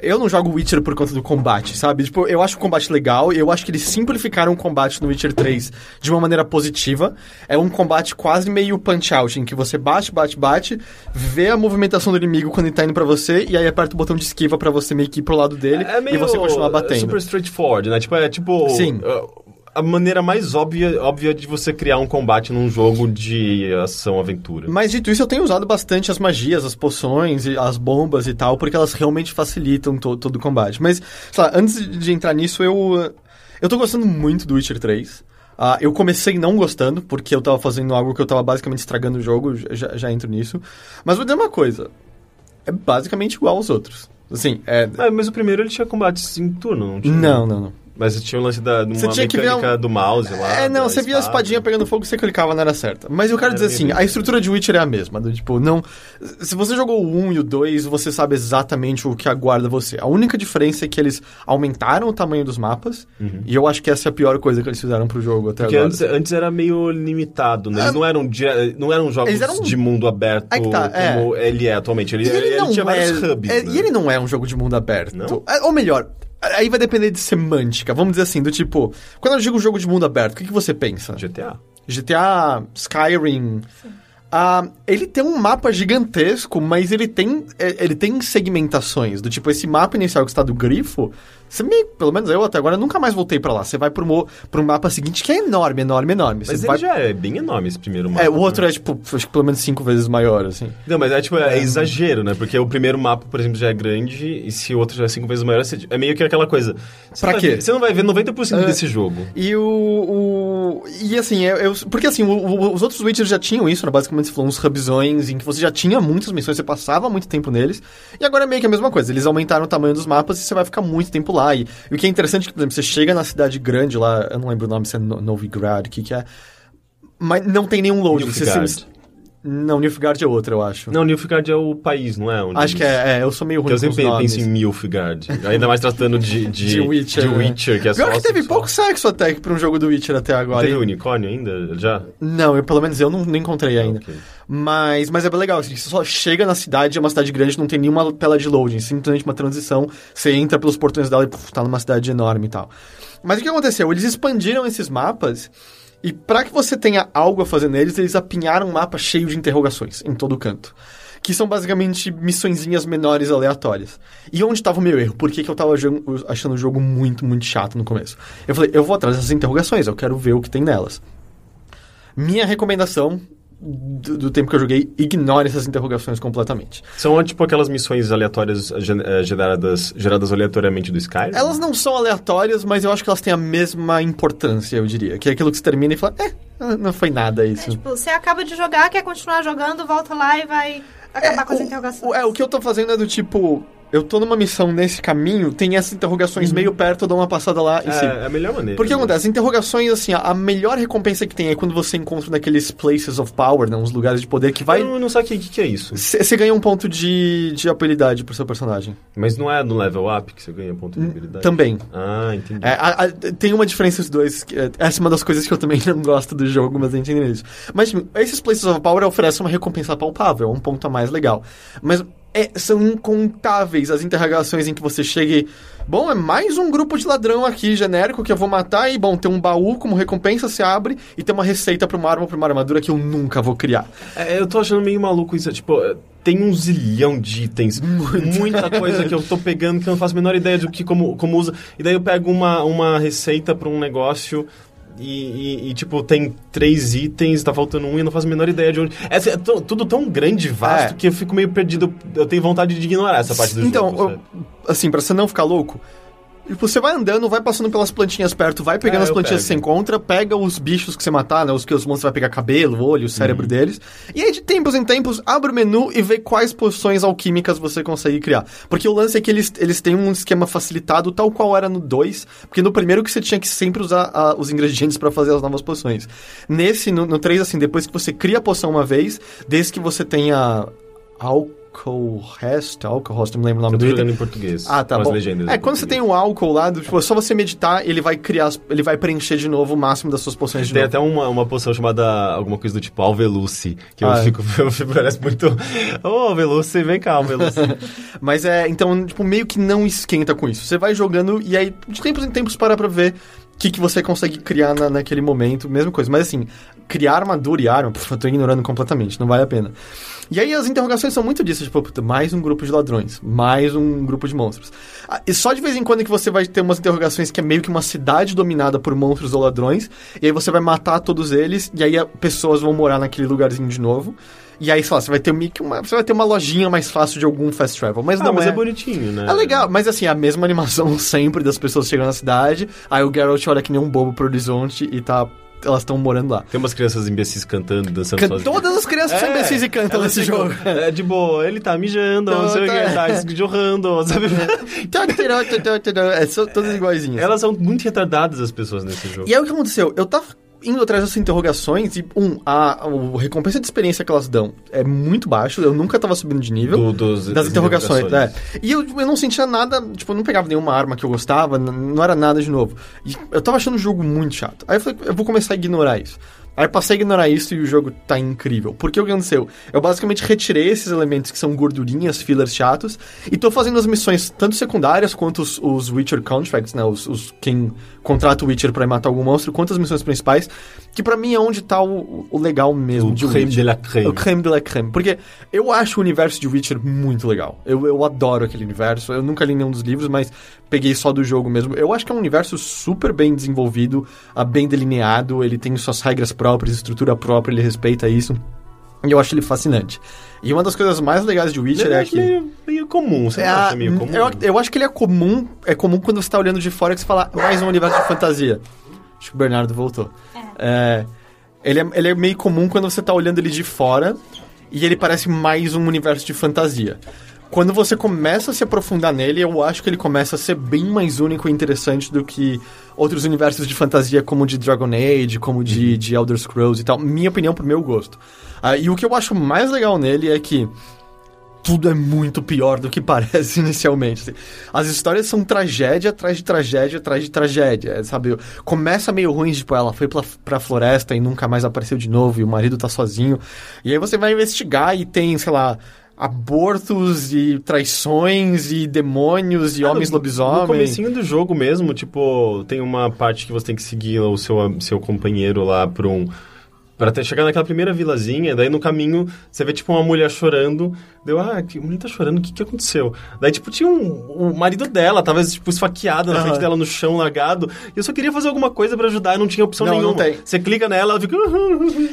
Eu não jogo Witcher por conta do combate, sabe? Tipo, eu acho o combate legal, eu acho que eles simplificaram o combate no Witcher 3 de uma maneira positiva. É um combate quase meio punch-out, em que você bate, bate, bate, vê a movimentação do inimigo quando ele tá indo pra você, e aí aperta o botão de esquiva pra você meio que ir pro lado dele É meio e você continuar batendo. super straightforward, né? Tipo, é tipo... Sim. uh, A maneira mais óbvia, óbvia de você criar um combate num jogo de ação-aventura. Mas dito isso, eu tenho usado bastante as magias, as poções, as bombas e tal, porque elas realmente facilitam to- todo o combate. Mas, sei lá, antes de entrar nisso, eu. Eu tô gostando muito do Witcher 3. Ah, eu comecei não gostando, porque eu tava fazendo algo que eu tava basicamente estragando o jogo, já, já entro nisso. Mas vou dizer uma coisa: é basicamente igual aos outros. Assim, é. Ah, mas o primeiro ele tinha combates em turno, não tinha? Não, não, não. Mas tinha o lance da, de Você uma tinha que ver mecânica um- do mouse lá. É, não, você via a espada. espadinha pegando fogo, você clicava na era certa. Mas eu quero É, dizer assim, a estrutura de Witcher é a mesma. Do, tipo, não. Se você jogou o 1 e o 2, você sabe exatamente o que aguarda você. A única diferença é que eles aumentaram o tamanho dos mapas. E eu acho que essa é a pior coisa que eles fizeram pro jogo até Porque agora. antes, antes era meio limitado, né? Eles não eram, não eram jogos eram- de mundo aberto É tá, é. como ele é atualmente. Ele, ele, ele não tinha é, vários hubs, é, né? E ele não é um jogo de mundo aberto. Não? É, Ou melhor, aí vai depender de semântica. Vamos dizer assim, do tipo... Quando eu digo jogo de mundo aberto, o que, que você pensa? GTA. GTA, Skyrim. Ah, ele tem um mapa gigantesco, mas ele tem, é, ele tem segmentações. Do tipo, esse mapa inicial que está do grifo, você me, pelo menos eu até agora nunca mais voltei pra lá. Você vai pro, mo- pro mapa seguinte que é enorme, enorme, enorme. Mas Você ele vai... já é bem enorme, esse primeiro mapa. É, o outro né? é, tipo, acho que pelo menos cinco vezes maior, assim. Não, mas é tipo, é, exagero, né? Porque o primeiro mapa, por exemplo, já é grande, e se o outro já é cinco vezes maior, é meio que aquela coisa. Você Pra quê? ver- Você não vai ver 90% É. desse jogo. E o. o- e assim, eu, eu- porque assim, o- o- os outros Witcher já tinham isso, né? Basicamente, você falou uns hubzões em que você já tinha muitas missões, você passava muito tempo neles. E agora é meio que a mesma coisa. Eles aumentaram o tamanho dos mapas e você vai ficar muito tempo lá. E, e o que é interessante é que, por exemplo, você chega na cidade grande lá, eu não lembro o nome, se é No- Novigrad, o que que é. Mas não tem nenhum loading. Você, Nilfgaard. Não, Nilfgaard é outra, eu acho. Não, Nilfgaard é o país, não é? Onde acho que eles- é, é, eu sou meio ruim Que eu sempre penso em Nilfgaard. Ainda mais tratando de, de, De Witcher, de né? Witcher, que é Pior só que teve sexual. pouco sexo até que pra um jogo do Witcher até agora. Teve hein? unicórnio ainda? Já? Não, eu, pelo menos eu não, não encontrei ainda. Ok. Mas, mas é bem legal, assim, você só chega na cidade, é uma cidade grande, não tem nenhuma tela de loading, simplesmente uma transição, você entra pelos portões dela e puf, tá numa cidade enorme e tal. Mas o que aconteceu? Eles expandiram esses mapas e para que você tenha algo a fazer neles, eles apinharam um mapa cheio de interrogações em todo canto. Que são basicamente missõezinhas menores aleatórias. E onde estava o meu erro? Por que, que eu tava jo- achando o jogo muito, muito chato no começo? Eu falei, eu vou atrás dessas interrogações, eu quero ver o que tem nelas. Minha recomendação do, do tempo que eu joguei, ignore essas interrogações completamente. São tipo aquelas missões aleatórias eh, eh, geradas, geradas aleatoriamente do Skyrim? Elas não são aleatórias, mas eu acho que elas têm a mesma importância, eu diria. Que é aquilo que você termina e fala, é, não foi nada isso. Tipo, você acaba de jogar, quer continuar jogando, volta lá e vai acabar com as o- interrogações. o- É, o que eu tô fazendo é do tipo, eu tô numa missão nesse caminho, tem essas interrogações meio perto, eu dou uma passada lá e é, sigo. é a melhor maneira. Porque acontece, as interrogações, assim, a, a melhor recompensa que tem é quando você encontra naqueles places of power, né, uns lugares de poder que vai... Eu não sei o que, que, é isso. Você ganha um ponto de, de habilidade pro seu personagem. Mas não é no level up que você ganha ponto de habilidade? Também. Ah, entendi. É, a- a- tem uma diferença os dois. é, Essa é uma das coisas que eu também não gosto do jogo, mas entende isso. Mas tipo, esses Places of Power oferecem uma recompensa palpável, um ponto a mais legal. Mas é, são incontáveis as interrogações em que você chega e. Bom, é mais um grupo de ladrão aqui genérico que eu vou matar. E bom, tem um baú como recompensa, você abre e tem uma receita pra uma arma pra uma armadura que eu nunca vou criar. É, eu tô achando meio maluco isso. Tipo, é, tem um zilhão de itens. Muita coisa que eu tô pegando que eu não faço a menor ideia do que como, como usa. E daí eu pego uma, uma receita pra um negócio. E, e- e, tipo, tem três itens, tá faltando um e não faço a menor ideia de onde. É, é tudo tão grande e vasto É. que eu fico meio perdido. Eu tenho vontade de ignorar essa parte do então, jogo. sabe? assim, pra você não ficar louco, tipo, você vai andando, vai passando pelas plantinhas perto, vai pegando É, as plantinhas que você pego. encontra, pega os bichos que você matar, né? Os que os monstros vai pegar cabelo, olho, o cérebro Uhum. deles. E aí, de tempos em tempos, abre o menu e vê quais poções alquímicas você consegue criar. Porque o lance é que eles, eles têm um esquema facilitado, tal qual era no 2, porque no primeiro que você tinha que sempre usar ah, os ingredientes pra fazer as novas poções. Nesse, no, no 3, assim, depois que você cria a poção uma vez, desde que você tenha Alcohol Alcohol Rest, não me lembro o nome Eu tô do item. jogando em português. Ah, tá bom. legendas É, quando você tem português. um álcool lá, tipo, é só você meditar, ele vai criar, ele vai preencher de novo o máximo das suas poções de Tem novo. até uma, uma poção chamada alguma coisa do tipo Alveluce, que eu Ah, é. fico, eu fico, parece muito. Ô, Alveluce, vem cá, Alveluce. Mas é, então, tipo, meio que não esquenta com isso. Você vai jogando e aí, de tempos em tempos, para pra ver o que, que você consegue criar na, naquele momento, mesma coisa. Mas assim, criar armadura e arma, puf, eu tô ignorando completamente, não vale a pena. E aí as interrogações são muito disso, tipo, puta, mais um grupo de ladrões, mais um grupo de monstros. Ah, E só de vez em quando que você vai ter umas interrogações que é meio que uma cidade dominada por monstros ou ladrões, e aí você vai matar todos eles, e aí pessoas vão morar naquele lugarzinho de novo. E aí, sei lá, você vai ter meio que uma, você vai ter uma lojinha mais fácil de algum fast travel, mas Ah, não mas é. é bonitinho, né? É legal, mas assim, a mesma animação sempre das pessoas chegando na cidade, aí o Geralt olha que nem um bobo pro horizonte e tá. Elas estão morando lá. Tem umas crianças imbecis cantando, dançando Can- sozinhas. Todas as crianças são imbecis e cantam nesse jogo. É de boa, ele tá mijando, Não, não sei o tá- que, tá esjorrando, sabe? é, são todas iguaizinhas. Elas são muito retardadas, as pessoas nesse jogo. E aí o que aconteceu? Eu tava indo atrás dessas interrogações e, um, a, a recompensa de experiência que elas dão é muito baixo, eu nunca tava subindo de nível. Do- dos- das interrogações, interrogações. é. E eu, eu não sentia nada, tipo, eu não pegava nenhuma arma que eu gostava, não era nada de novo. E eu tava achando o jogo muito chato. Aí eu falei, eu vou começar a ignorar isso. Aí passei a ignorar isso e o jogo tá incrível. Porque o que aconteceu? Eu basicamente retirei esses elementos que são gordurinhas, fillers chatos, e tô fazendo as missões tanto secundárias quanto os, os Witcher Contracts, né? Os, os quem contrata o Witcher ir matar algum monstro, quanto as missões principais, que pra mim é onde tá o, o legal mesmo O de creme Witcher. de la creme. O creme de la creme. Porque eu acho o universo de Witcher muito legal. Eu, eu adoro aquele universo. Eu nunca li nenhum dos livros, mas peguei só do jogo mesmo. Eu acho que é um universo super bem desenvolvido, ah, bem delineado. Ele tem suas regras próprias, estrutura própria, ele respeita isso. E eu acho ele fascinante. E uma das coisas mais legais de Witcher Ele é é que. meio, meio comum, você É acha meio comum? eu, eu acho que ele é comum. É comum quando você tá olhando de fora que você fala mais um universo de fantasia. Acho que o Bernardo voltou. É, ele, é, ele é meio comum quando você tá olhando ele de fora e ele parece mais um universo de fantasia. quando você começa a se aprofundar nele, eu acho que ele começa a ser bem mais único e interessante do que outros universos de fantasia, como de Dragon Age, como de, de Elder Scrolls e tal. Minha opinião, pro meu gosto. Ah, e o que eu acho mais legal nele é que tudo é muito pior do que parece inicialmente. assim. As histórias são tragédia atrás de tragédia atrás de tragédia, sabe? Começa meio ruim, tipo, ela foi pra, pra floresta e nunca mais apareceu de novo e o marido tá sozinho. E aí você vai investigar e tem, sei lá, abortos e traições e demônios e Ah, homens no- No comecinho do jogo mesmo, tipo, tem uma parte que você tem que seguir o seu, seu companheiro lá pra um... Pra até chegar naquela primeira vilazinha, daí no caminho você vê, tipo, uma mulher chorando. Deu, ah, que mulher tá chorando, o que que aconteceu? Daí, tipo, tinha um, o marido dela, tava, tipo, esfaqueado na Aham. frente dela no chão, largado. E eu só queria fazer alguma coisa pra ajudar e não tinha opção Não, não nenhuma. tem. Você clica nela, ela fica...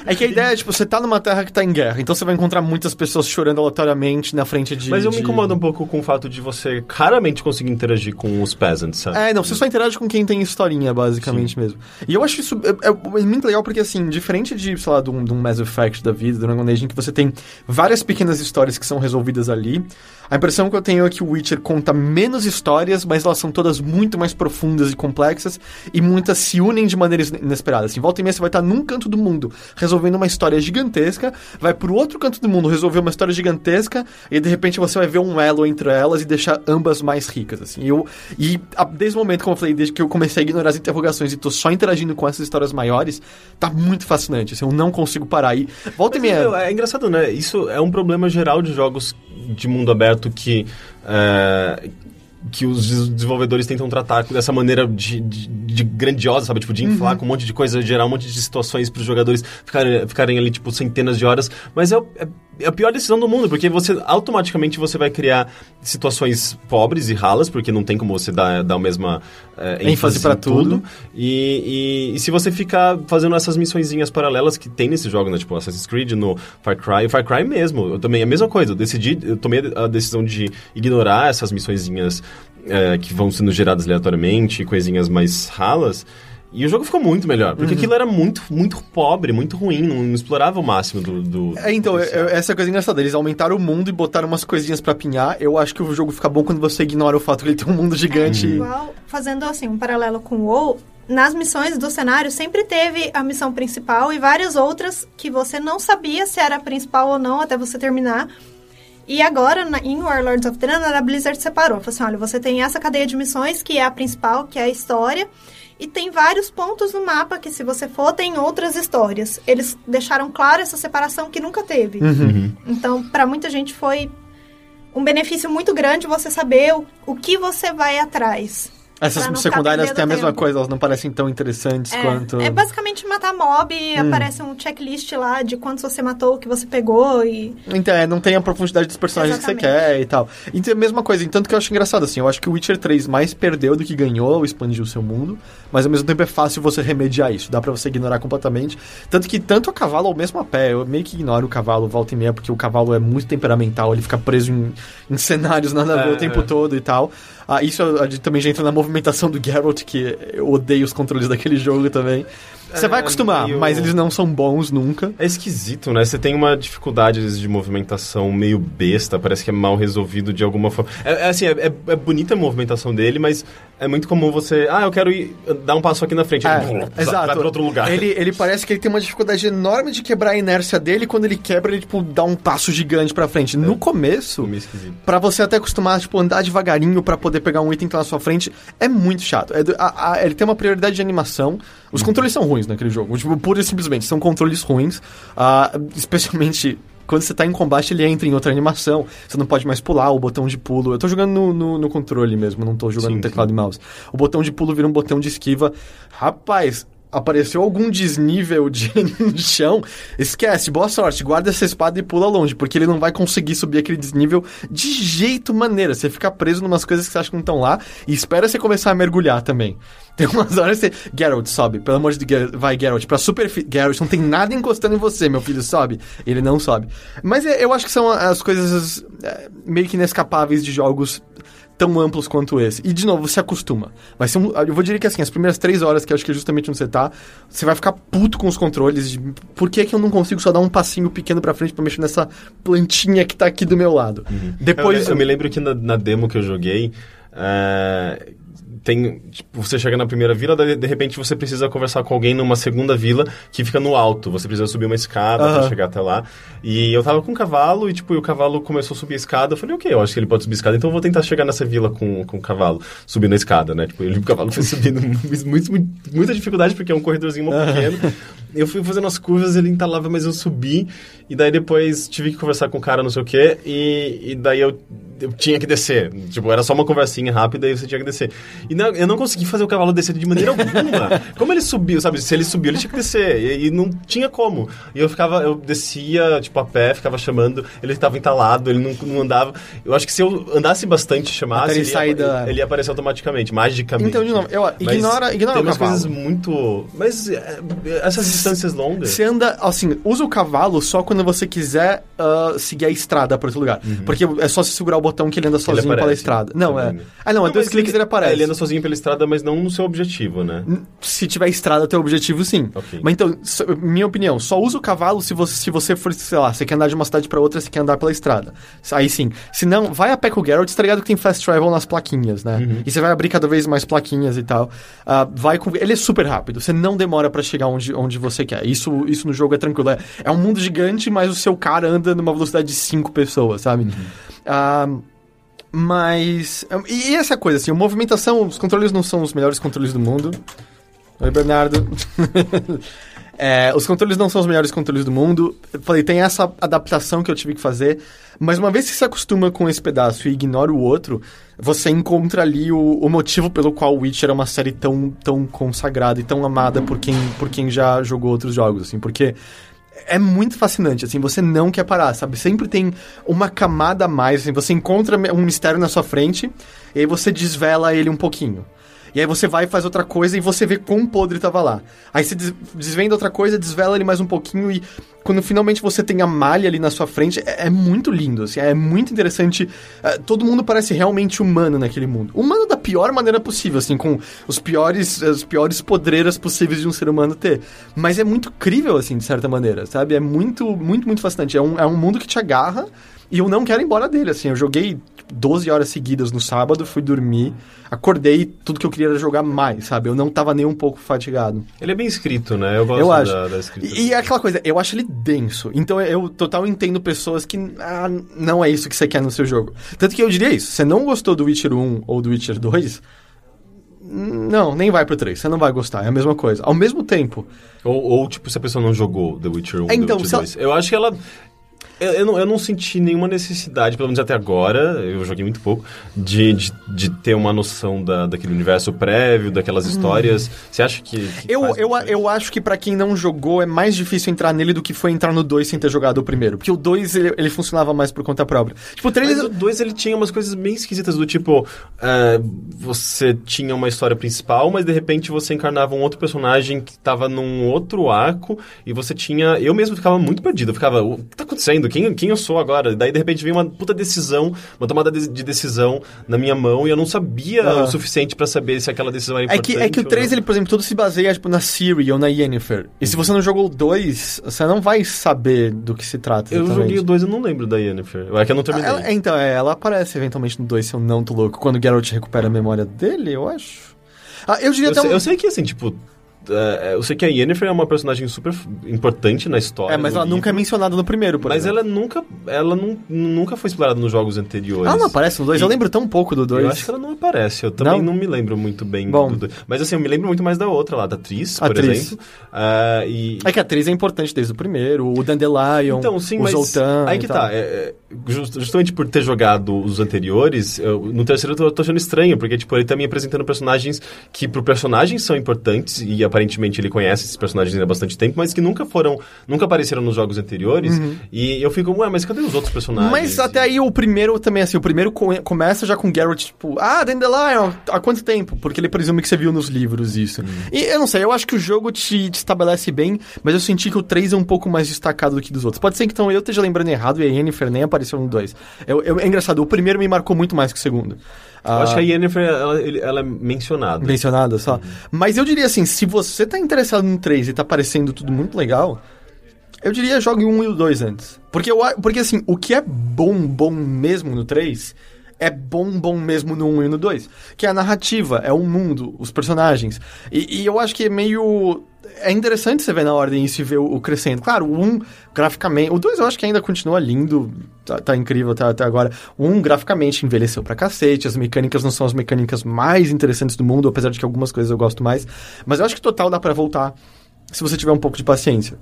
É que a ideia é, tipo, você tá numa terra que tá em guerra, então você vai encontrar muitas pessoas chorando aleatoriamente na frente de... Mas eu de- me incomodo um pouco com o fato de você raramente conseguir interagir com os peasants, sabe? É, não, você só interage com quem tem historinha, basicamente mesmo. E eu acho isso é, é- é muito legal porque, assim, diferente de, sei lá, de um, de um Mass Effect da vida, do Dragon Age, em que você tem várias pequenas histórias que são resolvidas ali, a impressão que eu tenho é que o Witcher conta menos histórias, mas elas são todas muito mais profundas e complexas, e muitas se unem de maneiras inesperadas. Assim, volta e meia você vai estar num canto do mundo resolvendo uma história gigantesca, vai pro outro canto do mundo resolver uma história gigantesca, e de repente você vai ver um elo entre elas e deixar ambas mais ricas, assim. E eu, e a- desde o momento, como eu falei, desde que eu comecei a ignorar as interrogações e tô só interagindo com essas histórias maiores, tá muito fascinante, assim, eu não consigo parar. E volta e Mas, meia... meu, é engraçado, né? Isso é um problema geral de jogos de mundo aberto que. é, que os des- desenvolvedores tentam tratar dessa maneira de, de- de grandiosa, sabe? Tipo, de inflar com um monte de coisa, gerar um monte de situações para os jogadores ficarem, ficarem ali, tipo, centenas de horas. Mas é, é, é a pior decisão do mundo, porque você automaticamente você vai criar situações pobres e ralas, porque não tem como você dar, dar a mesma é, ênfase ênfase em tudo. tudo. E, e- e se você ficar fazendo essas missõezinhas paralelas que tem nesse jogo, né? Tipo Assassin's Creed, no Far Cry, Far Cry mesmo, eu também, a mesma coisa, eu decidi, eu tomei a decisão de ignorar essas missõezinhas é, que vão sendo geradas aleatoriamente, coisinhas mais ralas, e o jogo ficou muito melhor, porque aquilo era muito, muito pobre, muito ruim, não, não explorava o máximo do... do É, então, potencial. é- é- essa é coisa engraçada. Eles aumentaram o mundo e botaram umas coisinhas pra pinhar. Eu acho que o jogo fica bom quando você ignora o fato que ele tem um mundo gigante. e- Igual, fazendo assim, um paralelo com o WoW, nas missões do cenário sempre teve a missão principal e várias outras que você não sabia se era a principal ou não até você terminar. E agora, na, em Warlords of Draenor, a Blizzard separou. Falou assim, olha, você tem essa cadeia de missões, que é a principal, que é a história, e tem vários pontos no mapa que, se você for, tem outras histórias. Eles deixaram claro essa separação que nunca teve. Então, pra muita gente foi um benefício muito grande você saber o, o que você vai atrás. Essas secundárias têm a mesma tempo. coisa, elas não parecem tão interessantes É, quanto. é basicamente matar mob, e aparece um checklist lá de quantos você matou, o que você pegou e... Então, é, não tem a profundidade dos personagens que você Exatamente. quer e tal. Então, é a mesma coisa. Tanto que eu acho engraçado, assim. Eu acho que o Witcher 3 mais perdeu do que ganhou ao expandir o seu mundo. Mas ao mesmo tempo é fácil você remediar isso. Dá pra você ignorar completamente. Tanto que tanto a cavalo ou mesmo a pé. Eu meio que ignoro o cavalo volta e meia, porque o cavalo é muito temperamental. Ele fica preso em, em cenários nada a ver É, o tempo é. todo e tal. Ah, isso ah, também já entra na movimentação do Geralt, que eu odeio os controles daquele jogo também. Você É, vai acostumar, meio- mas eles não são bons nunca. É esquisito, né? Você tem uma dificuldade vezes, de movimentação meio besta, parece que é mal resolvido de alguma forma. É, é assim, é, é- é bonita a movimentação dele, mas é muito comum você. Ah, eu quero ir dar um passo aqui na frente. É, Ele, exato. Vai pra outro lugar. Ele, ele parece que ele tem uma dificuldade enorme de quebrar a inércia dele. Quando ele quebra, ele, tipo, dá um passo gigante pra frente. No começo, meio esquisito. pra você até acostumar, tipo, andar devagarinho pra poder pegar um item que tá na sua frente, é muito chato. É a- a- ele tem uma prioridade de animação. Os controles são ruins naquele jogo. Tipo, pura e simplesmente, são controles ruins. Ah, especialmente... Quando você tá em combate, ele entra em outra animação. Você não pode mais pular o botão de pulo. Eu tô jogando no, no, no controle mesmo, não tô jogando Sim, no teclado e mouse. O botão de pulo vira um botão de esquiva. Rapaz, apareceu algum desnível de chão, esquece, boa sorte, guarda essa espada e pula longe, porque ele não vai conseguir subir aquele desnível de jeito maneira. Você fica preso numas coisas que você acha que não estão lá e espera você começar a mergulhar também. Tem umas horas que você. Geralt, sobe, pelo amor de Deus, vai, Geralt, pra superfície. Geralt, não tem nada encostando em você, meu filho, sobe. Ele não sobe. Mas é, eu acho que são as coisas é, meio que inescapáveis de jogos tão amplos quanto esse. E, de novo, você acostuma. Vai ser um, eu vou dizer que, assim, as primeiras três horas, que eu acho que é justamente onde você tá, você vai ficar puto com os controles. De, por que, que eu não consigo só dar um passinho pequeno pra frente pra mexer nessa plantinha que tá aqui do meu lado? Depois... Eu, eu me lembro que na, na demo que eu joguei, é, tem, tipo, você chega na primeira vila, daí, de repente você precisa conversar com alguém numa segunda vila que fica no alto. Você precisa subir uma escada Aham. pra chegar até lá. E eu tava com um cavalo e, tipo, e o cavalo começou a subir a escada. Eu falei, ok, eu acho que ele pode subir a escada, então eu vou tentar chegar nessa vila com, com o cavalo, subindo a escada, né? Tipo, ele, o cavalo foi subindo muito, muito- muita dificuldade, porque é um corredorzinho muito pequeno. Eu fui fazendo as curvas, ele entalava, mas eu subi. E daí depois tive que conversar com o cara, não sei o quê. E, e daí eu, eu tinha que descer. Tipo, era só uma conversinha rápida e você tinha que descer. E não, eu não consegui fazer o cavalo descer de maneira alguma. como ele subiu, sabe? Se ele subiu, ele tinha que descer. E, e não tinha como. E eu ficava, eu descia, tipo, a pé, ficava chamando. Ele estava entalado, ele não, não andava. Eu acho que se eu andasse bastante e chamasse, Até ele ele, sair ia, da- ele ia aparecer automaticamente, magicamente. Então, de novo, eu- Mas ignora- ignora tem o umas cavalo. coisas muito... Mas é, essas distâncias longas... Você anda, assim, usa o cavalo só quando você quiser ah, seguir a estrada para outro lugar. Porque é só você segurar o botão que ele anda sozinho pela aparece estrada. Não, é. Ah, não, é dois cliques ele aparece. é, ele anda sozinho pela estrada, mas não no seu objetivo, né? Se tiver estrada, teu objetivo, sim. Ok. Mas então, minha opinião, só usa o cavalo se você, se você for, sei lá, você quer andar de uma cidade pra outra, você quer andar pela estrada. Aí sim. Se não, vai a pé com o Geralt, tá ligado que tem fast travel nas plaquinhas, né? Uhum. E você vai abrir cada vez mais plaquinhas e tal. Ah, vai com... Ele é super rápido, você não demora pra chegar onde, onde você quer. Isso, isso no jogo é tranquilo. É, é um mundo gigante, mas o seu cara anda numa velocidade de cinco pessoas, sabe? Ah, mas. E essa coisa, assim, a movimentação, os controles não são os melhores controles do mundo. Oi, Bernardo. É, os controles não são os melhores controles do mundo. Eu falei, tem essa adaptação que eu tive que fazer. Mas uma vez que se acostuma com esse pedaço e ignora o outro, você encontra ali o, o motivo pelo qual Witcher é uma série tão, tão consagrada e tão amada por quem, por quem já jogou outros jogos, assim, porque é muito fascinante, assim, você não quer parar, sabe? Sempre tem uma camada a mais, assim, você encontra um mistério na sua frente e aí você desvela ele um pouquinho. E aí você vai e faz outra coisa e você vê quão podre tava lá. Aí você des- desvenda outra coisa, desvela ele mais um pouquinho e quando finalmente você tem a malha ali na sua frente, é, é muito lindo, assim, é muito interessante. É, todo mundo parece realmente humano naquele mundo. Humano da pior maneira possível, assim, com os piores, as piores podreiras possíveis de um ser humano ter. Mas é muito crível, assim, de certa maneira, sabe? É muito, muito, muito fascinante. É um, é um mundo que te agarra e eu não quero ir embora dele, assim. Eu joguei tipo, 12 horas seguidas no sábado, fui dormir, acordei, tudo que eu queria era jogar mais, sabe? Eu não tava nem um pouco fatigado. Ele é bem escrito, né? Eu gosto Eu acho. da, da escrita. E, e é aquela coisa, eu acho ele denso. Então eu total entendo pessoas que ah, não é isso que você quer no seu jogo. Tanto que eu diria isso, você não gostou do Witcher 1 ou do Witcher 2, não, nem vai pro 3, você não vai gostar, é a mesma coisa. Ao mesmo tempo, Ou, ou, tipo, se a pessoa não jogou The Witcher 1, É, então, The Witcher ela- 2. Eu acho que ela... Eu, eu não, eu não senti nenhuma necessidade, pelo menos até agora, eu joguei muito pouco, de, de, de ter uma noção da, daquele universo prévio, daquelas histórias. Você acha que... que eu, eu, diferença? eu acho que pra quem não jogou é mais difícil entrar nele do que foi entrar no 2 sem ter jogado o primeiro. Porque o 2 ele, ele funcionava mais por conta própria. Tipo, o 3 Mas o 2 ele tinha umas coisas meio esquisitas do tipo, é, você tinha uma história principal, mas de repente você encarnava um outro personagem que tava num outro arco e você tinha, eu mesmo ficava muito perdido, eu ficava, o que tá acontecendo? Quem, quem eu sou agora? Daí de repente veio uma puta decisão, uma tomada de, de decisão na minha mão e eu não sabia Aham. o suficiente pra saber se aquela decisão era É importante. que, é que o ou 3, não. ele, por exemplo, todo se baseia tipo, na Siri ou na Yennefer. E se você não jogou o 2, você não vai saber do que se trata. Eu exatamente. joguei o 2 eu não lembro da Yennefer. É que eu não terminei. Ela- então, é, ela aparece eventualmente no 2, se eu não tô louco. Quando o Geralt recupera a memória dele, eu acho. Ah, eu diria Eu até sei, um... eu sei que, assim, tipo... é, eu sei que a Yennefer é uma personagem super importante na história. É, mas ela nunca é livro, mencionada no primeiro, por Mas exemplo. ela nunca, ela nu- nunca foi explorada nos jogos anteriores. Ela não aparece no 2? Eu lembro tão pouco do 2. Eu acho que ela não aparece. Eu também Não? não, me lembro muito bem Bom. do dois. Mas assim, eu me lembro muito mais da outra lá, da atriz, por Atriz. exemplo. Ah, e... É que a atriz é importante desde o primeiro, o Dandelion, Então, sim, o mas Zoltan aí que tá. é, é, just- justamente por ter jogado os anteriores, eu- no terceiro eu tô, achando estranho, porque tipo, ele tá me apresentando personagens que pro personagem são importantes, e aparentemente ele conhece esses personagens há bastante tempo, mas que nunca foram, nunca apareceram nos jogos anteriores, e eu fico, ué, mas cadê os outros personagens? Uhum. Mas até aí o primeiro também, assim, o primeiro co- começa já com Geralt, tipo, ah, Dandelion, há quanto tempo? Porque ele presume que você viu nos livros isso. E eu não sei, eu acho que o jogo te, te estabelece bem, mas eu senti que o 3 é um pouco mais destacado do que dos outros. Pode ser que então eu esteja lembrando errado e a Yennefer nem apareceu no 2. Eu, eu- é engraçado, o primeiro me marcou muito mais que o segundo. Eu acho que a Yennefer, ela, ela é mencionada. mencionada só. Mas eu diria assim, se você tá interessado no 3 e tá parecendo tudo muito legal, eu diria jogue o 1 e o 2 antes. Porque, eu, porque assim, o que é bom, bom mesmo no 3, é bom, bom mesmo no 1 e no 2. Que é a narrativa, é o mundo, os personagens. E, e eu acho que é meio... É interessante você ver na ordem e ver o, crescendo. Claro, o 1, graficamente... O 2 eu acho que ainda continua lindo, tá, tá incrível até, até agora. O 1, graficamente, envelheceu pra cacete. As mecânicas não são as mecânicas mais interessantes do mundo, apesar de que algumas coisas eu gosto mais. Mas eu acho que total dá pra voltar se você tiver um pouco de paciência.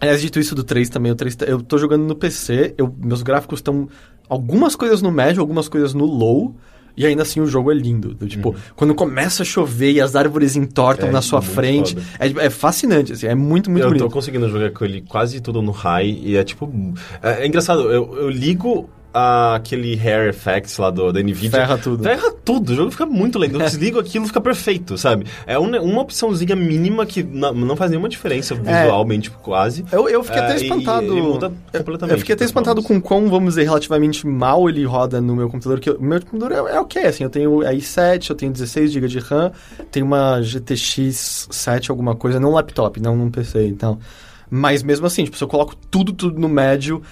Aliás, dito isso do 3 também, o 3, tá- eu tô jogando no PC, eu- meus gráficos estão algumas coisas no médio, algumas coisas no low, e ainda assim o jogo é lindo. Do, Tipo, quando começa a chover e as árvores entortam É na sua frente, é, é fascinante, assim, é muito, muito eu bonito. tô conseguindo jogar com ele quase tudo no high e é tipo. É, é engraçado, eu, eu ligo a- aquele hair effects lá do, da Nvidia. Ferra tudo. Ferra tudo, o jogo fica muito lento. Eu desligo aquilo fica perfeito, sabe? É uma, uma opçãozinha mínima que não, não faz nenhuma diferença visualmente, quase. Eu, eu fiquei É, até e- espantado. e muda Eu- completamente Eu fiquei até espantado com quão, vamos dizer, relativamente mal ele roda no meu computador. Que o meu computador é, é ok, assim. Eu tenho a i7, eu tenho 16 GB de RAM, tenho uma GTX 7, alguma coisa, não um laptop, não num PC, então. Mas mesmo assim, tipo, se eu coloco tudo, tudo no médio,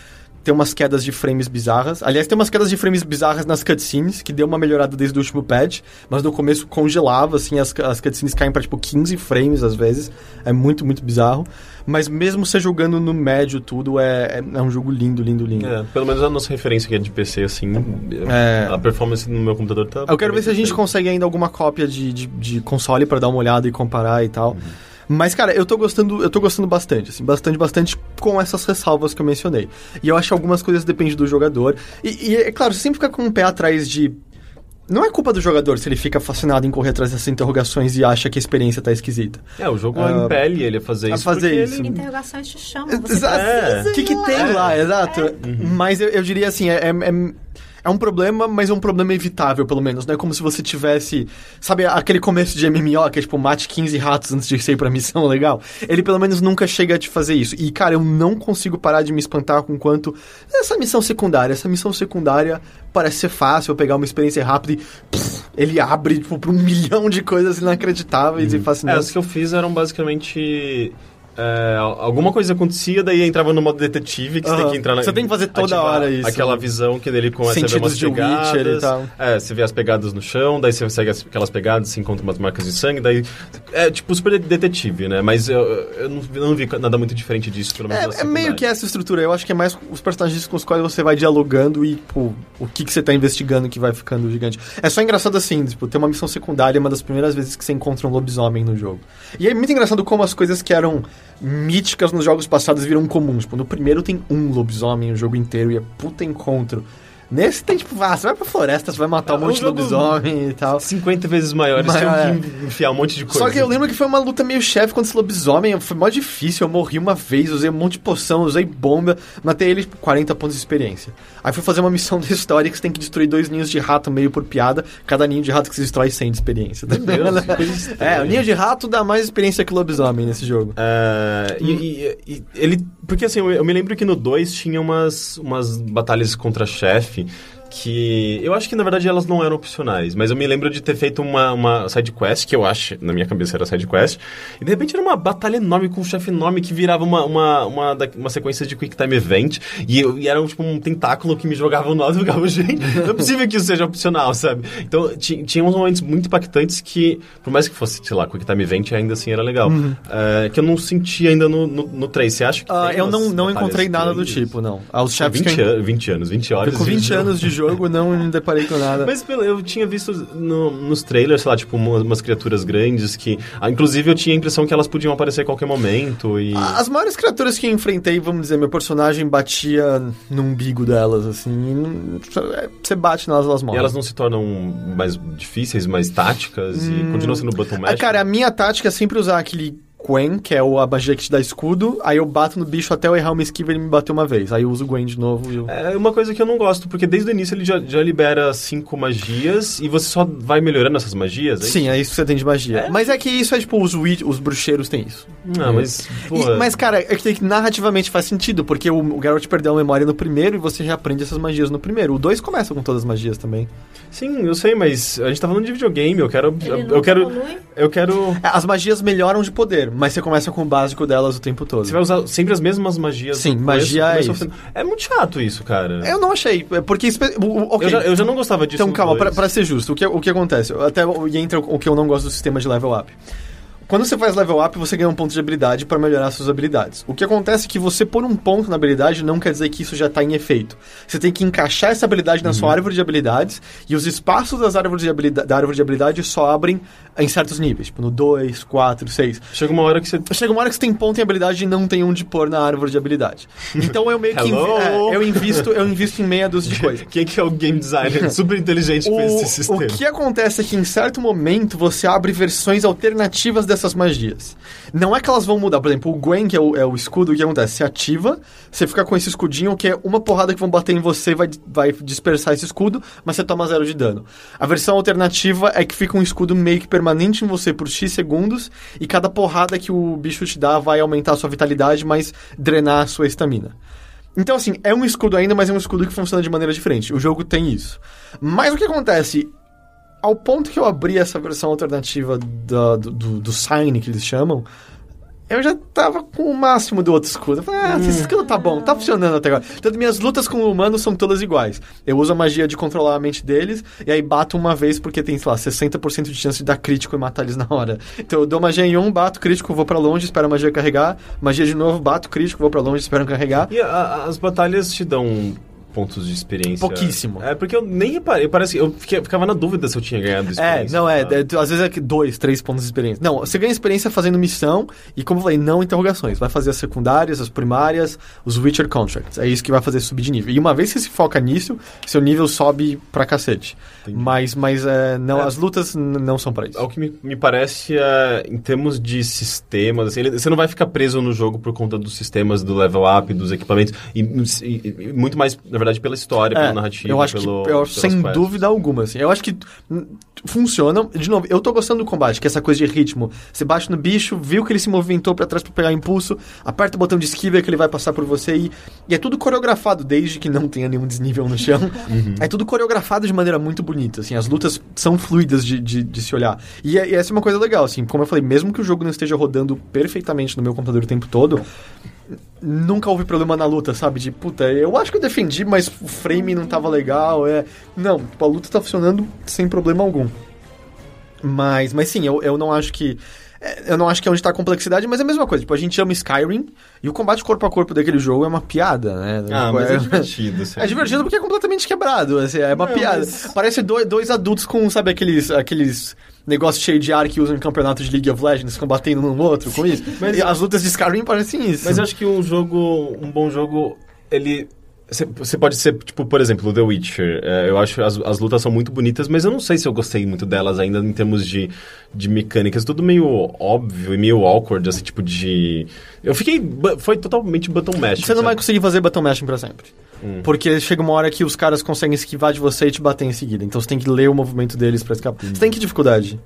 tem umas quedas de frames bizarras. Aliás, tem umas quedas de frames bizarras nas cutscenes, que deu uma melhorada desde o último patch, mas no começo congelava, assim, as, as cutscenes caem pra, tipo, 15 frames às vezes. É muito, muito bizarro. Mas mesmo você jogando no médio tudo, é, é, é um jogo lindo, lindo, lindo. É, pelo menos a nossa referência aqui é de PC, assim. É. A performance no meu computador tá. Eu quero ver se a gente consegue ainda alguma cópia de, de, de console pra dar uma olhada e comparar e tal. Mas, cara, eu tô gostando, eu tô gostando bastante, assim, bastante, bastante com essas ressalvas que eu mencionei. E eu acho que algumas coisas dependem do jogador. E, e, é claro, você sempre fica com um pé atrás de. Não é culpa do jogador se ele fica fascinado em correr atrás dessas interrogações e acha que a experiência tá esquisita. É, o jogo Ah, impele ele a fazer a isso. fazer porque isso. Ele... Interrogações te chamam. O que, ir que lá. tem lá, exato. Mas eu, eu diria assim, é, é, é, é um problema, mas é um problema evitável, pelo menos. Não é como se você tivesse. Sabe aquele começo de MMO, que é tipo, mate 15 ratos antes de sair pra missão legal? Ele pelo menos nunca chega a te fazer isso. E, cara, eu não consigo parar de me espantar com quanto. Essa missão secundária, essa missão secundária parece ser fácil, eu pegar uma experiência rápida e. pff, ele abre, tipo, pra um milhão de coisas inacreditáveis e É, fascinantes. as que eu fiz eram basicamente. É, alguma coisa acontecia, daí entrava no modo detetive, que você Aham. tem que entrar na. Você tem que fazer toda hora isso. Aquela visão que dele começa a ver Sentidos umas de pegadas. Witcher e tal. É, você vê as pegadas no chão, daí você segue as- aquelas pegadas, você encontra umas marcas de sangue, daí. É tipo super detetive, né? Mas eu, eu, não, eu não vi nada muito diferente disso, pelo menos É, é meio que essa estrutura. Eu acho que é mais os personagens com os quais você vai dialogando e, pô, o que, que você tá investigando que vai ficando gigante. É só engraçado assim, tipo, tem uma missão secundária, é uma das primeiras vezes que você encontra um lobisomem no jogo. E é muito engraçado como as coisas que eram míticas nos jogos passados viram comuns. Tipo, no primeiro tem um lobisomem o jogo inteiro e é puta encontro. Nesse tem, tipo, ah, você vai pra floresta, você vai matar um É um monte de lobisomem e tal. 50 vezes Maior, tinham que enfiar um monte de coisa. Só que eu lembro que foi uma luta meio chefe contra esse lobisomem. Foi mó difícil. Eu morri uma vez, usei um monte de poção, usei bomba, matei ele com 40 pontos de experiência. Aí fui fazer uma missão da história que você tem que destruir dois ninhos de rato meio por piada. Cada ninho de rato que você destrói 100 de experiência. Meu Deus, é, o ninho de rato dá mais experiência que o lobisomem nesse jogo. É, e, e- e ele. Porque assim, eu, eu me lembro que no 2 tinha umas, umas batalhas contra chefe que. Eu acho que na verdade elas não eram opcionais, mas eu me lembro de ter feito uma, uma side quest, que eu acho, na minha cabeça era side quest, e de repente era uma batalha enorme com um chefe enorme que virava uma, uma, uma, da- uma sequência de Quick Time Event, e, eu- e era tipo um tentáculo que me jogava no lado e ficava, gente, não é possível que isso seja opcional, sabe? Então ti- tinha uns momentos muito impactantes que, por mais que fosse, sei lá, Quick Time Event, ainda assim era legal. É, que eu não senti ainda no, no, no 3. Você acha que Ah, tem eu não, não encontrei nada do tipo, não. Ah, Os Com chefes 20, que eu... an- 20 anos, 20 horas. Com 20 de jogo. anos de jogo, não me deparei com nada. Mas pelo- eu tinha visto no- nos trailers, sei lá, tipo, umas, criaturas grandes que. ah, inclusive eu tinha a impressão que elas podiam aparecer a qualquer momento. E. As maiores criaturas que eu enfrentei, vamos dizer, meu personagem batia no umbigo delas, assim. e não- Você bate nelas, elas E morrem. elas não se tornam mais difíceis, mais táticas e continuam sendo button Ah, mash. cara, a minha tática é sempre usar aquele Gwen, que é o- a magia que te dá escudo, aí eu bato no bicho até eu errar uma esquiva e ele me bateu uma vez. Aí eu uso o Gwen de novo eu... É uma coisa que eu não gosto, porque desde o início ele já, já libera cinco magias e você só vai melhorando essas magias. é Sim, é isso que você tem de magia. É? Mas é que isso é tipo, os, witch- os bruxeiros têm isso. Não, mas. Pô, E- mas, cara, é que tem que narrativamente faz sentido, porque o, o Geralt perdeu a memória no primeiro e você reaprende essas magias no primeiro. O 2 começa com todas as magias também. Sim, eu sei, mas a gente tá falando de videogame, eu quero. Ele Eu, não eu quero. Eu quero. É, As magias melhoram de poder, mas você começa com o básico delas o tempo todo. Você vai usar sempre as mesmas magias. Sim, começo, magia é começo fim. É muito chato isso, cara. Eu não achei, é porque... espe- o- o- ok. Eu, já, eu já não gostava disso. Então, calma, pra ser justo, o que, o que acontece? Até e entra o que eu não gosto do sistema de level up. Quando você faz level up, você ganha um ponto de habilidade para melhorar suas habilidades. O que acontece é que você pôr um ponto na habilidade não quer dizer que isso já está em efeito. Você tem que encaixar essa habilidade na sua árvore de habilidades e os espaços das árvores de habilidade, da árvore de habilidade só abrem em certos níveis, tipo no 2, 4, 6. Chega uma hora que você. Chega uma hora que você tem ponto em habilidade e não tem onde pôr na árvore de habilidade. Então eu meio que invi- é, eu invisto, eu invisto em meia dúzia de coisas. Quem que é o game designer super inteligente que fez esse sistema? o que acontece é que em certo momento você abre versões alternativas dessas magias. Não é que elas vão mudar. Por exemplo, o Gwen, que é o, é o escudo, o que acontece? Você ativa, você fica com esse escudinho, que é uma porrada que vão bater em você vai, vai dispersar esse escudo, mas você toma zero de dano. A versão alternativa é que fica um escudo meio que permanente em você por X segundos, e cada porrada que o bicho te dá vai aumentar a sua vitalidade, mas drenar a sua estamina. Então, assim, é um escudo ainda, mas é um escudo que funciona de maneira diferente. O jogo tem isso. Mas o que acontece? Ao ponto que eu abri essa versão alternativa do, do, do Sign, que eles chamam, eu já tava com o máximo do outro escudo. Eu falei, ah, esse escudo tá bom, tá funcionando até agora. Então, minhas lutas com humanos são todas iguais. Eu uso a magia de controlar a mente deles, e aí bato uma vez porque tem, sei lá, 60% de chance de dar crítico e matar eles na hora. Então eu dou magia em um, bato crítico, vou pra longe, espero a magia carregar. Magia de novo, bato crítico, vou pra longe, espero carregar. E a- as batalhas te dão pontos de experiência? Pouquíssimo. É, porque eu nem reparei. Parece eu ficava na dúvida se eu tinha ganhado É, experiência. não, é, tá? é, às vezes é que dois, três pontos de experiência. Não, você ganha experiência fazendo missão e, como eu falei, não interrogações. Vai fazer as secundárias, as primárias, os Witcher Contracts. É isso que vai fazer subir de nível. E uma vez que você se foca nisso, seu nível sobe pra cacete. Entendi. Mas, mas é, não, É. as lutas não são pra isso. Ao que me, me parece, é, em termos de sistemas, assim, ele- você não vai ficar preso no jogo por conta dos sistemas do level up, dos equipamentos, e, e- e muito mais, na verdade, pela história, É, pela narrativa, eu acho pelo, que, eu, sem quests. dúvida alguma, assim. Eu acho que hum, funciona. De novo, eu tô gostando do combate, que é essa coisa de ritmo. Você bate no bicho, viu que ele se movimentou pra trás pra pegar impulso, aperta o botão de esquiva que ele vai passar por você e, e é tudo coreografado, desde que não tenha nenhum desnível no chão. É tudo coreografado de maneira muito bonita, assim. As lutas são fluidas de, de, de se olhar. E, é- e essa é uma coisa legal, assim. Como eu falei, mesmo que o jogo não esteja rodando perfeitamente no meu computador o tempo todo, nunca houve problema na luta, sabe? De, puta, eu acho que eu defendi, mas o frame não tava legal, é... Não, tipo, a luta tá funcionando sem problema algum. Mas, mas sim, eu, eu não acho que... é, Eu não acho que é onde tá a complexidade, mas é a mesma coisa. Tipo, a gente ama Skyrim e o combate corpo a corpo daquele jogo é uma piada, né? Ah, Tipo, mas é é- divertido. assim. é divertido porque é completamente quebrado, assim, é uma Não, piada. mas- Parece dois, dois adultos com, sabe, aqueles, aqueles negócios cheios de ar que usam em campeonato de League of Legends, combatendo um no outro com isso. Mas- E as lutas de Skyrim parecem isso. Mas eu acho que um jogo, um bom jogo, ele... Você pode ser, tipo, por exemplo, The Witcher. É, eu acho as, as lutas são muito bonitas, mas eu não sei se eu gostei muito delas ainda em termos de, de mecânicas. Tudo meio óbvio e meio awkward, esse tipo de... Eu fiquei... Foi totalmente button mash. Você não vai sabe? conseguir fazer button mashing pra sempre. Hum. Porque chega uma hora que os caras conseguem esquivar de você e te bater em seguida. Então você tem que ler o movimento deles pra escapar. Você tem que dificuldade?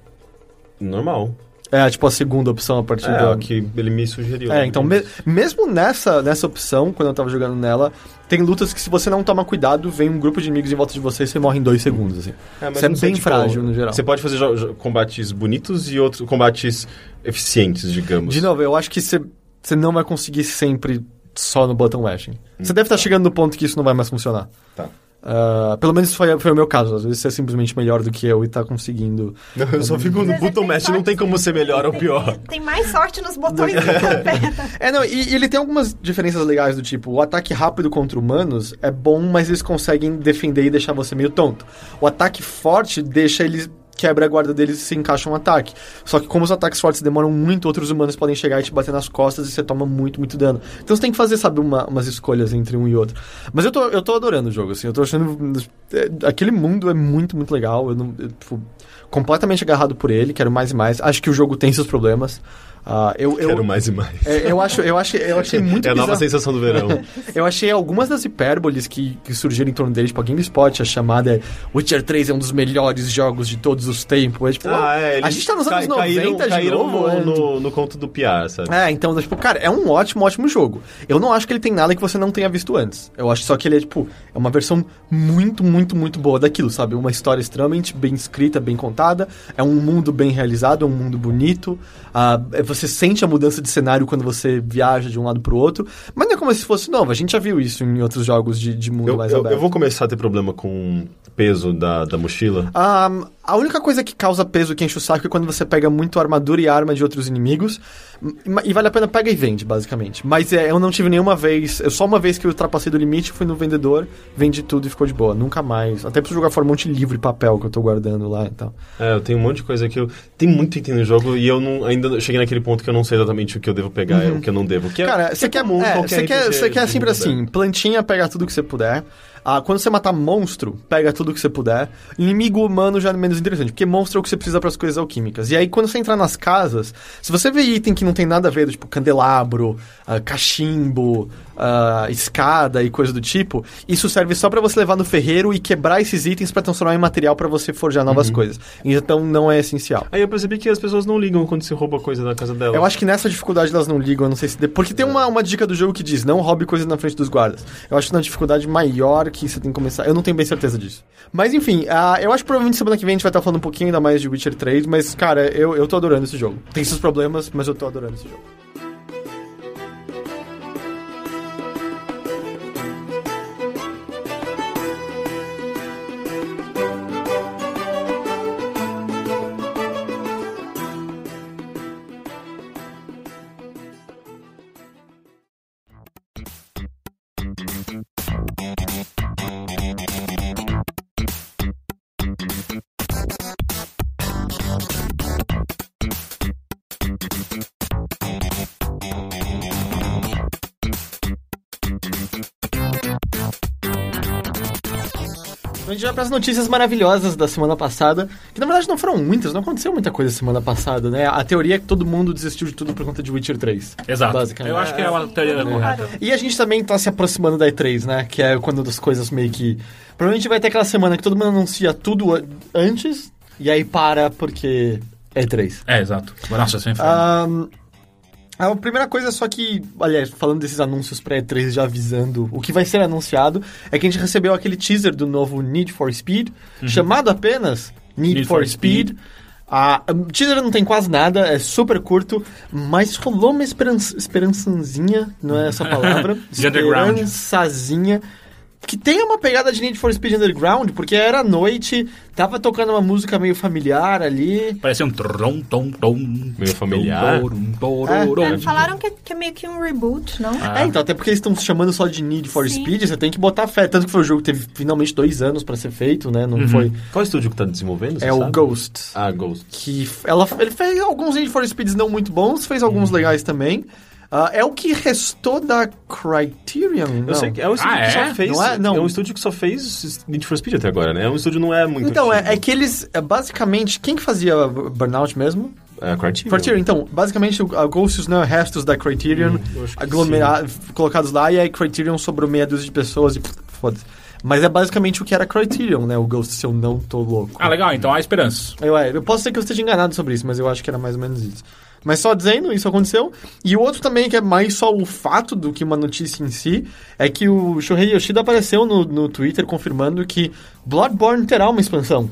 Normal. É, tipo a segunda opção a partir É, da... o que ele me sugeriu. É, então me- mesmo nessa, nessa opção, quando eu tava jogando nela, tem lutas que se você não tomar cuidado, vem um grupo de inimigos em volta de você e você morre em dois segundos, assim. mas Você é bem tipo, frágil no geral. Você pode fazer combates bonitos e outros combates eficientes, digamos. De novo, eu acho que você você não vai conseguir sempre só no button mashing. Você deve estar chegando no ponto que isso não vai mais funcionar. Tá. Ah, pelo menos foi, foi o meu caso. Às vezes você é simplesmente melhor do que eu e tá conseguindo. Eu só fico no button mash, não tem como ser melhor ou Tem- pior. Tem mais sorte nos botões do que. É, não, e, e ele tem algumas diferenças legais do tipo, o ataque rápido contra humanos é bom, mas eles conseguem defender e deixar você meio tonto. O ataque forte deixa eles quebra a guarda deles e se encaixa um ataque. Só que como os ataques fortes demoram muito, outros humanos podem chegar e te bater nas costas e você toma muito, muito dano. Então você tem que fazer, sabe, uma- umas escolhas entre um e outro. Mas eu tô, eu tô adorando o jogo, assim, eu tô achando... é, aquele mundo é muito, muito legal. Eu não, eu, tipo, completamente agarrado por ele, quero mais e mais. Acho que o jogo tem seus problemas. Ah, eu, eu, Quero mais e mais. é, eu acho, eu acho, eu achei muito É a nova sensação do verão. Eu achei algumas das hipérboles que, que surgiram em torno dele, tipo a GameSpot, a chamada é Witcher 3 é um dos melhores jogos de todos os tempos. É, tipo, Ah, é, a gente tá nos anos caíram, 90 de caíram novo. no, é. no, no conto do Piar, sabe? É, então, tipo, cara, é um ótimo, ótimo jogo. Eu não acho que ele tem nada que você não tenha visto antes. Eu acho só que ele é, tipo, é uma versão muito, muito, muito boa daquilo, sabe? Uma história extremamente bem escrita, bem contada. É um mundo bem realizado, é um mundo bonito. Ah, você sente a mudança de cenário quando você viaja de um lado pro outro. Mas não é como se fosse novo. A gente já viu isso em outros jogos de, de mundo Eu, mais eu, aberto. eu vou começar a ter problema com o peso da, da mochila. Ah, a única coisa que causa peso que enche o saco é quando você pega muito armadura e arma de outros inimigos. E, vale a pena pega e vende, basicamente. Mas é, eu não tive nenhuma vez. Eu só uma vez que eu ultrapassei do limite, fui no vendedor, vendi tudo e ficou de boa. Nunca mais. Até preciso jogar fora um monte de livro e papel que eu tô guardando lá e tal. É, eu tenho um monte de coisa que eu... Tem muito item no jogo e eu não, ainda cheguei naquele ponto que eu não sei exatamente o que eu devo pegar e o que eu não devo. Que é- Cara, você é quer, comum em é, você quer, você quer sempre mundo assim, plantinha, pega tudo que você puder. Ah, quando você matar monstro, pega tudo que você puder. Inimigo humano já é menos interessante, porque monstro é o que você precisa para as coisas alquímicas. E aí, quando você entrar nas casas, se você vê item que não tem nada a ver, tipo candelabro, ah, cachimbo, ah, escada e coisa do tipo, isso serve só para você levar no ferreiro e quebrar esses itens para transformar em material para você forjar novas Uhum. coisas. Então não é essencial. Aí eu percebi que as pessoas não ligam quando se rouba coisa da casa dela. Eu acho que nessa dificuldade elas não ligam, eu não sei se. Porque tem uma, uma dica do jogo que diz: não roube coisas na frente dos guardas. Eu acho que na dificuldade maior que você tem que começar. Eu não tenho bem certeza disso. Mas enfim, ah, eu acho que provavelmente semana que vem a gente vai estar falando um pouquinho ainda mais de Witcher 3, mas cara, eu, eu tô adorando esse jogo. Tem seus problemas, mas eu tô adorando esse jogo. Gente vai para as notícias maravilhosas da semana passada, que na verdade não foram muitas, não aconteceu muita coisa semana passada, né? A teoria é que todo mundo desistiu de tudo por conta de Witcher 3. Exato. Basicamente. Eu acho que é uma teoria correta. E a gente também tá se aproximando da E3, né? Que é quando as coisas meio que. Provavelmente vai ter aquela semana que todo mundo anuncia tudo an- antes, e aí para porque é E3. É, exato. Nossa, sem inferno. A primeira coisa, só que, aliás, falando desses anúncios pré E3 já avisando o que vai ser anunciado, é que a gente recebeu aquele teaser do novo Need for Speed, chamado apenas Need, Need for, for Speed. Speed. A o teaser não tem quase nada, é super curto, mas rolou uma esperança, esperançazinha, não é essa palavra? Esperançazinha. Que tem uma pegada de Need for Speed Underground, porque era noite, tava tocando uma música meio familiar ali. Parecia um trom, tom, tom. Meio familiar. Torum, É, falaram que, que é meio que um reboot, não? Ah. É, então, até porque eles estão chamando só de Need for Sim. Speed, você tem que botar fé. Tanto que foi um jogo que teve finalmente dois anos pra ser feito, né? Não foi. Qual estúdio que tá desenvolvendo? você É o sabe? Ghost. Ah, Ghost. Que ela, ele fez alguns Need for Speeds não muito bons, fez alguns legais também. Ah, é o que restou da Criterion? Eu Não. sei que é um estúdio Ah, que é? só fez. Não é? Não. um estúdio que só fez Need for Speed até agora, né? É um estúdio não é muito. Então, é, é que eles, é, basicamente, quem que fazia Burnout mesmo? É a Criterion. Criterion, então, basicamente, o- a Ghost e os não restos da Criterion eu acho que aglomera- colocados lá, e aí Criterion sobrou meia dúzia de pessoas e foda-se. Mas é basicamente o que era Criterion, né? O Ghost, se eu não tô louco. Ah, legal, então há esperança. Eu, é, eu posso ser que eu esteja enganado sobre isso, mas eu acho que era mais ou menos isso. Mas só dizendo, isso aconteceu. E o outro também, que é mais só o fato do que uma notícia em si, é que o Shohei Yoshida apareceu no, no Twitter confirmando que Bloodborne terá uma expansão.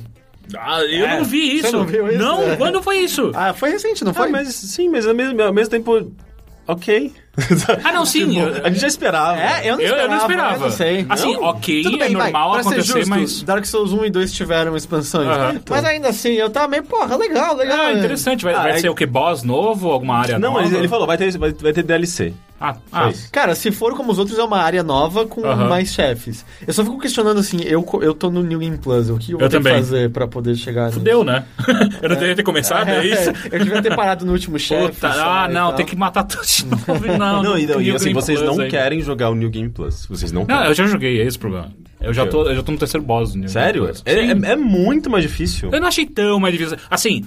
Ah, eu É, não vi você isso. não viu isso? Não, É. quando foi isso? Ah, foi recente, não Ah, foi? mas sim, mas ao mesmo, ao mesmo tempo. Ok. Ah, não, sim. Tipo, eu- a gente já esperava. É, eu não Eu- esperava. eu não esperava. eu sei. Assim, Não, ok, tudo bem, é vai, normal pra ser acontecer, justo, mas- Dark Souls 1 e 2 tiveram expansões. Aham. Mas ainda assim, eu tava meio, porra, legal, legal. Ah, interessante. Vai, Ah, vai é- ser o que? Boss novo? Alguma área Não, nova? ele, ele falou, vai ter, vai, vai ter DLC. Ah, ah, isso. Cara, se for como os outros, é uma área nova com mais chefes. Eu só fico questionando assim, eu, eu tô no New Game Plus, o que eu vou Eu também. fazer pra poder chegar nisso? fudeu, né? eu não teria ter começado, é isso? eu devia ter parado no último chefe. Puta, ah, não, tem que matar tudo de novo. Não, Não, e, não, e assim, Game vocês Plus não ainda. querem jogar o New Game Plus. Vocês não Não, querem. eu já joguei, é esse o problema. Eu já tô, eu já tô no terceiro boss do New Sério? Game Plus. É, é- é muito mais difícil. Eu não achei tão mais difícil. Assim,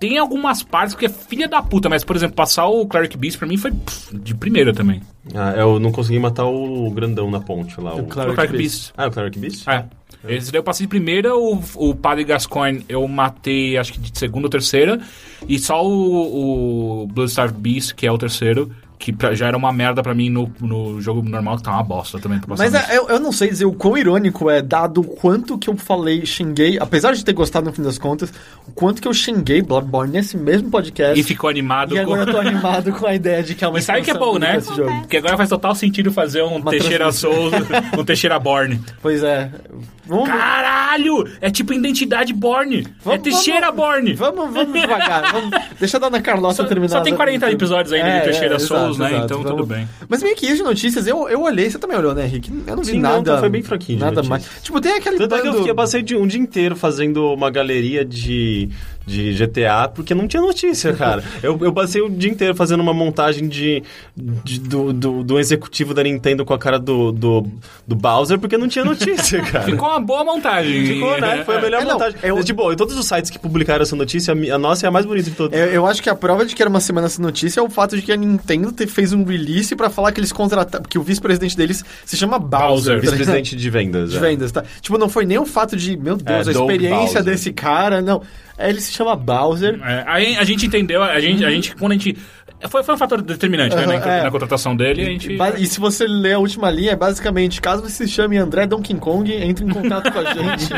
tem algumas partes que é filha da puta, mas, por exemplo, passar o Cleric Beast pra mim foi pff, de primeira também. Ah, eu não consegui matar o grandão na ponte lá. O... O Cleric o Cleric Beast. Beast. Ah, o Cleric Beast? É. Esse daí eu passei de primeira, o, o Padre Gascoigne eu matei, acho que de segunda ou terceira, e só o, o Bloodstar Beast, que é o terceiro, que pra- já era uma merda pra mim no, no jogo normal, que tá uma bosta também Mas é, eu, eu não sei dizer o quão irônico é, dado o quanto que eu falei, xinguei, apesar de ter gostado no fim das contas, o quanto que eu xinguei Bloodborne nesse mesmo podcast. E ficou animado E com... agora eu tô animado com a ideia de que é uma E sabe que é bom, né? jogo. Porque agora faz total sentido fazer um Uma Teixeira Souza, um Teixeira Borne. Pois é. Vamos, Caralho! É tipo identidade Borne. Vamos- é Teixeira vamos- Borne. Vamos, vamos devagar. Vamos, deixa a dona Carlota Só, terminar. só tem 40 tudo. episódios ainda É, de Teixeira é, Souls, exato, né? exato. Então Vamos- tudo bem. Mas meio que isso de notícias, eu, eu olhei, você também olhou, né, Henrique? Eu não vi Sim, não, nada. tá, foi bem fraquinho Nada mais. Tipo, tem aquele Tanto é que eu, bando- fiquei, eu passei de um dia inteiro fazendo uma galeria de, de GTA porque não tinha notícia, cara. eu, eu passei o dia inteiro fazendo uma montagem de, de- do, do, do executivo da Nintendo com a cara do, do, do Bowser porque não tinha notícia, cara. Ficou uma boa montagem. Ficou, né? Foi a melhor É, não, montagem. eu- Tipo, em todos os sites que publicaram essa notícia, a nossa é a mais bonita de todas. Eu, eu acho que a prova de que era uma semana sem notícia é o fato de que a Nintendo te- fez um release pra falar que eles contrataram. Que o vice-presidente deles se chama Bowser. Bowser. tá ligado? Vice-presidente de vendas. de é. vendas, tá? Tipo, não foi nem o fato de, meu Deus, É, a Doug experiência Bowser. desse cara, não. É, Ele se chama Bowser. É, aí a gente entendeu, a gente, a gente quando a gente... Foi, foi um fator determinante, né? Aham, Na, é. na contratação dele, a gente... E se você ler a última linha, é basicamente, caso você se chame André Donkey Kong, entre em contato com a gente.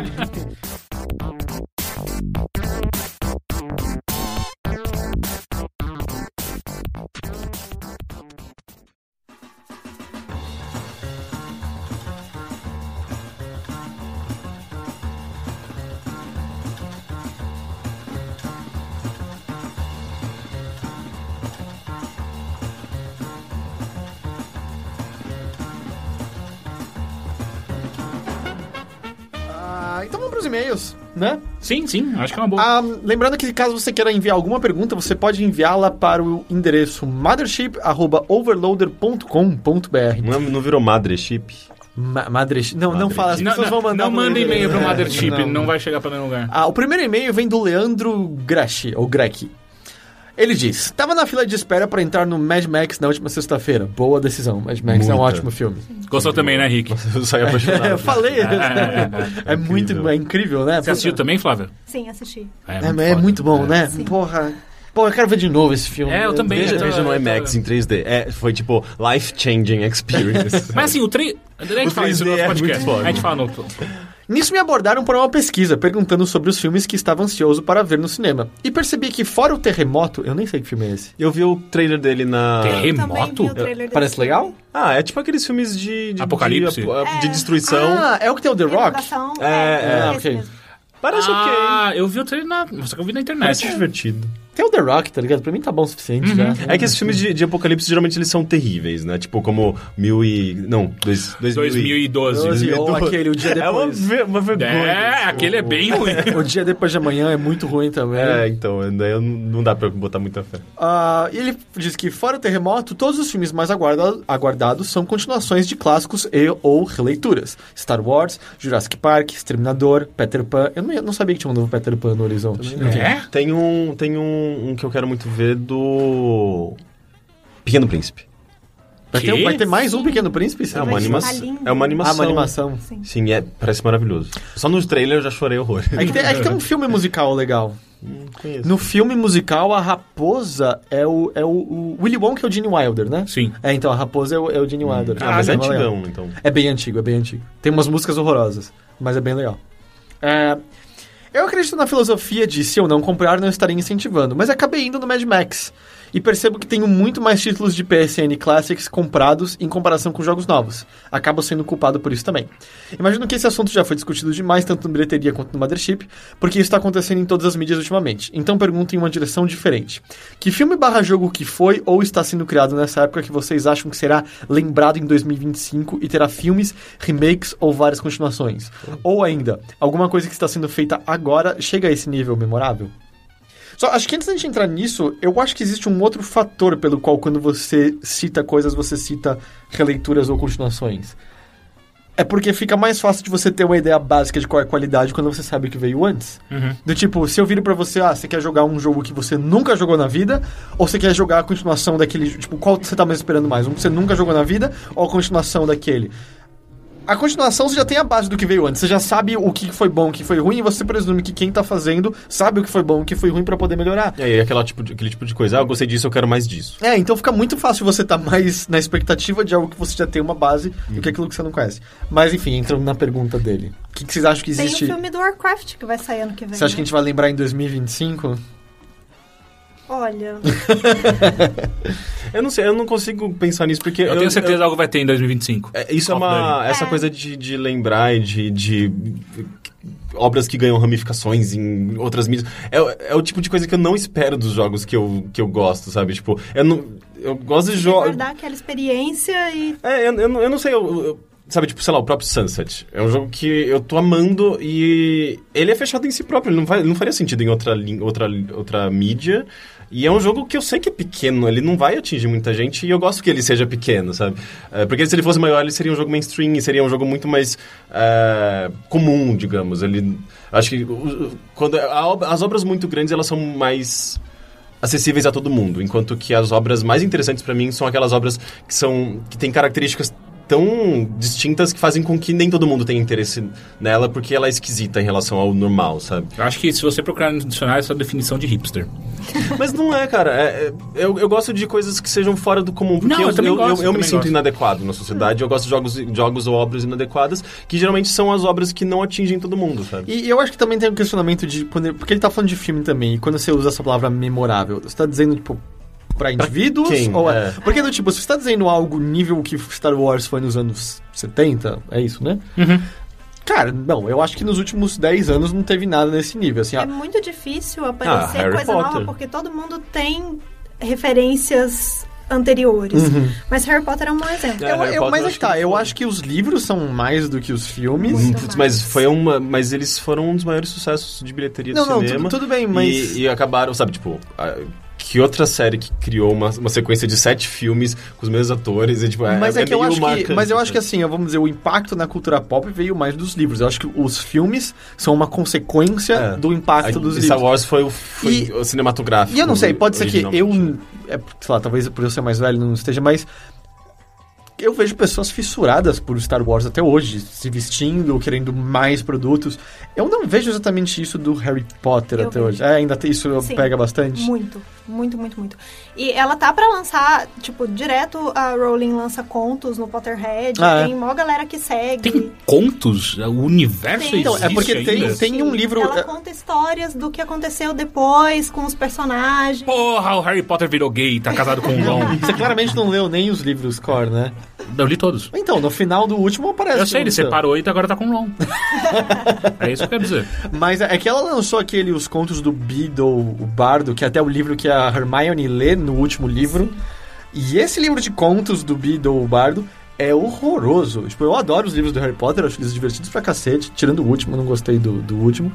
Então vamos pros e-mails, né? Sim, sim, acho que é uma boa. Ah, lembrando que caso você queira enviar alguma pergunta, você pode enviá-la para o endereço mothership.overloader.com.br. Não, não virou Madre Chip? Ma Madre... Não, não Mothership. fala, as não, pessoas não, vão mandar não manda e-mail pro Mothership, não. não. vai chegar pra nenhum lugar. Ah, o primeiro e-mail vem do Leandro Grechi, ou Grec. Ele diz: Tava na fila de espera para entrar no Mad Max na última sexta-feira. Boa decisão. Mad Max é um Muita. ótimo filme. Gostou também, né, Rick? Eu saí apaixonado. eu falei. é, é muito incrível. é incrível, né? Você assistiu também, Flávia? Sim, assisti. É, é foda. muito bom, né? Sim. Porra. Pô, eu quero ver de novo esse filme. É, eu também. Veja, veja no IMAX em 3D. É, foi tipo life-changing experience. Mas assim, o 3... A gente O fala isso no 3D nosso é podcast. muito a gente fala no outro. Nisso me abordaram por uma pesquisa, perguntando sobre os filmes que estava ansioso para ver no cinema. E percebi que, fora o Terremoto, eu nem sei que filme é esse. Eu vi o trailer dele na. Terremoto? O trailer Parece legal? Ah, é tipo aqueles filmes de. de Apocalipse? De, de destruição. Ah, é o que tem o The Rock? Inundação, É, é, esse ok. mesmo. Parece Ah, eu vi o trailer na... Só que eu vi na ok. internet. Parece divertido. Tem o The Rock, tá ligado? Pra mim tá bom o suficiente já. É que esses filmes de, de apocalipse geralmente eles são terríveis, né? Tipo, como mil e. Não, dois, dois, mil e- 2012. Doze. Ou aquele, o dia É uma, depois. ve- uma vergonha. É, aquele é bem ruim. O dia depois de amanhã é muito ruim também. É, então, daí não dá pra botar muita fé. Ah, e ele diz que, fora o terremoto, todos os filmes mais aguarda- aguardados são continuações de clássicos e ou releituras. Star Wars, Jurassic Park, Exterminador, Peter Pan. Eu não, eu não sabia que tinha um novo Peter Pan no horizonte. É? Tem um, tem um, um que eu quero muito ver do. Pequeno Príncipe. Vai, ter, vai ter mais um Sim. É Pequeno Príncipe? uma, Vai anima... é uma Ah, animação. uma animação. Sim. Sim, é, parece maravilhoso. Só no trailer eu já chorei horror. É que, tem, é que tem um filme musical legal. No filme musical, a raposa é o, é o, o Willy Wonka é o Gene Wilder, né? Sim. É, então a raposa é o, é o Gene Wilder. Ah, mas é bem legal. antigão, então. É bem antigo, é bem antigo. Tem umas músicas horrorosas, mas é bem legal. É, eu acredito na filosofia de se eu não comprar, não estaria incentivando, mas acabei indo no Mad Max. E percebo que tenho muito mais títulos de PSN Classics comprados em comparação com jogos novos. Acabo sendo culpado por isso também. Imagino que esse assunto já foi discutido demais, tanto na bilheteria quanto no Mothership, porque isso está acontecendo em todas as mídias ultimamente. Então pergunto em uma direção diferente. Que filme barra jogo que foi ou está sendo criado nessa época que vocês acham que será lembrado em 2025 e terá filmes, remakes ou várias continuações? Ou ainda, alguma coisa que está sendo feita agora chega a esse nível memorável? Só acho que antes da gente entrar nisso, eu acho que existe um outro fator pelo qual quando você cita coisas, você cita releituras ou continuações. É porque fica mais fácil de você ter uma ideia básica de qual é a qualidade quando você sabe o que veio antes. Do tipo, se eu viro pra você, ah, você quer jogar um jogo que você nunca jogou na vida, ou você quer jogar a continuação daquele. Tipo, qual você tá mais esperando mais? Um que você nunca jogou na vida, ou a continuação daquele? A continuação você já tem a base do que veio antes. Você já sabe o que foi bom, o que foi ruim, e você presume que quem tá fazendo sabe o que foi bom, o que foi ruim pra poder melhorar. E aí, aquela tipo de- aquele tipo de coisa, ah, eu gostei disso, eu quero mais disso. É, então fica muito fácil você estar mais na expectativa de algo que você já tem uma base do que aquilo que você não conhece. Mas enfim, entrando na pergunta dele. O que, que vocês acham que Tem existe? o filme do Warcraft que vai sair ano que vem. Você acha que a né? gente vai lembrar em 2025? Olha, Eu não sei, eu não consigo pensar nisso, porque... Eu tenho certeza que algo vai ter em 2025. É, isso é uma. Essa É. coisa de, de lembrar e de, de. Obras que ganham ramificações em outras mídias. É, é o tipo de coisa que eu não espero dos jogos que eu, que eu gosto, sabe? Tipo, eu não. Eu gosto de jogos. guardar aquela experiência e É, eu, eu, não- eu não sei, eu, eu- sabe, tipo, sei lá, o próprio Sunset. É um jogo que eu tô amando e ele é fechado em si próprio, ele não, vai, ele não faria sentido em outra, outra, outra mídia. E é um jogo que eu sei que é pequeno, ele não vai atingir muita gente e eu gosto que ele seja pequeno, sabe? É, porque se ele fosse maior, ele seria um jogo mainstream e seria um jogo muito mais é, comum, digamos. Ele, acho que quando as obras muito grandes, elas são mais acessíveis a todo mundo, enquanto que as obras mais interessantes pra mim são aquelas obras que são que têm características tão distintas que fazem com que nem todo mundo tenha interesse nela porque ela é esquisita em relação ao normal, sabe? Eu acho que se você procurar no dicionário, essa é a definição de hipster. Mas não é, cara. É- é- eu, eu gosto de coisas que sejam fora do comum, porque Não, eu eu, também eu, gosto, eu, eu me sinto gosto. inadequado na sociedade. Eu gosto de jogos, jogos ou obras inadequadas, que geralmente são as obras que não atingem todo mundo, sabe? E eu acho que também tem um questionamento de. quando- Porque ele tá falando de filme também, e quando você usa essa palavra memorável, você tá dizendo, tipo, pra indivíduos? quem? Ou É. Porque, do tipo, se você tá dizendo algo nível que Star Wars foi nos anos 70, é isso, né? Uhum. Cara, não, eu acho que nos últimos 10 anos não teve nada nesse nível. Assim, é ah, muito difícil aparecer Ah, coisa Potter. nova, porque todo mundo tem referências anteriores. Mas Harry Potter é um bom exemplo. É, eu, eu- mas eu é acho que tá, eu acho que os livros são mais do que os filmes. Muito mais. mas foi uma. Mas eles foram um dos maiores sucessos de bilheteria Não, do não, cinema. tudo, tudo bem, mas. E, e acabaram, sabe, tipo. Que outra série que criou uma, uma sequência de sete filmes com os mesmos atores? E, tipo, Mas é, que eu acho que, marcante, mas eu acho que sabe? assim, vamos dizer, o impacto na cultura pop veio mais dos livros. Eu acho que os filmes são uma consequência É. do impacto A- dos livros. Star Wars foi o, foi E- o cinematográfico. E eu não sei, pode ser que eu. originalmente. É, sei lá, talvez por eu ser mais velho não esteja, mas. Eu vejo pessoas fissuradas por Star Wars até hoje, se vestindo, querendo mais produtos. Eu não vejo exatamente isso do Harry Potter Eu até vejo. hoje. É, ainda tem, isso Sim, pega bastante. Muito, muito, muito, muito. E ela tá pra lançar, tipo, direto a Rowling lança contos no Potterhead. Ah, é. tem mó galera que segue. Tem contos? O universo Tem. existe Então, é porque tem- tem um livro- Ela é- conta histórias do que aconteceu depois com os personagens. Porra, o Harry Potter virou gay, tá casado com um Ron. Você claramente não leu nem os livros core, né? Eu li todos. Então, no final do último aparece. Eu sei, ele seu. separou e agora tá com Ron. é isso que eu quero dizer. Mas é que ela lançou aquele Os Contos do Beedle, o Bardo, que é até o livro que a Hermione lê no último livro. E esse livro de contos do Beedle, o Bardo, é horroroso. Tipo, eu adoro os livros do Harry Potter, acho eles divertidos pra cacete. Tirando o último, eu não gostei do, do último.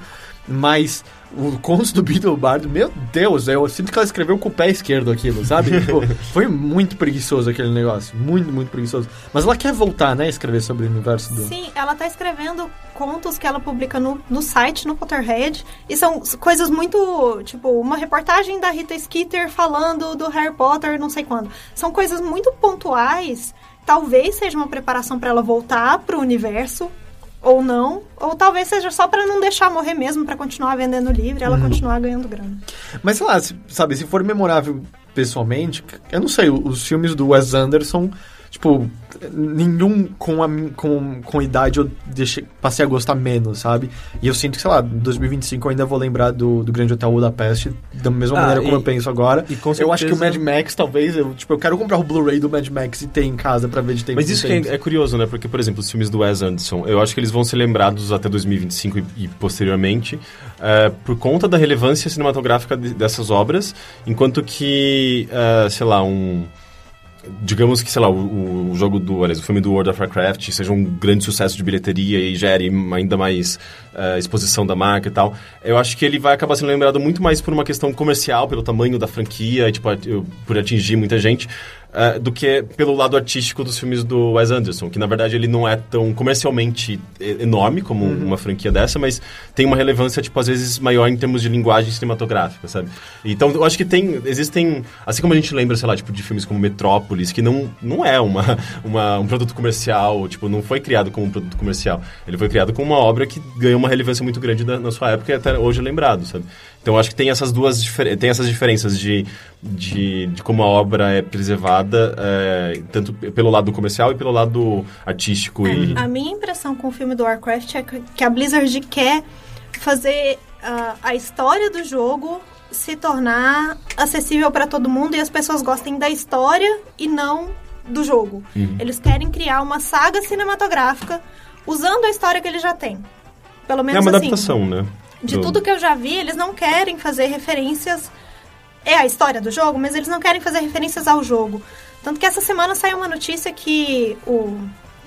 Mas o Contos do Beedle Bardo, meu Deus, eu sinto que ela escreveu com o pé esquerdo aquilo, sabe? Tipo, foi muito preguiçoso aquele negócio. Muito, muito preguiçoso. Mas ela quer voltar, né, a escrever sobre o universo do... Sim, ela tá escrevendo contos que ela publica no, no site, no Potterhead. E são coisas muito. Tipo, uma reportagem da Rita Skeeter falando do Harry Potter, não sei quando. São coisas muito pontuais. Talvez seja uma preparação pra ela voltar pro universo. Ou não. Ou talvez seja só pra não deixar morrer mesmo, pra continuar vendendo livro e ela continuar ganhando grana. Mas sei lá, se- sabe, se for memorável pessoalmente, eu não sei, os filmes do Wes Anderson tipo, nenhum com, a, com, com idade eu deixei, passei a gostar menos, sabe? E eu sinto que, sei lá, em 2025 eu ainda vou lembrar do, do Grande Hotel Budapeste da mesma Ah, maneira como e- eu penso agora. e com Eu acho que o Mad certeza- Max, talvez, eu, tipo, eu quero comprar o Blu-ray do Mad Max e ter em casa pra ver de tempo Mas isso que é, é curioso, né? Porque, por exemplo, os filmes do Wes Anderson, eu acho que eles vão ser lembrados até 2025 e, e posteriormente eh, por conta da relevância cinematográfica de- dessas obras, enquanto que, eh, sei lá, um... Digamos que, sei lá, o, o jogo do... Aliás, o filme do World of Warcraft seja um grande sucesso de bilheteria e gere ainda mais eh, exposição da marca e tal. Eu acho que ele vai acabar sendo lembrado muito mais por uma questão comercial, pelo tamanho da franquia, e, tipo, por atingir muita gente, eh, do que pelo lado artístico dos filmes do Wes Anderson, que na verdade ele não é tão comercialmente enorme como uma franquia dessa, mas tem uma relevância, tipo, às vezes maior em termos de linguagem cinematográfica, sabe? Então eu acho que tem, existem, assim como a gente lembra, sei lá, tipo, de filmes como Metrópolis, que não, não é uma, uma, um produto comercial, tipo, não foi criado como um produto comercial. Ele foi criado como uma obra que ganhou uma relevância muito grande na, na sua época e até hoje é lembrado, sabe? Então acho que tem essas duas tem essas diferenças de, de, de como a obra é preservada, é, tanto pelo lado comercial e pelo lado artístico e... A minha impressão com o filme do Warcraft é que a Blizzard quer fazer ah, a história do jogo se tornar acessível para todo mundo e as pessoas gostem da história e não do jogo. Eles querem criar uma saga cinematográfica usando a história que ele já tem. Pelo É menos uma assim, adaptação, né? de Do- tudo que eu já vi, eles não querem fazer referências. É a história do jogo, mas eles não querem fazer referências ao jogo. Tanto que essa semana saiu uma notícia que o.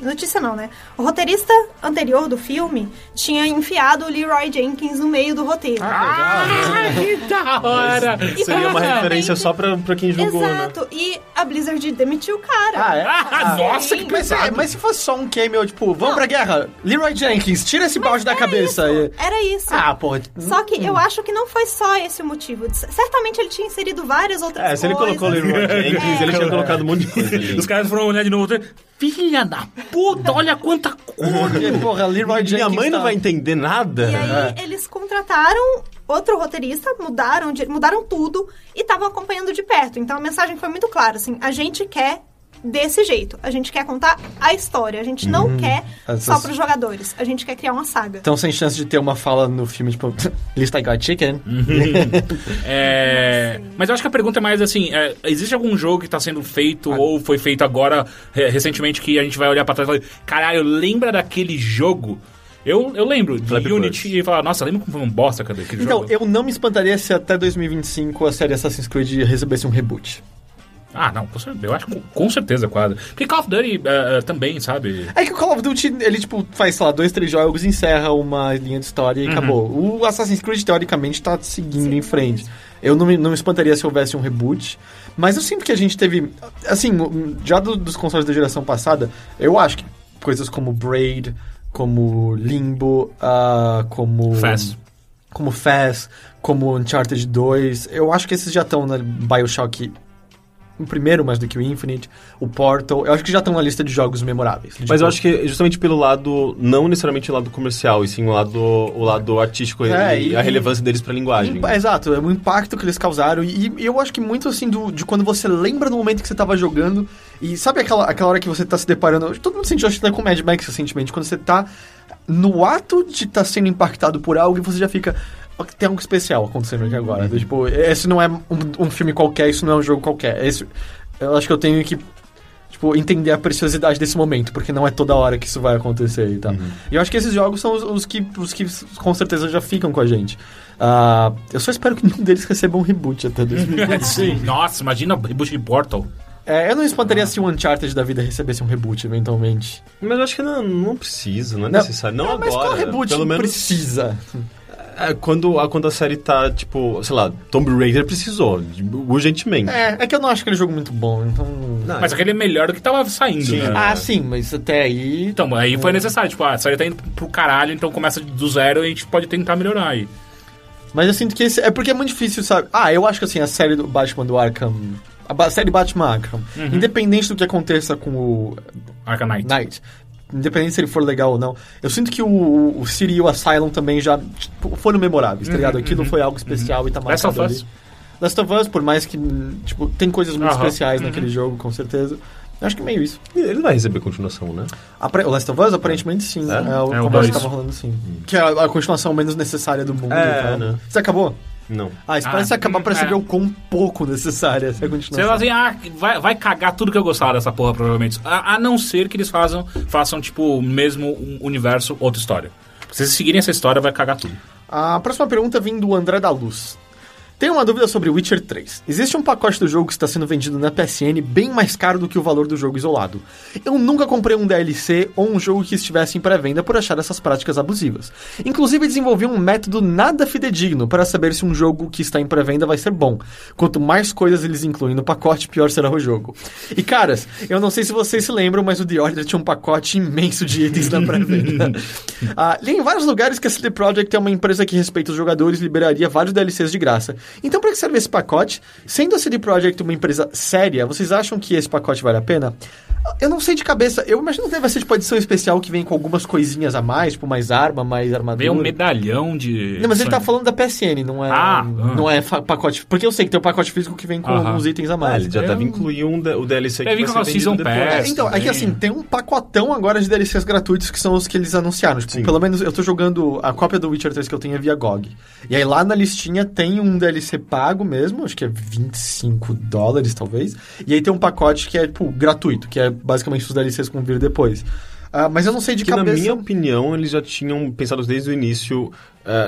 Notícia não, né? O roteirista anterior do filme tinha enfiado o Leroy Jenkins no meio do roteiro. Ah, que da hora! E Seria uma referência só pra, pra quem jogou, né? Exato. E a Blizzard demitiu o cara. Ah, é? Ah, nossa, que Mas, é, pesado! mas se fosse só um cameo, tipo, vamos Não. pra guerra, Leroy Jenkins, tira esse balde da Era cabeça. isso, E- Era isso. Ah, porra. Só que eu acho que não foi só esse o motivo. Certamente ele tinha inserido várias outras É, coisas. se ele colocou o Leroy Jenkins, É. ele tinha colocado um monte de coisa ali. Os caras foram olhar de novo. Filha da puta, olha quanta cor! Porque, porra, Leroy Jenkins. Minha mãe não tá- vai entender nada. E aí eles contrataram outro roteirista, mudaram, de- mudaram tudo e estavam acompanhando de perto. Então a mensagem foi muito clara, assim, a gente quer desse jeito. A gente quer contar a história. A gente não quer Essas- só pros jogadores. A gente quer criar uma saga. Então, sem chance de ter uma fala no filme, tipo, List I Got Chicken. É, mas eu acho que a pergunta é mais assim: é, existe algum jogo que está sendo feito ou foi feito agora, re- recentemente, que a gente vai olhar pra trás e falar: caralho, lembra daquele jogo? Eu, eu lembro de Flappy Unity Bird. e falar: nossa, lembra como foi um bosta cadê aquele Então, jogo? eu não me espantaria se até 2025 a série Assassin's Creed recebesse um reboot. Ah, não, com cer- eu acho que com- certeza quase. Porque Call of Duty é, também, sabe? É que o Call of Duty, ele, tipo, faz, sei lá, dois, três jogos, encerra uma linha de história e acabou. O Assassin's Creed, teoricamente, tá seguindo em frente. Eu não me, não me espantaria se houvesse um reboot. Mas eu sinto que a gente teve... Assim, já do- dos consoles da geração passada, eu acho que coisas como Braid, como Limbo, ah, como... Fast. Como Fast, como Uncharted 2. Eu acho que esses já estão na Bioshock o primeiro mais do que o Infinite, o Portal. Eu acho que já estão na lista de jogos memoráveis. Mas eu acho que justamente pelo lado, não necessariamente o lado comercial, e sim o lado, o lado artístico É, e, e- a relevância deles pra linguagem. Impa- Exato, é o impacto que eles causaram. E, e eu acho que muito assim do, de quando você lembra do momento que você tava jogando. E sabe aquela, aquela hora que você tá se deparando. Todo mundo sentiu, acho que até com Mad Max recentemente, quando você tá no ato de estar sendo impactado por algo e você já fica. "Ó, Tem algo especial acontecendo aqui agora. Tipo, esse não é um, um filme qualquer, isso não é um jogo qualquer. Esse, eu acho que eu tenho que tipo, entender a preciosidade desse momento, porque não é toda hora que isso vai acontecer e tal. E eu acho que esses jogos são os, os que, os que com certeza já ficam com a gente. Ah, eu só espero que nenhum deles receba um reboot até 2025. Sim. Nossa, imagina o reboot de Portal. é, eu não espantaria se o Uncharted da vida recebesse um reboot eventualmente. Mas eu acho que não, não precisa, não é Não. necessário. Não, mas agora. qual reboot Pelo menos precisa? É, quando, a, quando a série tá, tipo, sei lá, Tomb Raider precisou, urgentemente. É, é que eu não acho aquele jogo muito bom, então... Não, Mas aquele é melhor do que tava saindo, Sim. né? Ah, sim, mas até aí... Então, aí foi necessário. Tipo, ah, a série tá indo pro caralho, então começa do zero e a gente pode tentar melhorar aí. Mas eu sinto que esse... É porque é muito difícil, sabe? Ah, eu acho que assim, a série do Batman do Arkham... A série Batman Arkham, independente do que aconteça com o Arcanite. Knight, independente se ele for legal ou não, eu sinto que o, o, City e o Asylum também já tipo, foram memoráveis, tá ligado? Aquilo foi algo especial e tá Last of marcado Us. ali. Last of Us, por mais que, tipo, tem coisas muito especiais naquele jogo, com certeza. Eu acho que meio isso. Ele vai receber continuação, né? Apre- O Last of Us, aparentemente sim. É? É, o É, o conversa dois. tava rolando sim. Que é a, a continuação menos necessária do mundo. É, e tal. né? Você acabou? Não. Ah, isso Ah, parece acabar pra é. saber o quão pouco necessária essa Você continuação. fala assim, ah, vai, vai cagar tudo que eu gostava dessa porra, provavelmente. A, a não ser que eles façam, façam, tipo, o mesmo um universo, outra história. Se vocês seguirem essa história, vai cagar tudo. A próxima pergunta vem do André da Luz. Tenho uma dúvida sobre Witcher 3. Existe um pacote do jogo que está sendo vendido na PSN bem mais caro do que o valor do jogo isolado. Eu nunca comprei um DLC ou um jogo que estivesse em pré-venda por achar essas práticas abusivas. Inclusive desenvolvi um método nada fidedigno para saber se um jogo que está em pré-venda vai ser bom. Quanto mais coisas eles incluem no pacote, pior será o jogo. E caras, eu não sei se vocês se lembram, mas o The Order tinha um pacote imenso de itens na pré-venda. Ah, li em vários lugares que a CD Projekt é uma empresa que respeita os jogadores e liberaria vários DLCs de graça. Então, para que serve esse pacote? Sendo a CD Projekt uma empresa séria, vocês acham que esse pacote vale a pena? Eu não sei de cabeça. Eu imagino que deve ser tipo edição especial que vem com algumas coisinhas a mais, tipo mais arma, mais armadura. Veio um medalhão de. Não, mas ele tá falando da PSN, não é, Ah, não é fa- pacote. Porque eu sei que tem o pacote físico que vem com alguns itens a Ah, mais. ele já É deve um- incluir um o DLC Deve que vir vai com a Season. Pass. É, então, é que assim, tem um pacotão agora de DLCs gratuitos que são os que eles anunciaram. Tipo, Sim. pelo menos eu tô jogando a cópia do Witcher 3 que eu tenho é via GOG. E aí lá na listinha tem um DLC pago mesmo, acho que é 25 dólares talvez. E aí tem um pacote que é, tipo, gratuito, que é basicamente os DLCs que vão vir depois. Ah, mas eu não sei de Que na cabeça. minha opinião, eles já tinham pensado desde o início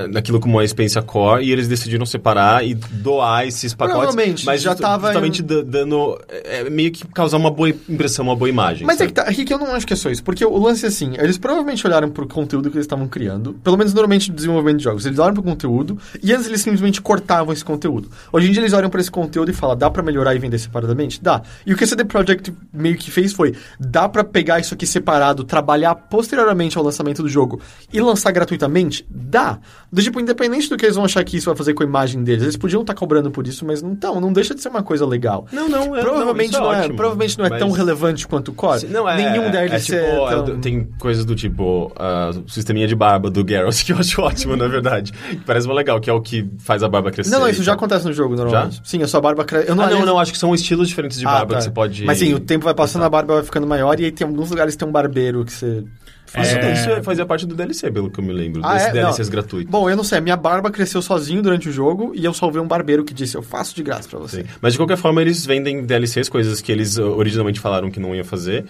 naquilo como uma experiência core e eles decidiram separar e doar esses pacotes. Provavelmente, mas já justa- tava justamente em- da- dando é, meio que causar uma boa impressão, uma boa imagem. Mas é sabe? que tá, Rick, eu não acho que é só isso. Porque o lance é assim, eles provavelmente olharam pro conteúdo que eles estavam criando, pelo menos normalmente no desenvolvimento de jogos. Eles olham pro conteúdo e antes eles simplesmente cortavam esse conteúdo. Hoje em dia eles olham pra esse conteúdo e falam, dá pra melhorar e vender separadamente? Dá. E o que a CD Projekt meio que fez foi, dá pra pegar isso aqui separado, trabalhar posteriormente ao lançamento do jogo e lançar gratuitamente? Dá. Do tipo, independente do que eles vão achar que isso vai fazer com a imagem deles, eles podiam estar cobrando por isso, mas não estão. Não deixa de ser uma coisa legal. Não, não, é, Provavelmente não, não, isso é, ótimo, provavelmente não é tão mas- relevante quanto o Core. Sim, Não, é, Nenhum é, DLC é tipo, é é, tão- tem coisas do tipo ah, o sisteminha de barba do Geralt que eu acho ótimo, na verdade. Parece legal, que é o que faz a barba crescer. Não, não, isso já acontece no jogo, normalmente. Já? Sim, a sua barba cresce. Eu Ah, não, não, acho que são estilos diferentes de Ah, barba tá. que você pode... Mas sim, o tempo vai passando, a barba vai ficando maior e aí tem alguns lugares que tem um barbeiro que você. Isso, É. isso fazia parte do DLC, pelo que eu me lembro. Ah, desses é? DLCs Não. gratuitos. Bom, eu não sei, minha barba cresceu sozinho durante o jogo e eu só vi um barbeiro que disse: Eu faço de graça pra você. Sim. Mas de qualquer forma, eles vendem DLCs, coisas que eles uh, originalmente falaram que não iam fazer.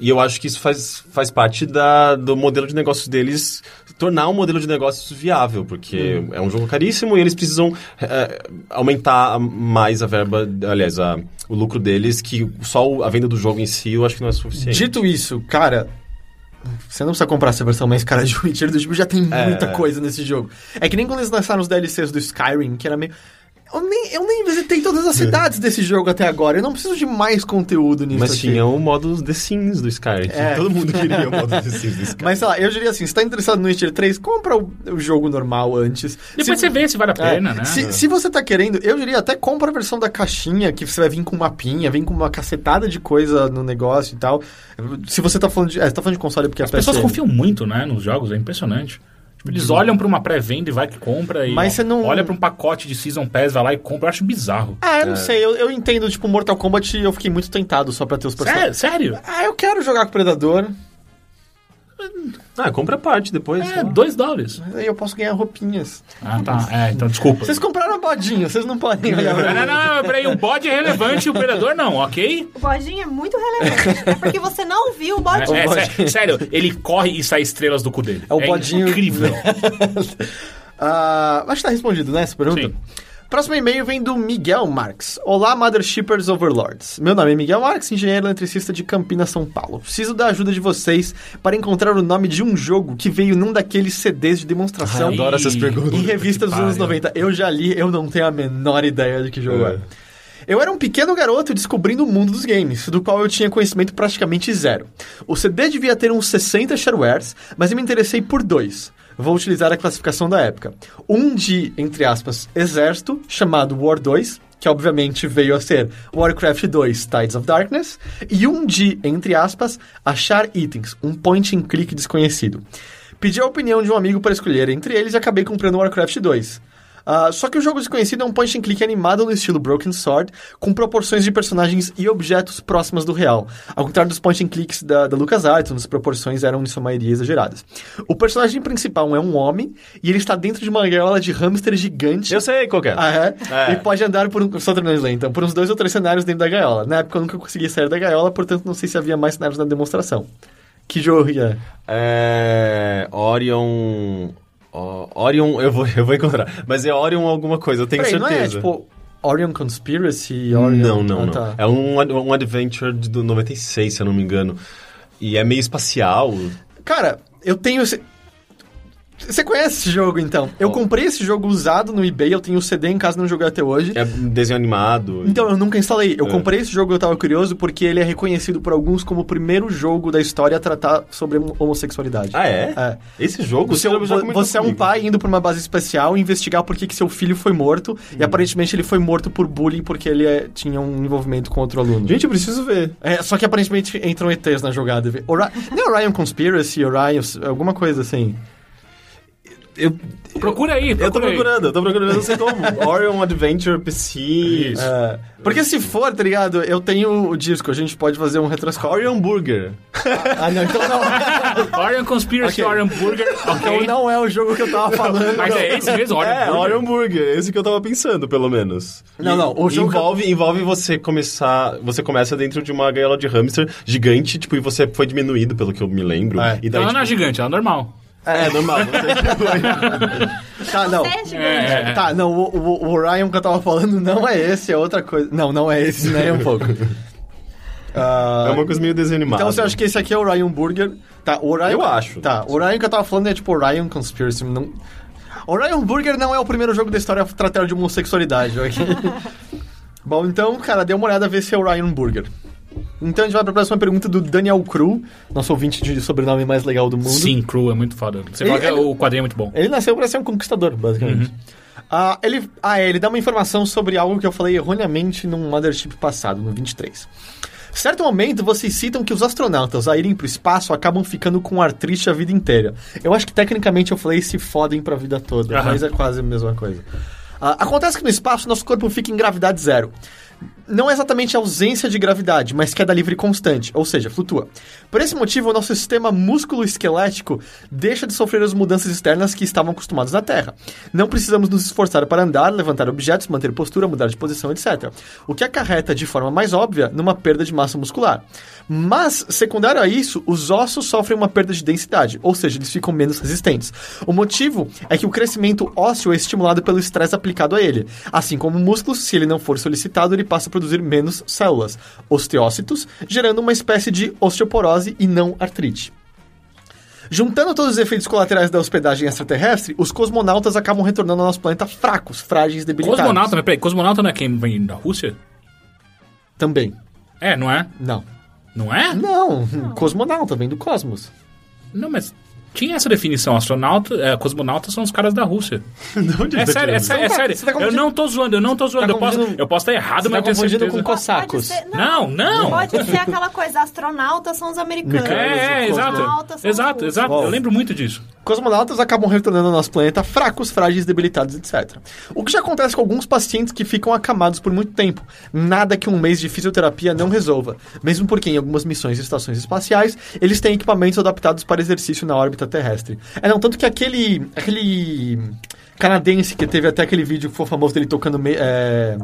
E eu acho que isso faz, faz parte da, do modelo de negócios deles tornar um modelo de negócios viável, porque Hum. é um jogo caríssimo e eles precisam eh, aumentar mais a verba, aliás, a- o lucro deles, que só a venda do jogo em si eu acho que não é suficiente. Dito isso, cara. Você não precisa comprar essa versão mais cara de Witcher do tipo, já tem É. muita coisa nesse jogo. É que nem quando eles lançaram os DLCs do Skyrim, que era meio. Eu nem, eu nem visitei todas as cidades desse jogo até agora. Eu não preciso de mais conteúdo nisso Mas aqui. tinha o modo The Sims do Skyrim. É. Todo mundo queria o modo The Sims do Skyrim. Mas sei lá, eu diria assim, se tá interessado no Witcher 3, compra o, o jogo normal antes. Depois Se- você vê se vale a É, pena, né? Se, se você tá querendo, eu diria até compra a versão da caixinha, que você vai vir com um mapinha, vem com uma cacetada de coisa no negócio e tal. Se você tá falando de. É, você tá falando de console porque As é pessoas PC. confiam muito, né, nos jogos, é impressionante. Tipo, eles olham pra uma pré-venda e vai que compra e Mas você não- olha pra um pacote de Season Pass, vai lá e compra. Eu acho bizarro. Ah, eu não sei, eu, eu entendo, tipo, Mortal Kombat eu fiquei muito tentado só pra ter os personagens. Sério? Sério? Ah, eu quero jogar com o Predador, Ah, compra parte depois. É, sei lá. dois dólares. mas aí eu posso ganhar roupinhas. Ah, tá. É, então desculpa. Vocês compraram a bodinha, vocês não podem olhar Não, não, não, peraí, o bode é relevante e o predador não, ok? O bodinho é muito relevante. é porque você não viu o É, bodinho. é, sé- sério, ele corre e sai estrelas do cu dele. É o bodinho- incrível. Ah, acho que tá respondido, né, essa pergunta? Sim. Próximo e-mail vem do Miguel Marques. Olá, Mothershippers Overlords. Meu nome é Miguel Marques, engenheiro eletricista de Campinas, São Paulo. Preciso da ajuda de vocês para encontrar o nome de um jogo que veio num daqueles CDs de demonstração Ai, adoro essas perguntas. em revistas dos anos Pariu. 90. Eu já li, eu não tenho a menor ideia de que jogo é. É. Eu era um pequeno garoto descobrindo o mundo dos games, do qual eu tinha conhecimento praticamente zero. O CD devia ter uns 60 sharewares, mas eu me interessei por dois. Vou utilizar a classificação da época. Um de, entre aspas, exército, chamado War 2, que obviamente veio a ser Warcraft 2 Tides of Darkness, e um de, entre aspas, achar itens, um point and click desconhecido. Pedi a opinião de um amigo para escolher entre eles e acabei comprando Warcraft 2. Ah, só que o jogo desconhecido é um point and click animado no estilo Broken Sword, com proporções de personagens e objetos próximas do real. Ao contrário dos point and clicks da, da LucasArts, onde as proporções eram, em sua maioria, exageradas. O personagem principal é um homem, e ele está dentro de uma gaiola de hamster gigante. Eu sei qual que é. Ah, é? É. E pode andar por um. Só terminando de ler, então. Por uns dois ou três cenários dentro da gaiola. Na época eu nunca consegui sair da gaiola, portanto não sei se havia mais cenários na demonstração. Que jogo é? É. Orion. Orion, eu vou, eu vou encontrar. Mas é Orion alguma coisa, eu tenho Peraí, certeza. não é tipo Orion Conspiracy? Orion... Não, não, Ah, não. tá. É um, um adventure do 96, se eu não me engano. E é meio espacial. Cara, eu tenho. Você conhece esse jogo então? Eu comprei esse jogo usado no eBay, eu tenho o CD em casa, não joguei até hoje. É desenho animado. Então, eu nunca instalei. Eu É. comprei esse jogo e eu tava curioso porque ele é reconhecido por alguns como o primeiro jogo da história a tratar sobre homossexualidade. Ah, é? É. Esse jogo, Você, comentou você é um pai indo pra uma base especial investigar por que, que seu filho foi morto. Hum. E aparentemente ele foi morto por bullying porque ele é, tinha um envolvimento com outro aluno. Gente, eu preciso ver. É, só que aparentemente entram ETs na jogada. Ori... Não é Orion Conspiracy, Orion, alguma coisa assim. Eu, Procura aí, eu tô procura aí. procurando, eu tô procurando, eu não sei como. Orion Adventure PC. Isso. É, porque se for, tá ligado? Eu tenho o disco, a gente pode fazer um retroscópio. Orion Burger. Ah, não, então não. Orion Conspiracy, Ok. Orion Burger, Então ok. não é o jogo que eu tava falando. Mas não. é esse mesmo, Orion é, Burger? Orion Burger, esse que eu tava pensando, pelo menos. Não, não, o jogo eu- envolve, envolve você começar. Você começa dentro de uma gaiola de hamster gigante, tipo, e você foi diminuído, pelo que eu me lembro. É. E daí, Ela não é tipo, gigante, ela é normal. É, normal. Você... Tá, não. É. É. Tá, não, o, o- o Orion que eu tava falando não é esse, é outra coisa. Não, não é esse, nem um pouco. Ah, é uma coisa meio desenho animado. Então você acha que esse aqui é o Orion Burger? Tá, o Orion... Eu acho. Tá, o Orion que eu tava falando é tipo Orion Conspiracy, não... Orion Burger não é o primeiro jogo da história a tratar de homossexualidade, ok? Bom, então, cara, dê uma olhada a ver se é o Orion Burger. Então a gente vai pra próxima pergunta do Daniel Cru, nosso ouvinte de sobrenome mais legal do mundo. Sim, Cru é muito foda. Você Ele- fala que ele- o quadrinho é muito bom. Ele nasceu para ser um conquistador, basicamente. Ah, ele, ah, é, ele dá uma informação sobre algo que eu falei erroneamente num Mothership passado, no 23. Certo momento, vocês citam que os astronautas, a irem pro espaço, acabam ficando com artrite a vida inteira. Eu acho que tecnicamente eu falei se fodem pra vida toda, Aham. mas é quase a mesma coisa. Ah, acontece que no espaço nosso corpo fica em gravidade zero. Não é exatamente ausência de gravidade, mas queda livre constante, ou seja, flutua. Por esse motivo, o nosso sistema músculo-esquelético deixa de sofrer as mudanças externas que estavam acostumados na Terra. Não precisamos nos esforçar para andar, levantar objetos, manter postura, mudar de posição, etc. O que acarreta, de forma mais óbvia, numa perda de massa muscular. Mas, secundário a isso, os ossos sofrem uma perda de densidade, ou seja, eles ficam menos resistentes. O motivo é que o crescimento ósseo é estimulado pelo estresse aplicado a ele. Assim como o músculo, se ele não for solicitado, ele passa a produzir menos células, osteócitos, gerando uma espécie de osteoporose e não artrite. Juntando todos os efeitos colaterais da hospedagem extraterrestre, os cosmonautas acabam retornando ao nosso planeta fracos, frágeis, debilitados. Cosmonauta, mas peraí, cosmonauta não é quem vem da Rússia? Também. É, não é? Não. Não é? Não, cosmonauta vem do cosmos. Não, mas tinha essa definição. Astronauta, é, cosmonauta são os caras da Rússia. De onde É tá sério, é tirando? sério, é tá- sério. tá Eu não tô zoando, eu não tô zoando. Tá eu, posso, eu posso estar errado, Você mas tá eu tenho certeza. com cossacos. Ser, Não, não. Pode ser aquela coisa, astronautas são os americanos. É, é, exato. Cosmonautas são Exato, os exato. Bom. Eu lembro muito disso. Cosmonautas acabam retornando ao nosso planeta fracos, frágeis, debilitados, etc. O que já acontece com alguns pacientes que ficam acamados por muito tempo. Nada que um mês de fisioterapia não resolva. Mesmo porque em algumas missões e estações espaciais, eles têm equipamentos adaptados para exercício na órbita terrestre. É, não, tanto que aquele... aquele canadense que teve até aquele vídeo que foi famoso dele tocando... é,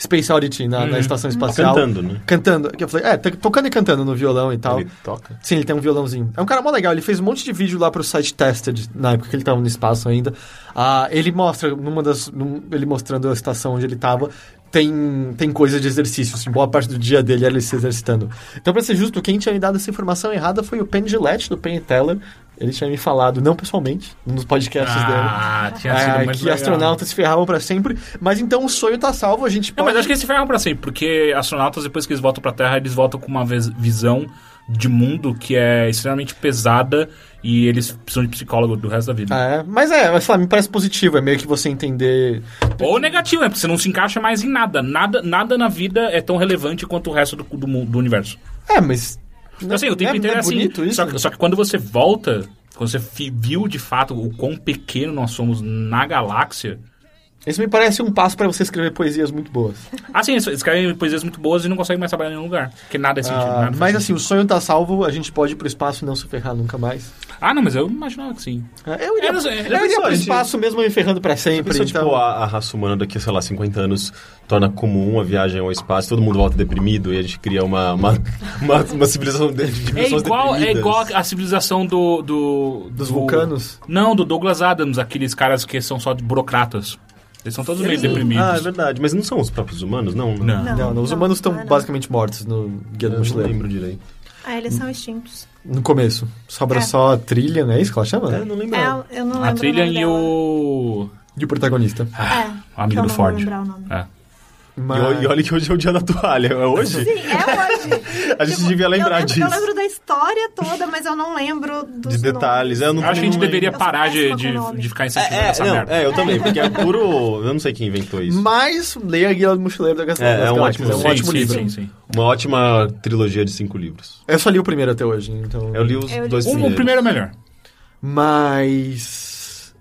Space Oddity na, na estação espacial. Cantando, né? Cantando. Eu falei, é, tá tocando e cantando no violão e tal. Ele toca. Sim, ele tem um violãozinho. É um cara mó legal, ele fez um monte de vídeo lá pro site Tested, na época que ele tava no espaço ainda. Ah, ele mostra, numa das. num- ele mostrando a estação onde ele tava, tem, tem coisa de exercício, assim, boa parte do dia dele era ele se exercitando. Então, pra ser justo, quem tinha me dado essa informação errada foi o Penn Gillette, do Penn Teller. Ele tinha me falado, não pessoalmente, nos podcasts Ah, dele. tinha sido é, muito que legal. astronautas se ferravam pra sempre, mas então o sonho tá salvo, a gente Não, pode... mas acho que eles se ferram pra sempre, porque astronautas, depois que eles voltam pra Terra, eles voltam com uma vis- visão de mundo que é extremamente pesada e eles precisam de psicólogo do resto da vida. É, mas é, mas, sei lá, me parece positivo, é meio que você entender Ou negativo, né? Porque você não se encaixa mais em nada. Nada, nada na vida é tão relevante quanto o resto do, do, do universo. É, mas. Não, assim, o tempo é, inteiro não é assim. isso? Só, que- só que quando você volta, quando você viu de fato o quão pequeno nós somos na galáxia, Esse me parece um passo pra você escrever poesias muito boas. Ah, sim, eles escrevem poesias muito boas e não conseguem mais trabalhar em nenhum lugar. Porque nada é sentido. Ah, nada mas assim, sentido. o sonho tá salvo, a gente pode ir pro espaço e não se ferrar nunca mais. Ah, não, mas eu imaginava que sim. Ah, Eu iria, É, não sei, eu iria pro gente- espaço mesmo me ferrando pra sempre. Pensou, então... tipo, a, a raça humana daqui, sei lá, 50 anos torna comum a viagem ao espaço, todo mundo volta deprimido e a gente cria uma, uma, uma, uma civilização de, de É igual, é deprimidas. igual a civilização do. do Dos do- vulcanos? Não, do Douglas Adams, aqueles caras que são só de burocratas. Eles são todos meio deprimidos. Ah, é verdade. Mas não são os próprios humanos, não? né? Não. Não, não, os não, humanos estão não é não. basicamente mortos no Guia do Eu não Mochileiro. lembro direito. Ah, eles são extintos. No começo. Sobra É. só a trilha, não é isso que ela chama? É, não lembro. É, eu não lembro A trilha o nome e dela. o. E o protagonista. É, o amigo do não Ford. Lembrar o nome. É. Mas... E, e olha que hoje é o dia da toalha. É hoje? Sim, é hoje. A gente devia lembrar eu lembro, disso. Eu lembro da história toda, mas eu não lembro dos De detalhes. nomes. Eu não Acho que a gente deveria parar de, de, de ficar incentivando É, essa não, merda. é, eu também, porque é puro. Eu não sei quem inventou isso. Mas leia a Guia do Mochileiro da Gastão É, é um ótimo- é um sim, ótimo sim, livro. sim, sim. Uma ótima trilogia de cinco livros. Eu só li o primeiro até hoje, então... Eu li os Eu li dois O, primeiros. o primeiro é melhor. Mas...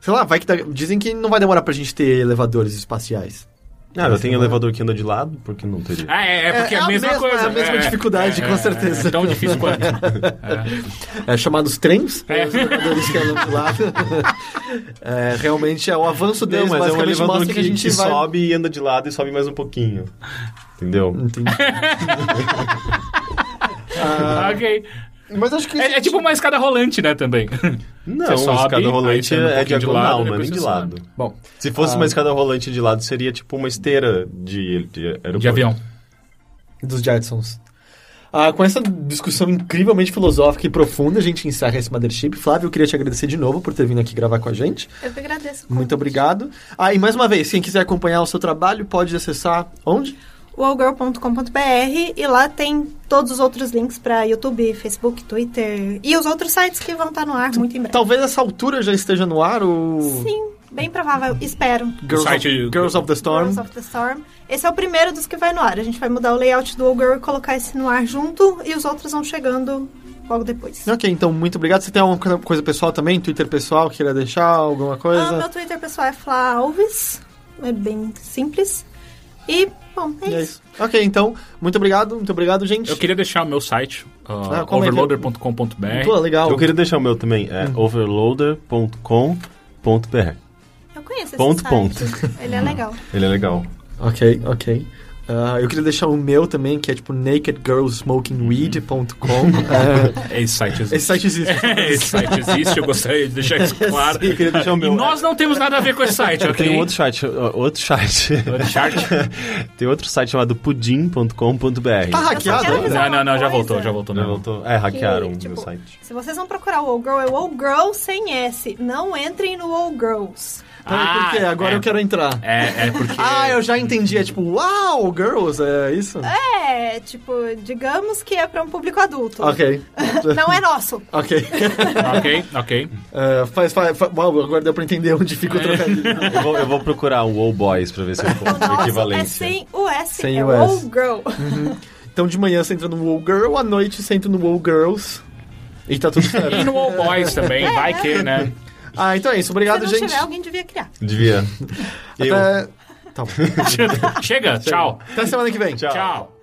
Sei lá, vai que... Dizem que não vai demorar pra gente ter elevadores espaciais. Ah, eu tenho elevador que anda de lado, por que não teria? Ah, é, é porque é, É a mesma, mesma- coisa. é a mesma dificuldade, com certeza. É tão difícil quanto. É, chamados trens, É. os elevadores que andam de lado. É, realmente é o avanço deles, Não, mas é um elevador que, que, a gente que vai... sobe e anda de lado e sobe mais um pouquinho. Entendeu? Entendi. Ah, ok. Mas acho que... É, é tipo uma escada rolante, né, também. Não, Você a sobe, escada rolante um é pouquinho de diagonal, lado, não é nem de lado. Bom, Se fosse Ah. uma escada rolante de lado, seria tipo uma esteira de, de aeroporto. De avião. dos Jetsons. Ah, com essa discussão incrivelmente filosófica e profunda, a gente encerra esse Mothership. Flávio, eu queria te agradecer de novo por ter vindo aqui gravar com a gente. Eu que agradeço. Muito obrigado. Ah, e mais uma vez, quem quiser acompanhar o seu trabalho, pode acessar onde? wallgirl.com.br e lá tem todos os outros links pra YouTube, Facebook, Twitter e os outros sites que vão estar no ar muito em breve. Talvez essa altura já esteja no ar, o... Sim, bem provável, espero. Girls, site- of, Girls of the Storm. Girls of the Storm. Esse é o primeiro dos que vai no ar. A gente vai mudar o layout do All Girl e colocar esse no ar junto e os outros vão chegando logo depois. Ok, então muito obrigado. Você tem alguma coisa- pessoal também? Twitter pessoal, queira deixar alguma coisa? Ah, meu Twitter pessoal é Fla Alves. É bem simples. E, bom, é, E é isso. isso. Ok, então, muito obrigado, muito obrigado, gente. Eu queria deixar o meu site, uh, Ah, é que é? overloader.com.br. Pô, legal. Eu queria deixar o meu também, é overloader.com.br. Eu conheço esse Ponto, site. ponto. Ele é legal. Ele é legal. Ok, ok. Ah, eu queria deixar o meu também, que é tipo nakedgirlsmokingweed.com. É, Esse site existe. esse site existe. esse site existe, eu gostaria de deixar isso claro. Eu queria deixar o E meu. nós não temos nada a ver com esse site, ok? tenho outro site, outro site. Outro chart? Tem outro site chamado pudim.com.br. Tá hackeado Não, não, não, já voltou, já voltou. Já Não. voltou? É, hackearam o Que, meu tipo, site. Se vocês vão procurar o All Girl, é o All Girl sem S. Não entrem no All Girls. Peraí, por quê? Ah, Agora é. eu quero entrar. É, é porque... Ah, eu já entendi. É tipo, uau, girls, é isso? É, tipo, digamos que é pra um público adulto. Ok. Não é nosso. ok. ok, ok. É, faz, faz, faz- uau, agora deu pra entender onde fica o trocadilho. Eu vou, eu vou procurar o All Boys pra ver se eu O encontro nosso é equivalência. sem o S. Sem é o All. Girl. Então de manhã você entra no Wall Girl, à noite você entra no Wall Girls. E tá tudo E certo. no All Boys também, vai que, né? Ah, então é isso. Obrigado, Se não gente. tiver, alguém devia criar. Devia. Eu. Até... Tá bom. Chega, tchau. Até semana que vem. Tchau. Tchau.